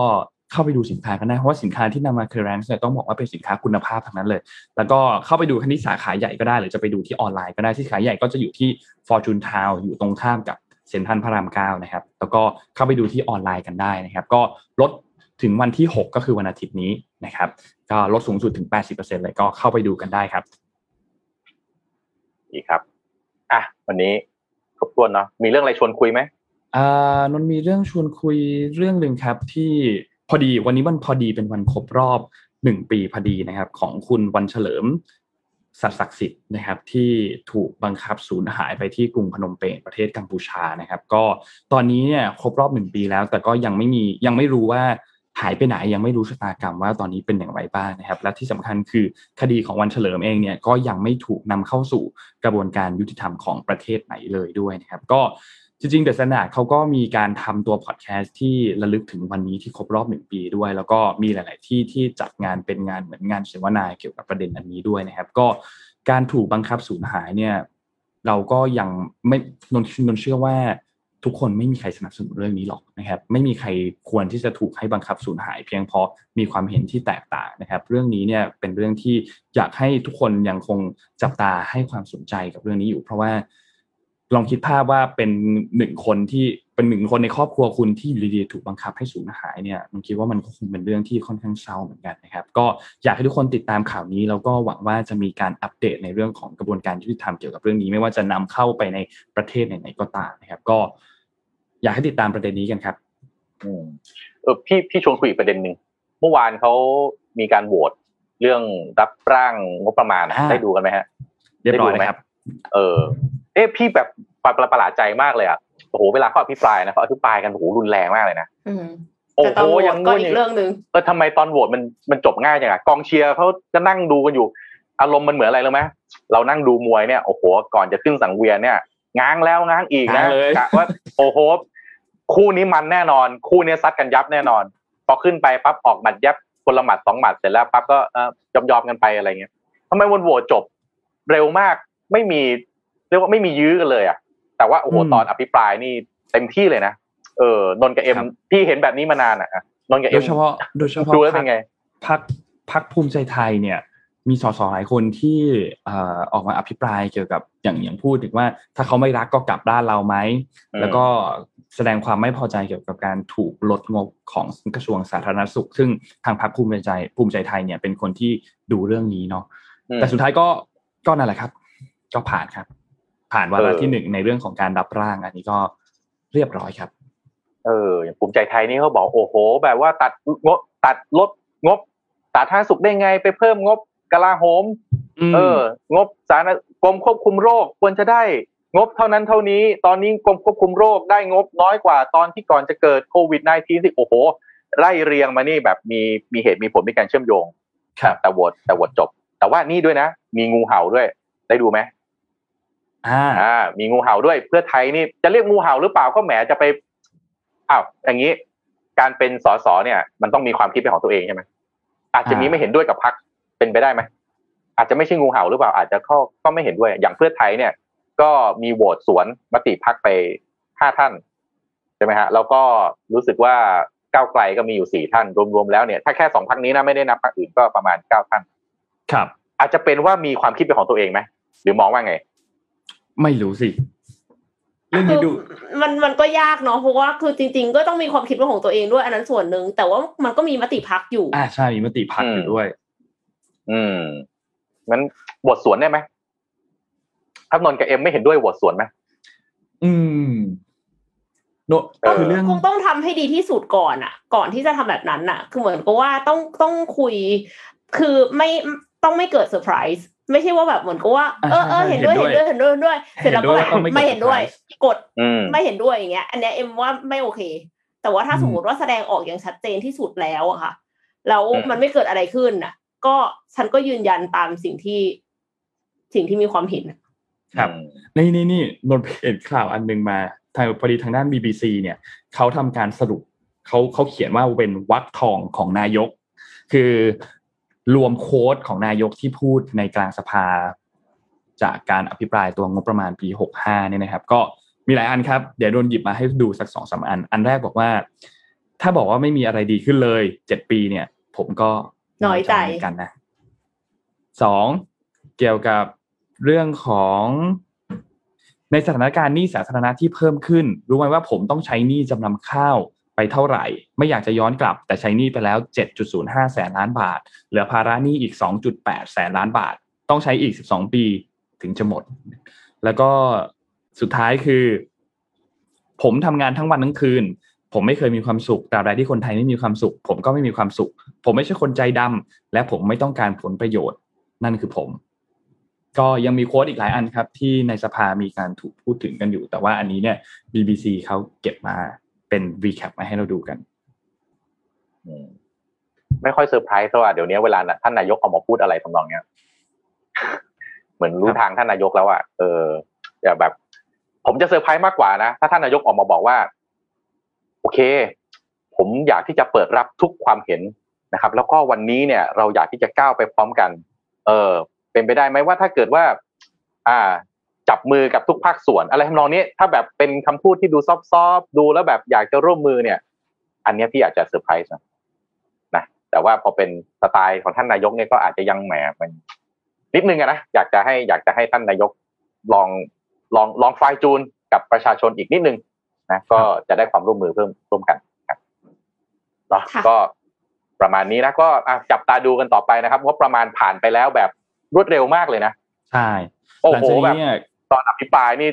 เข้าไปดูสินค้ากันได้ เพราะว่าสินค้าที่นำมาเคลียร์เนี่ยต้องบอกว่าเป็นสินค้าคุณภาพทั้งนั้นเลย แล้วก็เข้าไปดูที่สาขาใหญ่ก็ได้หรือจะไปดูที่ออนไลน์ก็ได้ที่สาขาใหญ่ก็จะอยู่ที่ Fortune Town อยู่ตรงข้ามกับเซ็นทรัลพระรามเก้านะครับแล้วก็เข้าไปดูที่ออนไลน์กันได้นะครับก็ลดถึงวันที่ 6 ก็คือวันอาทิตย์นี้นะครับก็ลดสูงสุดถึง 80%เลยก็เข้าไปดูกันได้ครับดีครับอะวันนี้ครบถ้วนเนาะมีเรื่องอะไรชวนคุยไหมอ่านนมีเรื่องชวนคุยเรื่องหนึ่งครับที่พ อดีวันนี้วันพอดีเป็นวันครบรอบหนึ่งปีพอดีนะครับ ของคุณวันเฉลิมสัตว์ศักดิ์สิทธิ์นะครับ ที่ถูกบังคับสูญหายไปที่กรุงพนมเปญประเทศกัมพูชานะครับ ก็ตอนนี้เนี่ยครบรอบหนึ่งปีแล้ว แต่ก็ยังไม่มียังไม่รู้ว่าหายไปไหนยังไม่รู้ชะตากรรมว่าตอนนี้เป็นอย่างไรบ้างนะครับ และที่สำคัญคือคดีของวันเฉลิมเองเนี่ยก็ยังไม่ถูกนำเข้าสู่กระบวนการยุติธรรมของประเทศไหนเลยด้วยนะครับ ก็ จริงๆเดอะสแตนดาร์ดเขาก็มีการทำตัวพอดแคสต์ที่ระลึกถึงวันนี้ที่ครบรอบหนึ่งปีด้วย แล้วก็มีหลาย ๆ ที่ที่จัดงานเป็นงานเหมือนงานเสวนาเกี่ยวกับประเด็นอันนี้ด้วยนะครับ ก็การถูกบังคับสูญหายเนี่ย เราก็ยังไม่นนนนเชื่อว่าทุกคนไม่มีใครสนับสนุนเรื่องนี้หรอกนะครับ ไม่มีใครควรที่จะถูกให้บังคับสูญหาย เพียงเพราะมีความเห็นที่แตกต่างนะครับ เรื่องนี้เนี่ยเป็นเรื่องที่อยากให้ทุกคนยังคงจับตาให้ความสนใจกับเรื่องนี้อยู่ เพราะว่า ลองคิดภาพว่าเป็นหนึ่งคนที่เป็นหนึ่งคนในครอบครัวคุณที่อยู่ดีๆถูกบังคับให้สูญหายเนี่ยมันคิดว่ามันคงเป็นเรื่องที่ค่อนข้างเศร้าเหมือนกันนะครับ ก็อยากให้ทุกคนติดตามข่าวนี้แล้วก็หวังว่าจะมีการอัปเดตในเรื่องของกระบวนการยุติธรรมเกี่ยวกับเรื่องนี้ ไม่ว่าจะนำเข้าไปในประเทศไหนๆก็ตามนะครับ ก็ อยากให้ติดตามประเด็นนี้กันครับอืมเออพี่พี่ชวนคุยอีกประเด็นหนึ่งเมื่อวานเขามีการโหวตเรื่องรับร่างงบประมาณได้ดูกันไหมฮะเรียบร้อยไหมครับ เออ เอ๊ะพี่แบบประหลาดใจมากเลยอะโอ้โหเวลาเขาอภิปรายนะเขาอภิปรายกันโอ้โหรุนแรงมากเลยนะอืมโอ้แต่โหตำรวจยังก็งู้นอีอกย่างเรื่องหนึ่งเออทำไมตอนโหวตมันมันจบง่ายจังอะกองเชียร์เขาจะนั่งดูกันอยู่ อารมณ์มันเหมือนอะไรรู้ไหมเรานั่งดูมวยเนี่ยโอ้โหก่อนจะขึ้นสังเวียนเนี่ย ง้างแล้วง้างอีกนะง้างเลยกะว่าโอ้โหคู่นี้มันแน่นอน คู่นี้ซัดกันยับแน่นอน พอขึ้นไปปั๊บออกหมัดยับคนละหมัดสองหมัดเสร็จแล้วปั๊บก็เออยอมยอมๆกันไปอะไรเงี้ยทำไมวันโหวตจบเร็วมากไม่มีเรียกว่าไม่มียื้อกันเลยอะแต่ว่าโอ้โหอืมตอนอภิปรายนี่เต็มที่เลยนะเออนนท์กับเอ็มครับพี่เห็นแบบนี้มานานอะนนท์กับโดเอ็มยเฉพาะโดยเฉพาะดูแล้วเป็นไงพักพักภูมิใจไทยเนี่ย มีสสหลายคนที่เอ่อออกมาอภิปรายเกี่ยวกับอย่างอย่างพูดถึงว่า ถ้าเขาไม่รักก็กลับด้านเราไหมอืมแล้วก็แสดงความไม่พอใจเกี่ยวกับการถูกลดงบของกระทรวงสาธารณสุข ซึ่งทางพรรคภูมิใจภูมิใจไทยเนี่ยเป็นคนที่ดูเรื่องนี้เนาะอืมแต่สุดท้ายก็ก็นั่นแหละครับ ก็ผ่านครับ ผ่านวาระเออที่หนึ่งในเรื่องของการรับร่าง อันนี้ก็เรียบร้อยครับ เอออย่างภูมิใจไทยนี่เขาบอกโอ้โห แบบว่าตัดงบตัดลดงบสาธารณสุขได้ไงไปเพิ่มงบกลาโหม เออ งบสาธารณกรมควบคุมโรคควรจะได้งบเท่านั้นเท่านี้ ตอนนี้กรมควบคุมโรคได้งบน้อยกว่าตอนที่ก่อนจะเกิดโควิด -19 สิโอ้โห ไล่เรียงมานี่แบบมีมีเหตุมีผลมีการเชื่อมโยง ครับ แต่โหวตแต่โหวตจบ แต่ว่านี่ด้วยนะ มีงูเห่าด้วย ได้ดูไหม อ่าอ่า มีงูเห่าด้วย เพื่อไทยนี่จะเรียกงูเห่าหรือเปล่าก็แหมจะไปอ้าวอย่างนี้ การเป็นสสเนี่ย มันต้องมีความคิดเป็นของตัวเองใช่ไหมอาจจะมีอ่าไม่เห็นด้วยกับพรรคเป็นไปได้ไหมอาจจะไม่ใช่งูเห่าหรือเปล่าอาจจะเข้าก็ไม่เห็นด้วย อย่างเพื่อไทยเนี่ย ก็มีโหวตสวนมติพรรคไปห้าท่านใช่ไหมฮะแล้วก็รู้สึกว่าก้าวไกลก็มีอยู่สี่ท่านรวมๆแล้วเนี่ยถ้าแค่สองพรรคนี้นะไม่ได้นับพรรคอื่นก็ประมาณเก้าท่าน ครับ อาจจะเป็นว่ามีความคิดเป็นของตัวเองไหมหรือมองว่าไง ไม่รู้สิเรื่องคืนี้อดู มันมันก็ยากเนาะเพราะว่าคือจริง ๆ ก็ต้องมีความคิดเป็นของตัวเองด้วยอันนั้นส่วนหนึ่งแต่ว่ามันก็มีมติพักอยู่ อ่าใช่มีมติพักอยู่อืมด้วย อืมงั้นบทสวนได้ไหมถ้านนท์กับเอ็มไม่เห็นด้วยบทสวนไหมอืมโนเออคือเรื่องคงต้องทำให้ดีที่สุดก่อนอะ ก่อนที่จะทำแบบนั้นอะ คือเหมือนกับว่าต้องต้องคุย คือไม่ต้องไม่เกิดเซอร์ไพรส์ ไม่ใช่ว่าแบบเหมือนกับว่าเออเออเห็นด้วยเห็นด้วยเห็นด้วยเห็นด้วย เสร็จแล้วก็แบบไม่เห็นด้วย กดอืมไม่เห็นด้วยอย่างเงี้ย อันเนี้ยเอ็มว่าไม่โอเค แต่ว่าถ้าอืมสมมติว่าแสดงออกอย่างชัดเจนที่สุดแล้วอะค่ะแล้วอืมมันไม่เกิดอะไรขึ้นน่ะ ก็ฉันก็ยืนยันตามสิ่งที่สิ่งที่มีความเห็นน่ะครับนี่นี่นี่นนท์เห็นข่าวอันหนึงมาทางพอดีทางด้าน BBC เนี่ยเขาทำการสรุปเขาเขาเขียนว่าเป็นวักทองของนายก คือ รวมโค้ดของนายกที่พูดในกลางสภา จากการอภิปรายตัวงบประมาณปี65เนี่ยนะครับ ก็มีหลายอันครับ เดี๋ยวโดนหยิบมาให้ดูสักสองสามอัน อันแรกบอกว่า ถ้าบอกว่าไม่มีอะไรดีขึ้นเลยเจ็ดปีเนี่ย ผมก็น้อยใจเหมือนกันนะสองเกี่ยวกับเรื่องของในสถานการณ์หนี้สาธารณะที่เพิ่มขึ้น รู้ไหมว่าผมต้องใช้หนี้จำนำข้าว ไปเท่าไหร่ ไม่อยากจะย้อนกลับ แต่ใช้หนี้ไปแล้ว 7.05 แสนล้านบาท เหลือภาระหนี้อีก 2.8 แสนล้านบาท ต้องใช้อีก 12 ปีถึงจะหมด แล้วก็สุดท้ายคือ ผมทำงานทั้งวันทั้งคืน ผมไม่เคยมีความสุขตราบใดที่คนไทยไม่มีความสุข ผมก็ไม่มีความสุข ผมไม่ใช่คนใจดำและผมไม่ต้องการผลประโยชน์ นั่นคือผมก็ยังมีโค้ดอีกหลายอันครับ ที่ในสภามีการถูกพูดถึงกันอยู่ แต่ว่าอันนี้เนี่ย BBC เขาเก็บมา เป็น recap มาให้เราดูกันไม่ค่อยเซอร์ไพรส์เพราะว่าเดี๋ยวนี้เวลาท่านนายกออกมาพูดอะไรทำนองเนี้ยเหมือนรู้ทางท่านนายกแล้วอะเอออย่าแบบ ผมจะเซอร์ไพรส์มากกว่านะถ้าท่านนายกออกมาบอกว่า โอเค ผมอยากที่จะเปิดรับทุกความเห็นนะครับ แล้วก็วันนี้เนี่ย เราอยากที่จะก้าวไปพร้อมกัน เออ เป็นไปได้ไหมว่าถ้าเกิดว่า อ่า จับมือกับทุกภาคส่วน อะไรทำนองนี้ถ้าแบบเป็นคำพูดที่ดูซอฟๆดูแล้วแบบอยากจะร่วมมือเนี่ย อันเนี้ยพี่อาจจะเซอร์ไพรส์นะนะแต่ว่าพอเป็นสไตล์ของท่านนายกเนี่ยก็อาจจะยังแหมมันนิดนึงอะนะอยากจะให้อยากจะให้ท่านนายกลองลองลองไฟล์จูนกับประชาชนอีกนิดนึงนะก็จะได้ความร่วมมือเพิ่มร่วมกันครับเนาะค่ะก็ประมาณนี้นะก็อะจับตาดูกันต่อไปนะครับงบประมาณผ่านไปแล้วแบบรวดเร็วมากเลยนะ ใช่โอ้หลังโหจากแบนี้บเนี่ย ตอนอภิปรายนี่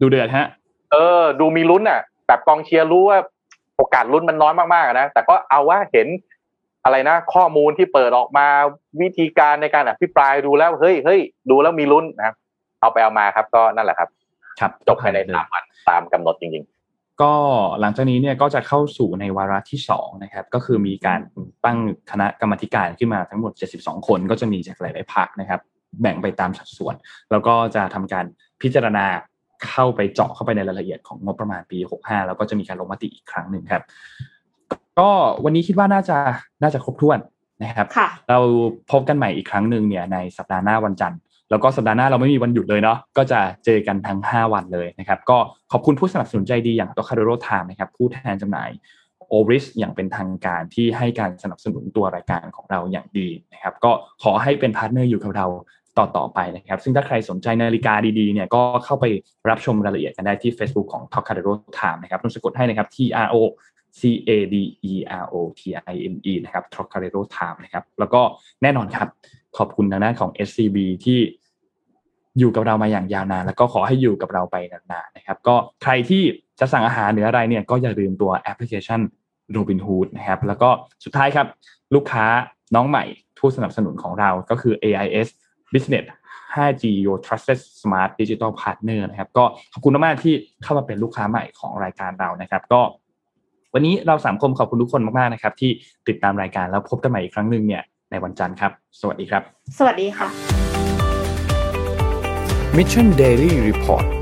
ดูเดือดฮะ เออ ดูมีลุ้นอะแบบกองเชียร์รู้ว่าโอกาสลุ้นมันน้อยมากๆอะนะแต่ก็เอาว่าเห็นอะไรนะ ข้อมูลที่เปิดออกมาวิธีการในการอภิปรายดูแล้วเฮ้ยเฮ้ยดูแล้วมีลุ้นนะครับเอาไปเอามาครับ ก็นั่นแหละครับ ครับจบภายในสามวันตามกำหนดจริงก็หลังจากนี้เนี่ยก็จะเข้าสู่ในวาระที่สองนะครับ ก็คือมีการตั้งคณะกรรมาธิการขึ้นมาทั้งหมด 72 คนก็จะมีจากหลายๆพักนะครับ แบ่งไปตามสัดส่วน แล้วก็จะทำการพิจารณาเข้าไปเจาะเข้าไปในรายละเอียดของงบประมาณปี 65 แล้วก็จะมีการลงมติอีกครั้งหนึ่งครับ ก็วันนี้คิดว่าน่าจะน่าจะครบถ้วนนะครับค่ะเราพบกันใหม่อีกครั้งหนึ่งเนี่ยในสัปดาห์หน้าวันจันทร์แล้วก็สัปดาห์หน้าเราไม่มีวันหยุดเลยเนาะก็จะเจอกันทั้ง 5 วันเลยนะครับ ก็ขอบคุณผู้สนับสนุนใจดีอย่างตัวคาร์โรไทม์นะครับผู้แทนจำหน่ายOris อย่างเป็นทางการที่ให้การสนับสนุนตัวรายการของเราอย่างดีนะครับ ก็ขอให้เป็น partner อยู่กับเรา ต่อต่อไปนะครับ ซึ่งถ้าใครสนใจนาฬิกาดีๆเนี่ยก็เข้าไปรับชมรายละเอียดกันได้ที่ Facebook ของ t o c a d e r o Time นะครับต้องสะกดให้นะครับ T R O C A D E R O T I M E นะครับ t o c a d e r o Time นะครับ แล้วก็แน่นอนครับขอบคุณทางด้านของ SCB ที่อยู่กับเรามาอย่างยาวนาน แล้วก็ขอให้อยู่กับเราไปนานๆนะครับ ก็ใครที่จะสั่งอาหารหรืออะไรเนี่ยก็อย่าลืมตัวแอปพลิเคชัน Robinhood นะครับ แล้วก็สุดท้ายครับ ลูกค้าน้องใหม่ผู้สนับสนุนของเราก็คือ AIS Business 5G Your Trusted Smart Digital Partner นะครับก็ขอบคุณมากๆที่เข้ามาเป็นลูกค้าใหม่ของรายการเรานะครับ ก็ วันนี้เราสามคนขอบคุณทุกคนมากๆนะครับ ที่ติดตามรายการแล้วพบกันใหม่อีกครั้งหนึ่งเนี่ยในวันจันทร์ครับ สวัสดีครับ สวัสดีค่ะ Mission Daily Report